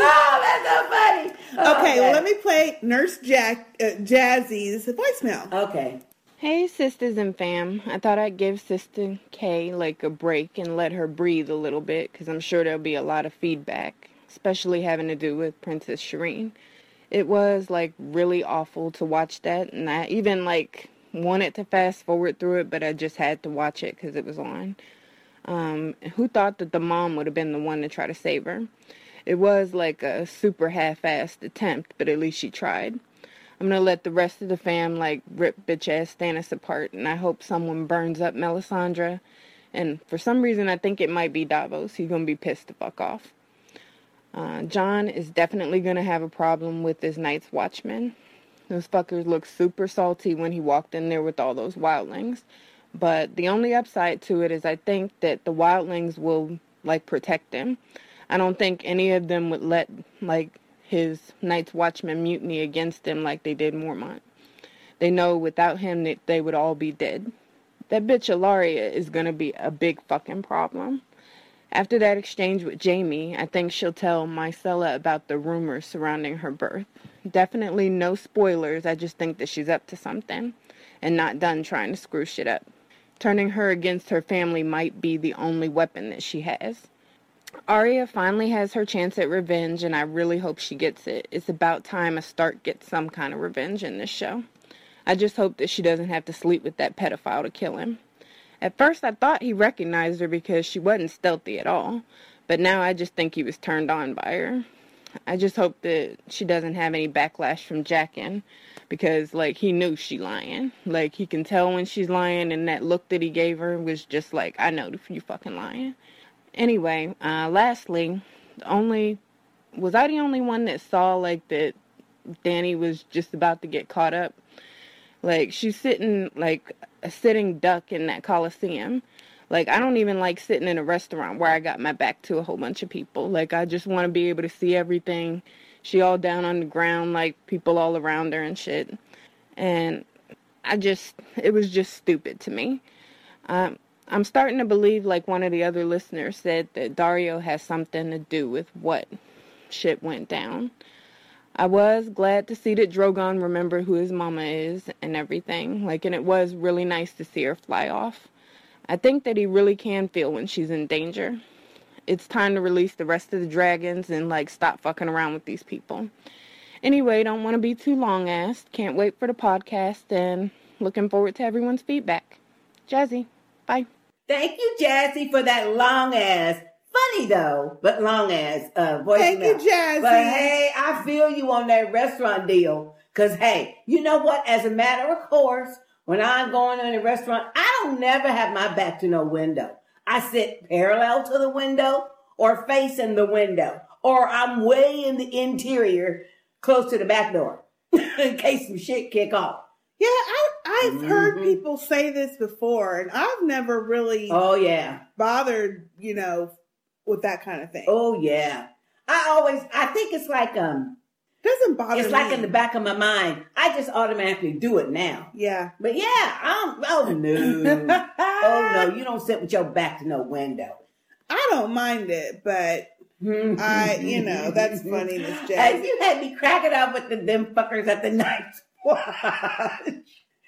Oh, that's so funny. Okay, well, let me play Nurse Jack uh, Jazzy's voicemail. Okay. Hey, sisters and fam. I thought I'd give Sister K like a break and let her breathe a little bit because I'm sure there'll be a lot of feedback, especially having to do with Princess Shireen. It was like really awful to watch that, and I even like wanted to fast forward through it, but I just had to watch it because it was on. Um, who thought that the mom would have been the one to try to save her? It was like a super half-assed attempt, but at least she tried. I'm gonna let the rest of the fam like rip bitch ass Stannis apart, and I hope someone burns up Melisandre. And for some reason, I think it might be Davos. He's gonna be pissed the fuck off. Uh, Jon is definitely gonna have a problem with this Night's Watchman. Those fuckers looked super salty when he walked in there with all those wildlings. But the only upside to it is I think that the wildlings will like protect him. I don't think any of them would let like his Night's Watchman mutiny against them like they did Mormont. They know without him that they would all be dead. That bitch Ellaria is gonna be a big fucking problem. After that exchange with Jaime, I think she'll tell Myrcella about the rumors surrounding her birth. Definitely no spoilers, I just think that she's up to something and not done trying to screw shit up. Turning her against her family might be the only weapon that she has. Arya finally has her chance at revenge, and I really hope she gets it. It's about time a Stark gets some kind of revenge in this show. I just hope that she doesn't have to sleep with that pedophile to kill him. At first, I thought he recognized her because she wasn't stealthy at all, but now I just think he was turned on by her. I just hope that she doesn't have any backlash from Jaqen because, like, he knew she lying. Like, he can tell when she's lying, and that look that he gave her was just like, I know you fucking lying. Anyway, uh, lastly, only was I the only one that saw like that Dany was just about to get caught up? Like she's sitting like a sitting duck in that coliseum. Like I don't even like sitting in a restaurant where I got my back to a whole bunch of people. Like I just want to be able to see everything. She all down on the ground, like people all around her and shit. And I just, it was just stupid to me. Um, I'm starting to believe, like one of the other listeners said, that Daario has something to do with what shit went down. I was glad to see that Drogon remembered who his mama is and everything. Like, and it was really nice to see her fly off. I think that he really can feel when she's in danger. It's time to release the rest of the dragons and, like, stop fucking around with these people. Anyway, don't want to be too long asked. Can't wait for the podcast and looking forward to everyone's feedback. Jazzy, bye. Thank you, Jazzy, for that long ass, funny though, but long ass uh, voicemail. Thank you, Jazzy. But hey, I feel you on that restaurant deal. Cause hey, you know what? As a matter of course, when I'm going in a restaurant, I don't never have my back to no window. I sit parallel to the window or facing the window or I'm way in the interior, close to the back door, in case some shit kick off. Yeah, I, I've heard Mhm. people say this before, and I've never really Oh yeah. bothered, you know, with that kind of thing. Oh yeah. I always I think it's like um doesn't bother it's like in the back of my mind. I just automatically do it now. Yeah. But yeah, I'm oh no. oh no, you don't sit with your back to no window. I don't mind it, but I, you know, that's funny, Miss And you had me cracking up with the them fuckers at the night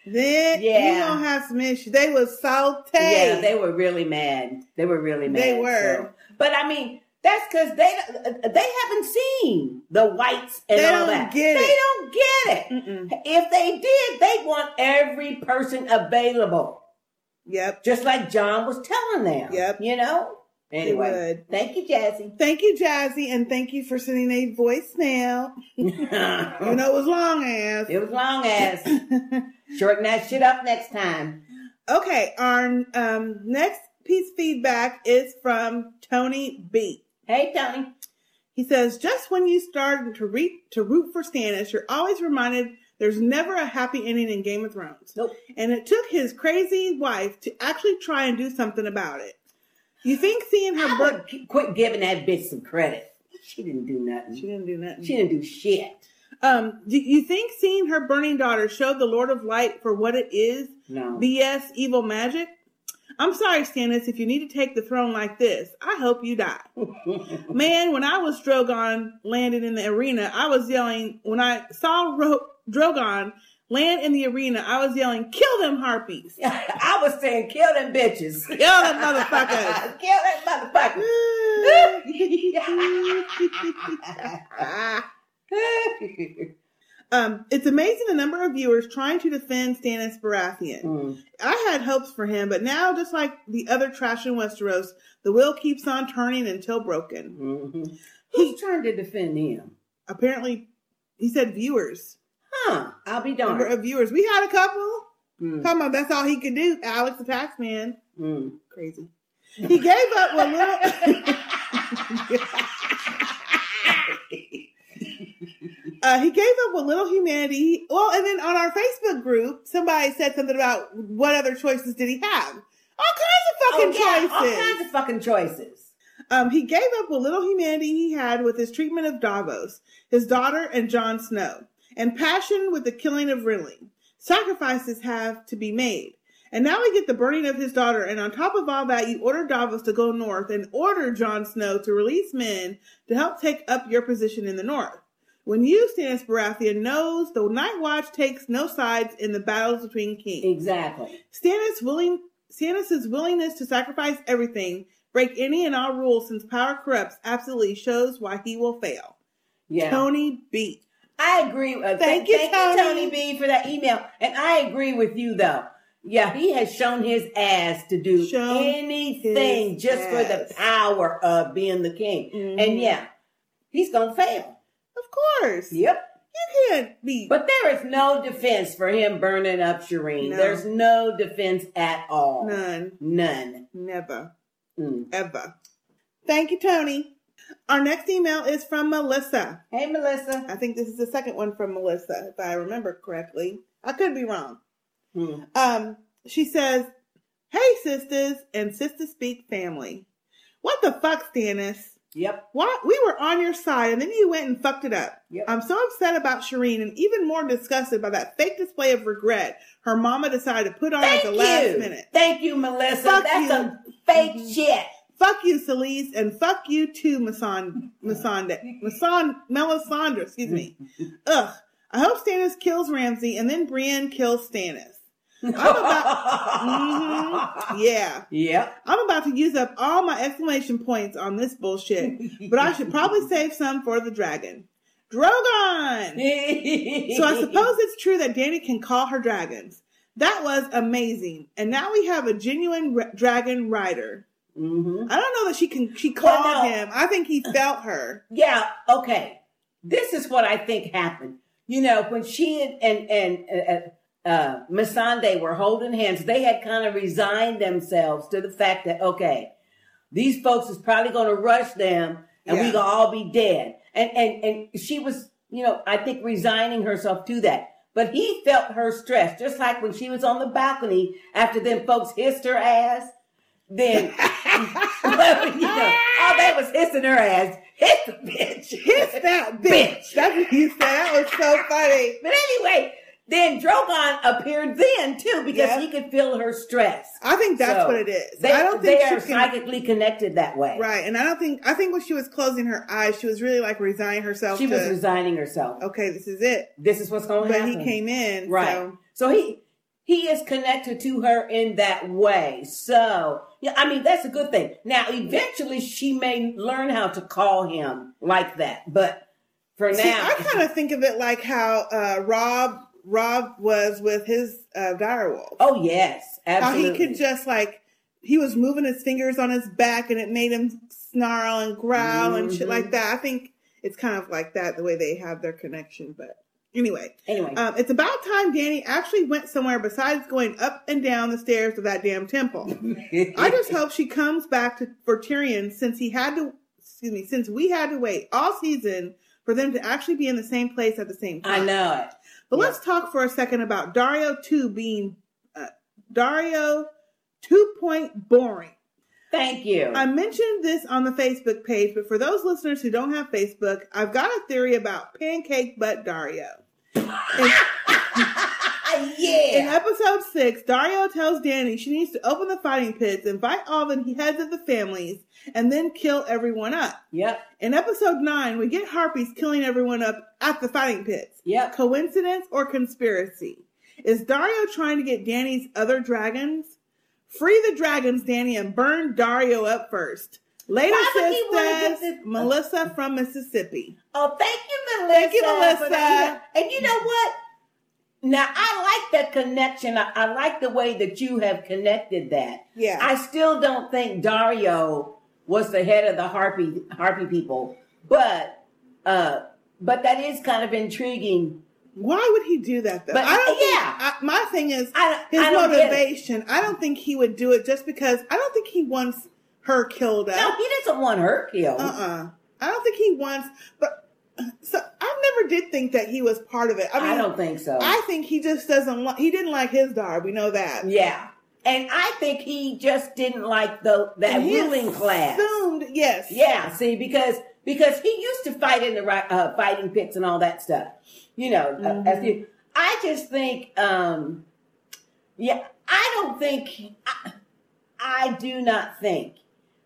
Then Yeah. you gonna have some issues. They was salty. Yeah, they were really mad. They were really mad. They were. so- But I mean, that's because they they haven't seen the whites and They all don't that. get they it. don't get it. If they did, they want every person available. Yep. Just like Jon was telling them. Yep. You know. Anyway, thank you, Jazzy. Thank you, Jazzy, and thank you for sending a voicemail. you know it was long ass. It was long ass. Shorten that shit up next time. Okay, our um, next piece of feedback is from Tony B. Hey, Tony. He says, just when you start to, re- to root for Stannis, you're always reminded there's never a happy ending in Game of Thrones. Nope. And it took his crazy wife to actually try and do something about it. You think seeing her I quit giving that bitch some credit. She didn't do nothing. She didn't do nothing. She didn't do shit. Um, do you think seeing her burning daughter showed the Lord of Light for what it is? No. BS evil magic? I'm sorry, Stannis, if you need to take the throne like this, I hope you die. Man, when I was Drogon landed in the arena, I was yelling, when I saw Ro- Drogon land in the arena, I was yelling, kill them harpies. I was saying, kill them bitches. Kill them motherfuckers. kill that motherfucker. Um, it's amazing the number of viewers trying to defend Stannis Baratheon. Hmm. I had hopes for him, but now, just like the other trash in Westeros, the wheel keeps on turning until broken. Mm-hmm. Who's trying to defend him? Apparently, he said viewers. Huh? I'll be Number darned. of viewers. We had a couple. Mm. Come on, that's all he could do. Alex the Taxman. Mm. Crazy. He gave up a little. Uh, he gave up what little humanity. Well, and then on our Facebook group, somebody said something about what other choices did he have? All kinds of fucking Oh, yeah, choices. all kinds of fucking choices. Um, he gave up what little humanity he had with his treatment of Davos, his daughter, and Jon Snow, and passion with the killing of Renly. Sacrifices have to be made. And now we get the burning of his daughter, and on top of all that, you order Davos to go north and order Jon Snow to release men to help take up your position in the north. When you, Stannis Baratheon, knows the Night Watch takes no sides in the battles between kings. Exactly. Stannis willing Stannis's willingness to sacrifice everything, break any and all rules since power corrupts, absolutely shows why he will fail. Yeah. Tony B. I agree. Uh, Thank thank, you, thank Tony. you, Tony B, for that email. And I agree with you, though. Yeah, he has shown his ass to do Shown anything just for the power of being the king. Mhm. And yeah, he's gonna fail. Of course. Yep. You can't be. But there is no defense for him burning up Shireen. No. There's no defense at all. None. None. Never. Mm. Ever. Thank you, Tony. Our next email is from Melissa. Hey, Melissa. I think this is the second one from Melissa, if I remember correctly. I could be wrong. Hmm. Um, she says, Hey, sisters and Sistah Speak family. What the fuck, Stannis? Yep. What? We were on your side and then you went and fucked it up. Yep. I'm so upset about Shireen and even more disgusted by that fake display of regret her mama decided to put on Thank at the you. last minute. Thank you, Melissa. Fuck That's you. some fake shit. Fuck you, Celeste, and fuck you too, Mason, Masonda, Mason, Melisandre, excuse me. Ugh. I hope Stannis kills Ramsay and then Brienne kills Stannis. I'm about, Mhm. yeah. Yep. I'm about to use up all my exclamation points on this bullshit, but I should probably save some for the dragon. Drogon! so I suppose it's true that Dany can call her dragons. That was amazing. And now we have a genuine ra- dragon rider. Mm-hmm. I don't know that she can, she called him. I think he felt her. Yeah, okay. This is what I think happened. You know, when she and and, and uh, uh, Missandei were holding hands, they had kind of resigned themselves to the fact that okay, these folks is probably going to rush them, and we Yeah. gonna all be dead. And and and she was, you know, I think resigning herself to that. But he felt her stress, just like when she was on the balcony after them folks hissed her ass. Then, well, you know, all they was hissing her ass. Hiss the bitch. Hiss that bitch. That's what you said. That was so funny. But anyway, then Drogon appeared then too because Yeah. he could feel her stress. I think that's So, what it is. They, I don't think they she are can- psychically connected that way. Right, and I don't think I think when she was closing her eyes, she was really like resigning herself. She to, was resigning herself. Okay, this is it. This is what's going to happen. But he came in, right. so- So, he he is connected to her in that way. So yeah, I mean that's a good thing. Now eventually she may learn how to call him like that, but for See, now, I kind of think of it like how uh, Robb Robb was with his uh, direwolf. oh yes, absolutely. How he could just like he was moving his fingers on his back, and it made him snarl and growl and shit like that. I think it's kind of like that the way they have their connection. But anyway, Anyway. um, it's about time Dany actually went somewhere besides going up and down the stairs of that damn temple. I just hope she comes back to for Tyrion since he had to. Excuse me, since we had to wait all season for them to actually be in the same place at the same time. I know it. But let's talk for a second about Daario 2 being uh, Daario 2 point boring. Thank you. I mentioned this on the Facebook page, but for those listeners who don't have Facebook, I've got a theory about pancake butt Daario. In, yeah. in episode six, Daario tells Dany she needs to open the fighting pits, invite all the heads of the families, and then kill everyone up. Yep. In episode nine, we get harpies killing everyone up at the fighting pits. Yep. Coincidence or conspiracy? Is Daario trying to get Dany's other dragons? Free the dragons, Dany, and burn Daario up first. Later, Why would he wanna get sisters, Melissa from Mississippi. Oh, thank you, Melissa. Thank you, Melissa. And you know what? Now I like that connection. I, I like the way that you have connected that. Yeah. I still don't think Daario was the head of the harpy harpy people, but uh, but that is kind of intriguing. Why would he do that though? But, I don't yeah. think, I, my thing is I- his I don't get it. motivation. I don't think he would do it just because I don't think he wants her killed up. No, he doesn't want her killed. Uh-uh. I don't think he wants, but so I never did think that he was part of it. I mean, I don't think so. I think he just doesn't. Li- he didn't like his daughter. We know that. Yeah, and I think he just didn't like the that ruling class. assumed- yes. Yeah. See, because because he used to fight in the uh, fighting pits and all that stuff. You know, uh, Mm-hmm. as you, I just think, um, yeah, I don't think, I, I do not think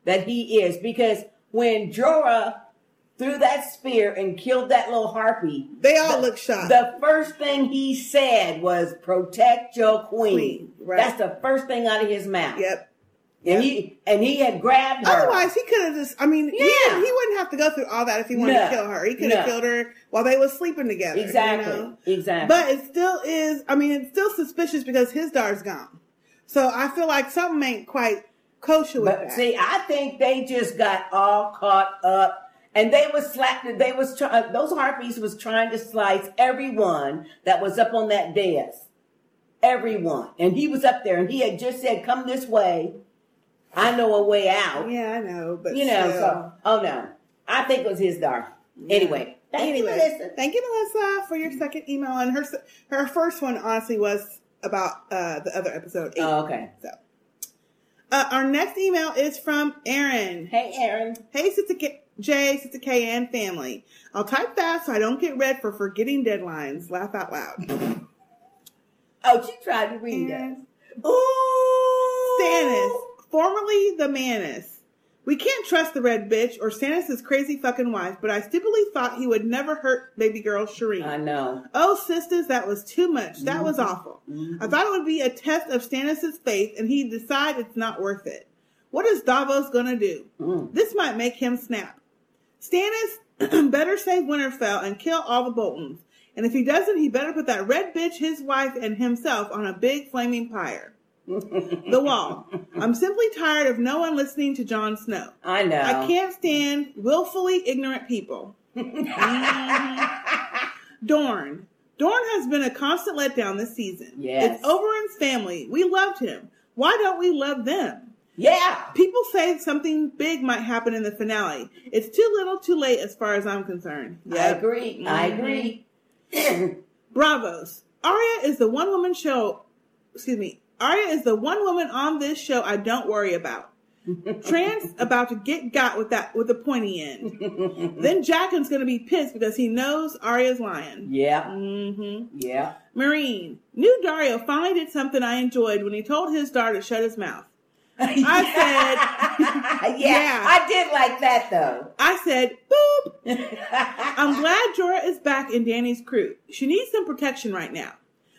that he is because when Jorah threw that spear and killed that little harpy, They all the- look shocked. The first thing he said was "Protect your queen." Queen, right. That's the first thing out of his mouth. Yep. And he and he had grabbed her. Otherwise, he could have just. I mean, he, Yeah. didn't- he wouldn't have to go through all that if he wanted No. to kill her. He could have No. killed her while they were sleeping together. you exactly, know? exactly. But it still is. I mean, it's still suspicious because his daughter's gone. So I feel like something ain't quite kosher with But that. see, I think they just got all caught up, and they was slapped. They was try, uh, those harpies was trying to slice everyone that was up on that dais, everyone, and he was up there, and he had just said, "Come this way." I know a way out. Yeah, I know, but you know, still. so oh no, I think it was his daughter. Anyway, thank anyway, you, Melissa. thank you, Melissa, for your second email. And her her first one honestly was about uh, the other episode. Eight. Oh, okay. So, uh, our next email is from Aaron. Hey, Aaron. Hey, Sister K- Jay, Sister K, and family. I'll type fast so I don't get read for forgetting deadlines. Laugh out loud. Oh, she tried to read that. Ooh! Stannis, formerly the Mannis. We can't trust the red bitch or Stannis' crazy fucking wife, but I stupidly thought he would never hurt baby girl Shireen. I know. Oh, sisters, that was too much. That was Mhm. awful. I thought it would be a test of Stannis' faith, and he'd decide it's not worth it. What is Davos gonna do? This might make him snap. Stannis better save Winterfell and kill all the Boltons. And if he doesn't, he better put that red bitch, his wife, and himself on a big flaming pyre. The wall. I'm simply tired of no one listening to Jon Snow. I know. I can't stand willfully ignorant people. Dorne. Dorne has been a constant letdown this season. Yes. It's Oberyn's family. We loved him. Why don't we love them? Yeah. People say something big might happen in the finale. It's too little, too late, as far as I'm concerned. I agree. I Mhm. agree. Braavos. Arya is the one woman show. Excuse me. Arya is the one woman on this show I don't worry about. Trant's about to get got with that with the pointy end. then Jaqen's gonna be pissed because he knows Arya's lying. Yeah. Mm-hmm. Yeah. Meereen. New Daario finally did something I enjoyed when he told his daughter to shut his mouth. I said, yeah, I did like that though. I said, boop. I'm glad Jorah is back in Dany's crew. She needs some protection right now.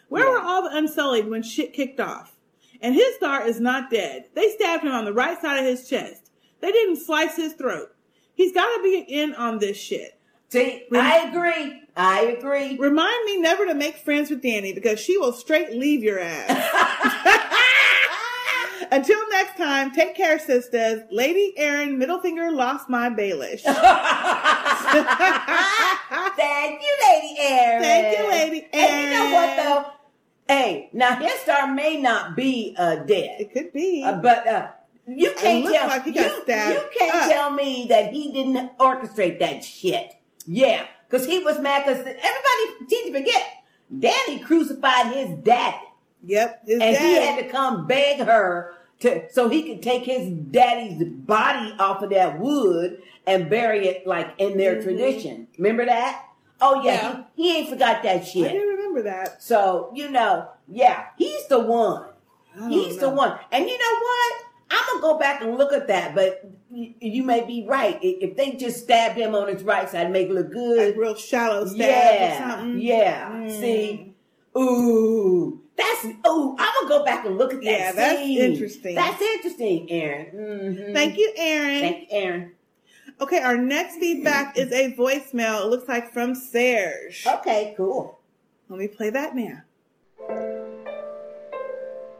Where were all the Unsullied when shit kicked off? And Hizdahr is not dead. They stabbed him on the right side of his chest. They didn't slice his throat. He's got to be in on this shit. See, I agree. I agree. Remind me never to make friends with Dany because she will straight leave your ass. Until next time, take care, sisters. Lady Aaron, Middlefinger lost my Baelish. Thank you, Lady Aaron. Thank you, Lady Erin. And you know what though? Hey, now Hizdahr may not be uh, dead. It could be, uh, but uh, you can't tell. like you, you can't up. tell me that he didn't orchestrate that shit. Yeah, because he was mad. Because everybody seems to forget, Dany crucified his daddy. Yep, his and he had to come beg her to so he could take his daddy's body off of that wood and bury it like in their Mhm. tradition. Remember that? Oh yeah, Yeah. He, he ain't forgot that shit. Remember that. So you know, yeah, he's the one. He's don't the one. And you know what? I'm gonna go back and look at that, but y- you may be right. If they just stabbed him on his right side, make it look good. real shallow stab yeah, or something. Yeah. Mm. See, ooh, that's ooh. I'm gonna go back and look at that. Yeah, that's scene. interesting. That's interesting, Aaron. Mhm. Thank you, Aaron. Thank you, Aaron. Okay, our next feedback is a voicemail. It looks like from Serge. Okay, cool. Let me play that now.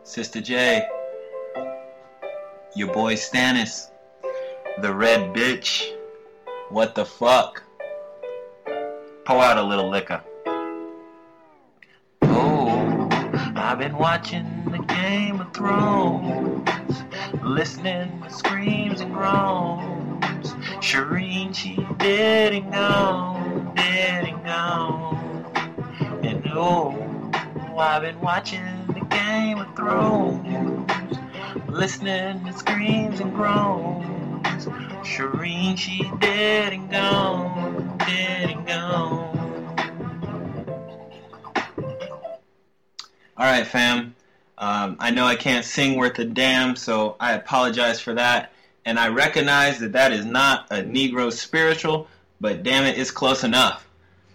Sister J, your boy Stannis, the red bitch. What the fuck? Pour out a little liquor. Oh, I've been watching the Game of Thrones, listening to screams and groans. Shireen, she dead and gone, dead and gone. Oh, I've been watching the Game of Thrones, listening to screams and groans. Shireen, dead and gone, dead and gone. All right, fam. Um, I know I can't sing worth a damn, so I apologize for that. And I recognize that that is not a Negro spiritual, but damn it, it's close enough.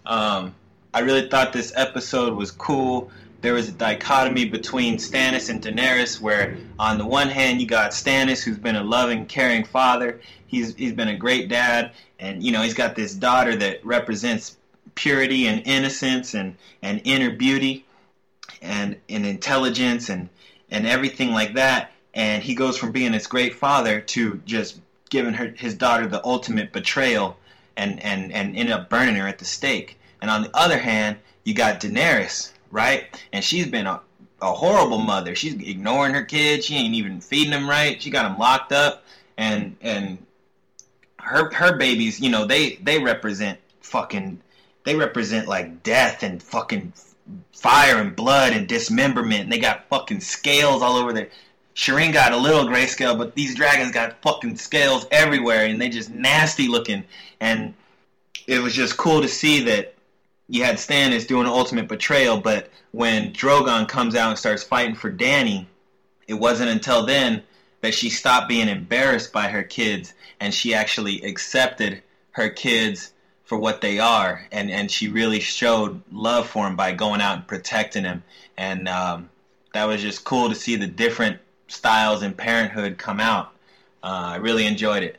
Um, I really thought this episode was cool. There was a dichotomy between Stannis and Daenerys, where on the one hand you got Stannis, who's been a loving, caring father. He's he's been a great dad, and you know he's got this daughter that represents purity and innocence and and inner beauty and and intelligence and and everything like that. And he goes from being this great father to just giving her his daughter the ultimate betrayal and and and ended up burning her at the stake. And on the other hand, you got Daenerys, right? And she's been a, a horrible mother. She's ignoring her kids. She ain't even feeding them right. She got them locked up, and and her her babies, you know, they they represent fucking they represent like death and fucking fire and blood and dismemberment. And they got fucking scales all over their. Shireen got a little grayscale, but these dragons got fucking scales everywhere, and they just nasty looking. And it was just cool to see that you had Stannis doing an ultimate betrayal, but when Drogon comes out and starts fighting for Dany, it wasn't until then that she stopped being embarrassed by her kids and she actually accepted her kids for what they are. And and she really showed love for him by going out and protecting him and um, that was just cool to see the different styles in parenthood come out. Uh, I really enjoyed it.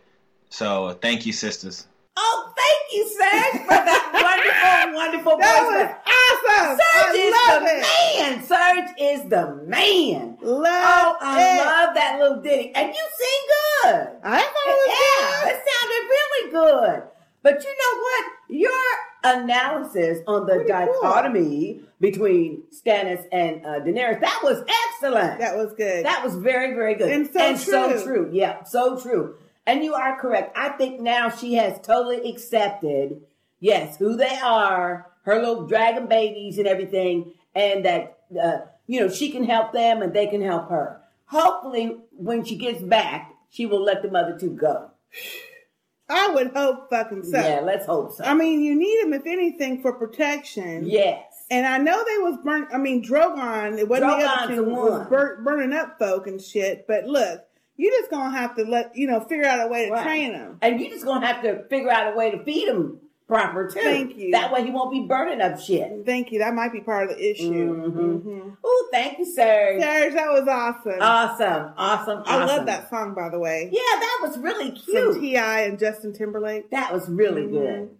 So thank you sisters Oh, thank you, Serge, for that wonderful, wonderful That voicemail. was awesome. Serge I is love the it. man. Serge is the man. Love oh, I it. love that little ditty. And you sing good. I thought it was yeah, it sounded really good. But you know what? Your analysis on the dichotomy between Stannis and uh, Daenerys. That was excellent. That was good. That was very, very good. And so true. true. Yeah, so true. And you are correct. I think now she has totally accepted, yes, who they are, her little dragon babies and everything, and that, uh, you know, she can help them and they can help her. Hopefully, when she gets back, she will let the mother two go. I would hope fucking so. Yeah, let's hope so. I mean, you need them if anything for protection. Yes. And I know they was burnt. I mean, Drogon. It wasn't the Drogon's other the two was bur- burning up folk and shit. But look, you just gonna have to let you know figure out a way to Right. train them. And you just gonna have to figure out a way to feed him proper too. Thank you. That way he won't be burning up shit. Thank you. That might be part of the issue. Mm-hmm. Oh, thank you, Serge. Serge, that was awesome. Awesome, awesome, I awesome. love that song, by the way. Yeah, that was really cute. T.I. and Justin Timberlake. That was really Mhm. good.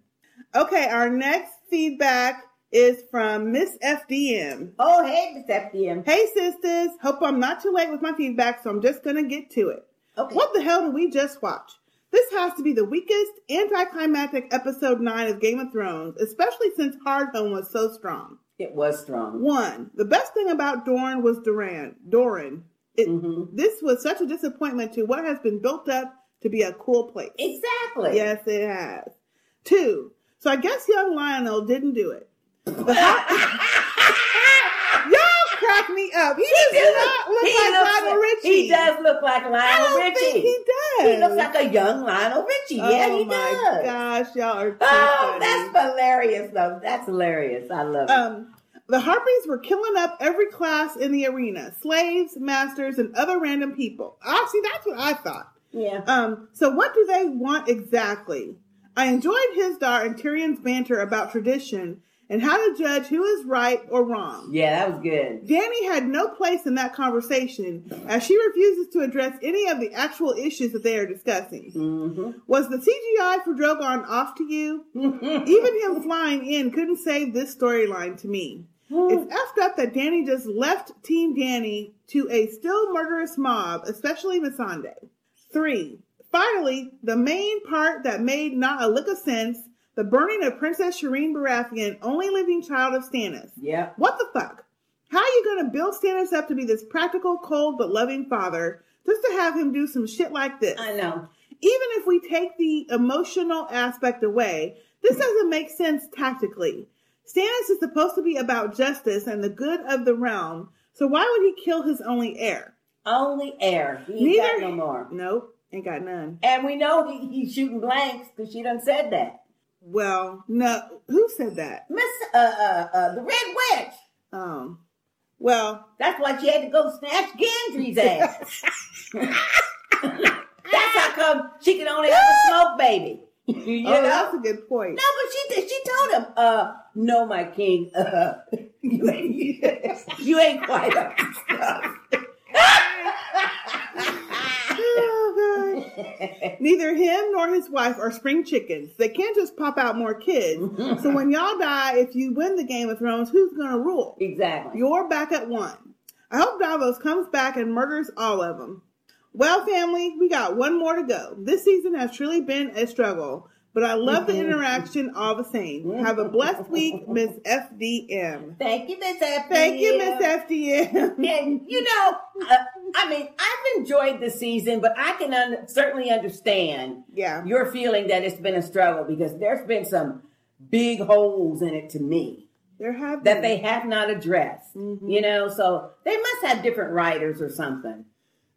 Okay, our next feedback is from Miss FDM. Oh, hey, Miss FDM. Hey, sisters. Hope I'm not too late with my feedback, so I'm just gonna get to it. Okay. What the hell did we just watch? This has to be the weakest anticlimactic episode 9 of Game of Thrones, especially since Hardhome was so strong. It was strong. One, the best thing about Doran was Duran. Doran. It, Mm-hmm. This was such a disappointment to what has been built up to be a cool place. Exactly. Yes, it has. Two, so I guess young Lionel didn't do it. Y'all crack me up. He, does do. not look He like looks Lionel Richie. he does look like Lionel Richie. he does. He looks like a young Lionel Richie. yeah, oh he my does. gosh, y'all are Oh, funny. that's hilarious, though. That's hilarious. I love it. Um, the Harpies were killing up every class in the arena slaves, masters, and other random people. Ah, see, that's what I thought. Yeah. Um, so what do they want exactly? I enjoyed Hizdahr and Tyrion's banter about tradition and how to judge who is right or wrong. yeah, that was good. Dany had no place in that conversation as she refuses to address any of the actual issues that they are discussing. Mm-hmm. Was the CGI for Drogon off to you? Even him flying in couldn't save this storyline to me. it's effed up that Dany just left Team Dany to a still murderous mob, especially Missandei. Three, finally, the main part that made not a lick of sense the burning of Princess Shireen Baratheon, only living child of Stannis. Yeah. What the fuck? How are you going to build Stannis up to be this practical, cold, but loving father just to have him do some shit like this? I know. Even if we take the emotional aspect away, this doesn't make sense tactically. Stannis is supposed to be about justice and the good of the realm, so why would he kill his only heir? Only heir. He ain't got no more. Nope, ain't got none. And we know he, he's shooting blanks because she done said that. Well, no, who said that? Miss, uh, uh, uh, the Red Witch. Um, well, That's why she had to go snatch Gendry's ass. That's how come she can only have a smoke baby. you oh, know? that's a good point. No, but she did. She told him, uh, no, my king, uh, you ain't, you ain't quite up to stuff. Neither him nor his wife are spring chickens. They can't just pop out more kids. so when y'all die, if you win the Game of Thrones, who's gonna rule? Exactly. You're back at one. I hope Davos comes back and murders all of them. Well, family, we got one more to go. This season has truly been a struggle, but I love the interaction all the same. Have a blessed week, Miss FDM. Thank you, Miss FDM. Thank you, Miss FDM. And you know, uh, I mean, I've enjoyed the season, but I can un- certainly understand Yeah. your feeling that it's been a struggle because there's been some big holes in it to me There have that they have not addressed. Mhm. You know, so they must have different writers or something.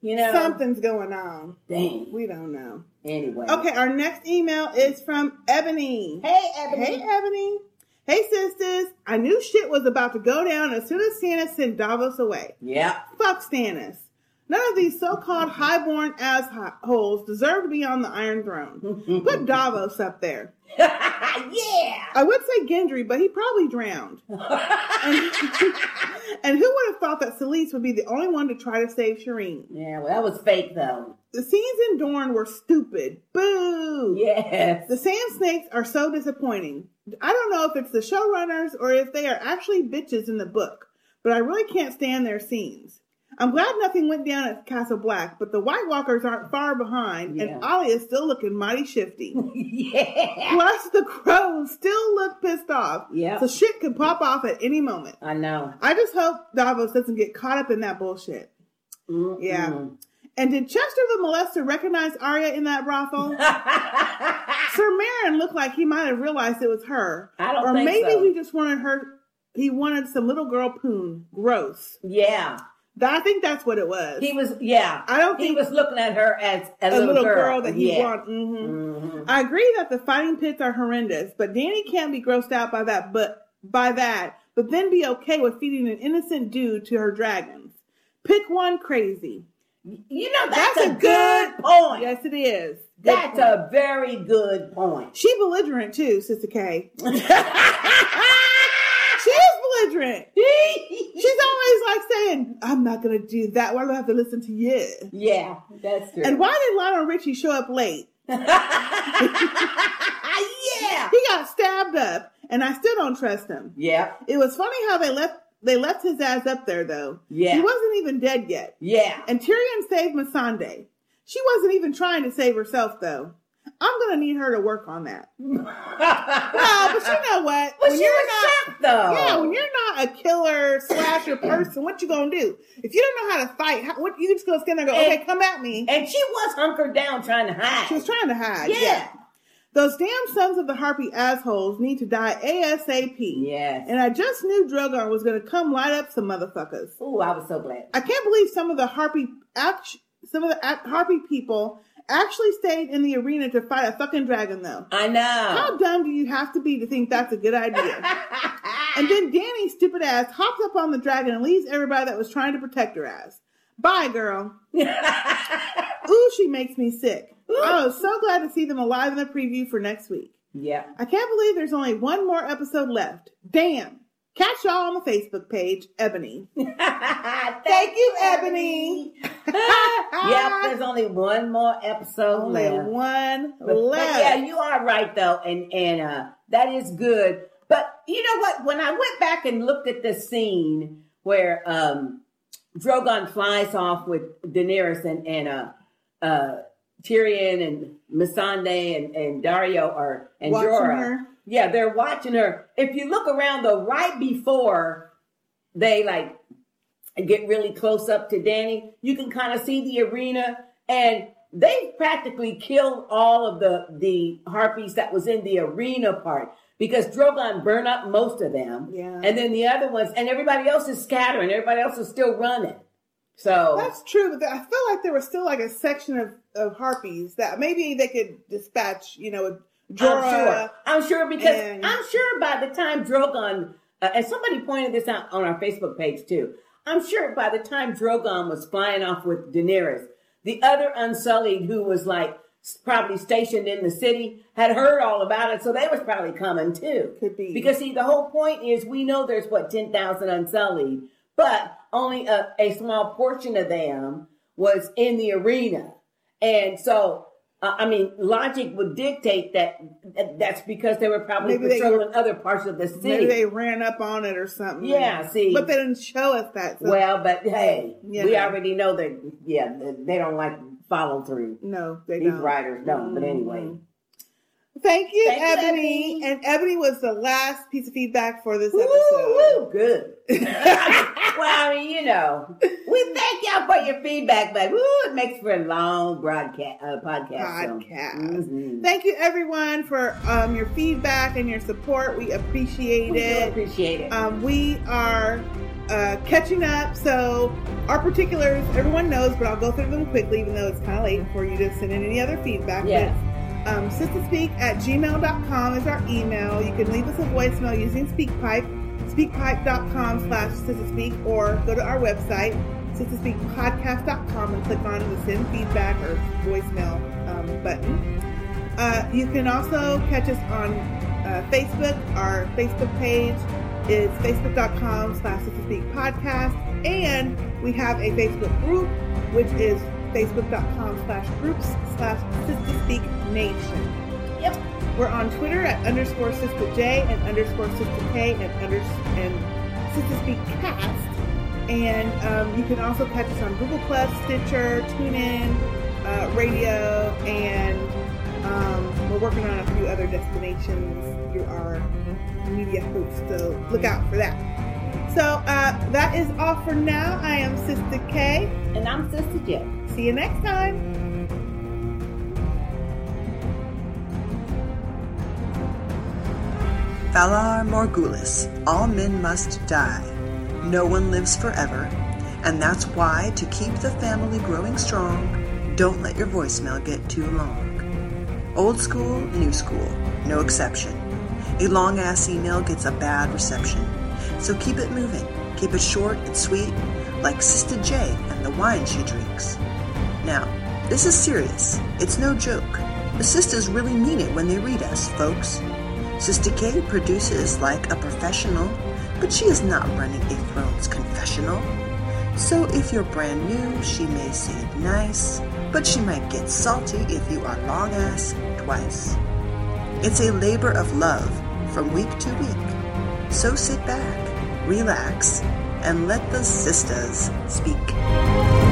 You know, Something's going on. Dang. We don't know. Anyway. Okay, our next email is from Ebony. Hey, Ebony. Hey, Ebony. Hey, sisters. I knew shit was about to go down as soon as Stannis sent Davos away. Yeah. Fuck Stannis. None of these so-called highborn assholes deserve to be on the Iron Throne. Put Davos up there. yeah. I would say Gendry, but he probably drowned. and, and who would have thought that Selyse would be the only one to try to save Shireen? Yeah, well, that was fake though. The scenes in Dorne were stupid. Boo! Yes. The sand snakes are so disappointing. I don't know if it's the showrunners or if they are actually bitches in the book, but I really can't stand their scenes. I'm glad nothing went down at Castle Black, but the White Walkers aren't far behind, Yeah. and Olly is still looking mighty shifty. yeah. Plus, the crows still look pissed off. Yeah. So shit could pop off at any moment. I know. I just hope Davos doesn't get caught up in that bullshit. Yeah. And did Chester the molester recognize Arya in that brothel? Sir Meryn looked like he might have realized it was her. I don't or maybe so. he just wanted her. He wanted some little girl poon. Gross. Yeah. I think that's what it was. He was, yeah. I don't think He was looking at her as a, a little, girl. that he yeah. wanted. hmm I agree that the fighting pits are horrendous, but Dany can't be grossed out by that. But by that, but then be okay with feeding an innocent dude to her dragons. Pick one crazy. You know, that's, a, good point. Yes, it is. Good That's point. a very good point. She belligerent too, Sister K. she is belligerent. She's always like saying, "I'm not gonna do that. Why do I have to listen to you?" Yeah, that's true. And why did Lionel Richie show up late? yeah. He got stabbed up, and I still don't trust him. Yeah. It was funny how they left they left his ass up there though. Yeah. He wasn't even dead yet. Yeah. And Tyrion saved Missandei. She wasn't even trying to save herself though. I'm gonna need her to work on that. no, but you know what? Well, When you're not- shocked, though. Yeah, when you're not a killer slasher person, what you gonna do? If you don't know how to fight, how, what you just gonna stand there and go, And- okay, come at me? And she was hunkered down trying to hide. She was trying to hide. Yeah. Yeah. Those damn sons of the harpy assholes need to die ASAP. Yes. And I just knew Drogon was to come light up some motherfuckers. Ooh, I was so glad. I can't believe some of the harpy act, some of the harpy people actually stayed in the arena to fight a fucking dragon though. I know. How dumb do you have to be to think that's a good idea? and then Dany's stupid ass hops up on the dragon and leaves everybody that was trying to protect her ass. Bye, girl. Ooh, she makes me sick. Was oh, so glad to see them alive in the preview for next week. Yeah. I can't believe there's only one more episode left. Damn. Catch y'all on the Facebook page, Ebony. Thank you, Ebony. yep, there's only one more episode Only left. one But, but left. yeah, you are right though, and and uh, that is good. But you know what? When I went back and looked at the scene where um, Drogon flies off with Daenerys and and uh, uh, Tyrion and Missandei and, and Daario are and Watching Jorah, her. Yeah, they're watching her. If you look around though, right before they like get really close up to Dany, you can kind of see the arena and they practically killed all of the the harpies that was in the arena part because Drogon burned up most of them. Yeah. And then the other ones and everybody else is scattering, everybody else is still running. So That's true, but I feel like there was still like a section of, of harpies that maybe they could dispatch, you know, I'm sure. I'm sure because and- I'm sure by the time Drogon, uh, and somebody pointed this out on our Facebook page too. I'm sure by the time Drogon was flying off with Daenerys, the other Unsullied who was like probably stationed in the city had heard all about it, so they was probably coming too. Could be because see, the whole point is we know there's what ten thousand Unsullied, but only a, a small portion of them was in the arena, and so. Uh, I mean, logic would dictate that that- that's because they were probably Maybe they- patrolling other parts of the city. Maybe they ran up on it or something. Yeah, see. But they didn't show us that. so- well, but hey, Yeah. we already know that. Yeah, they don't like follow through. No, they These don't. writers don't. But anyway, Thank you, Thank you, Ebony. And Ebony was the last piece of feedback for this episode. woo, good. well, I mean, you know, we thank y'all for your feedback, but woo, it makes for a long broadcast uh, podcast. so. Podcast. Mhm. Thank you, everyone, for um, your feedback and your support. We appreciate We it. appreciate it. Um, we are uh, catching up, so our particulars, everyone knows, but I'll go through them quickly, even though it's kind of late for you to send in any other feedback. Yes. But, um, sistahspeak at gmail.com is our email. You can leave us a voicemail using SpeakPipe, speakpipe.com slash sistahspeak, or go to our website, sistahspeakpodcast.com, and click on the send feedback or voicemail um, button. Uh, you can also catch us on uh, Facebook. Our Facebook page is facebook.com slash Sistahspeak podcast. And we have a Facebook group, which is facebook.com slash groups slash Sistahspeak Nation. Yep. We're on Twitter at underscore Sister J and underscore Sister K and under and Sistah Speak Cast. And um, you can also catch us on Google Plus, Stitcher, TuneIn, uh, Radio, and um, we're working on a few other destinations through our media host. So look out for that. So uh, that is all for now. I am Sister K. And I'm Sister J. See you next time. Valar Morgulis, all men must die. No one lives forever, and that's why, to keep the family growing strong, don't let your voicemail get too long. Old school, new school, no exception. A long ass email gets a bad reception. So keep it moving, keep it short and sweet, like Sister J and the wine she drinks. Now, this is serious, it's no joke. The sisters really mean it when they read us, folks. Sister K produces like a professional, but she is not running a Thrones confessional. So if you're brand new, she may say it nice, but she might get salty if you are long ass twice. It's a labor of love from week to week. So sit back, relax, and let the sisters speak.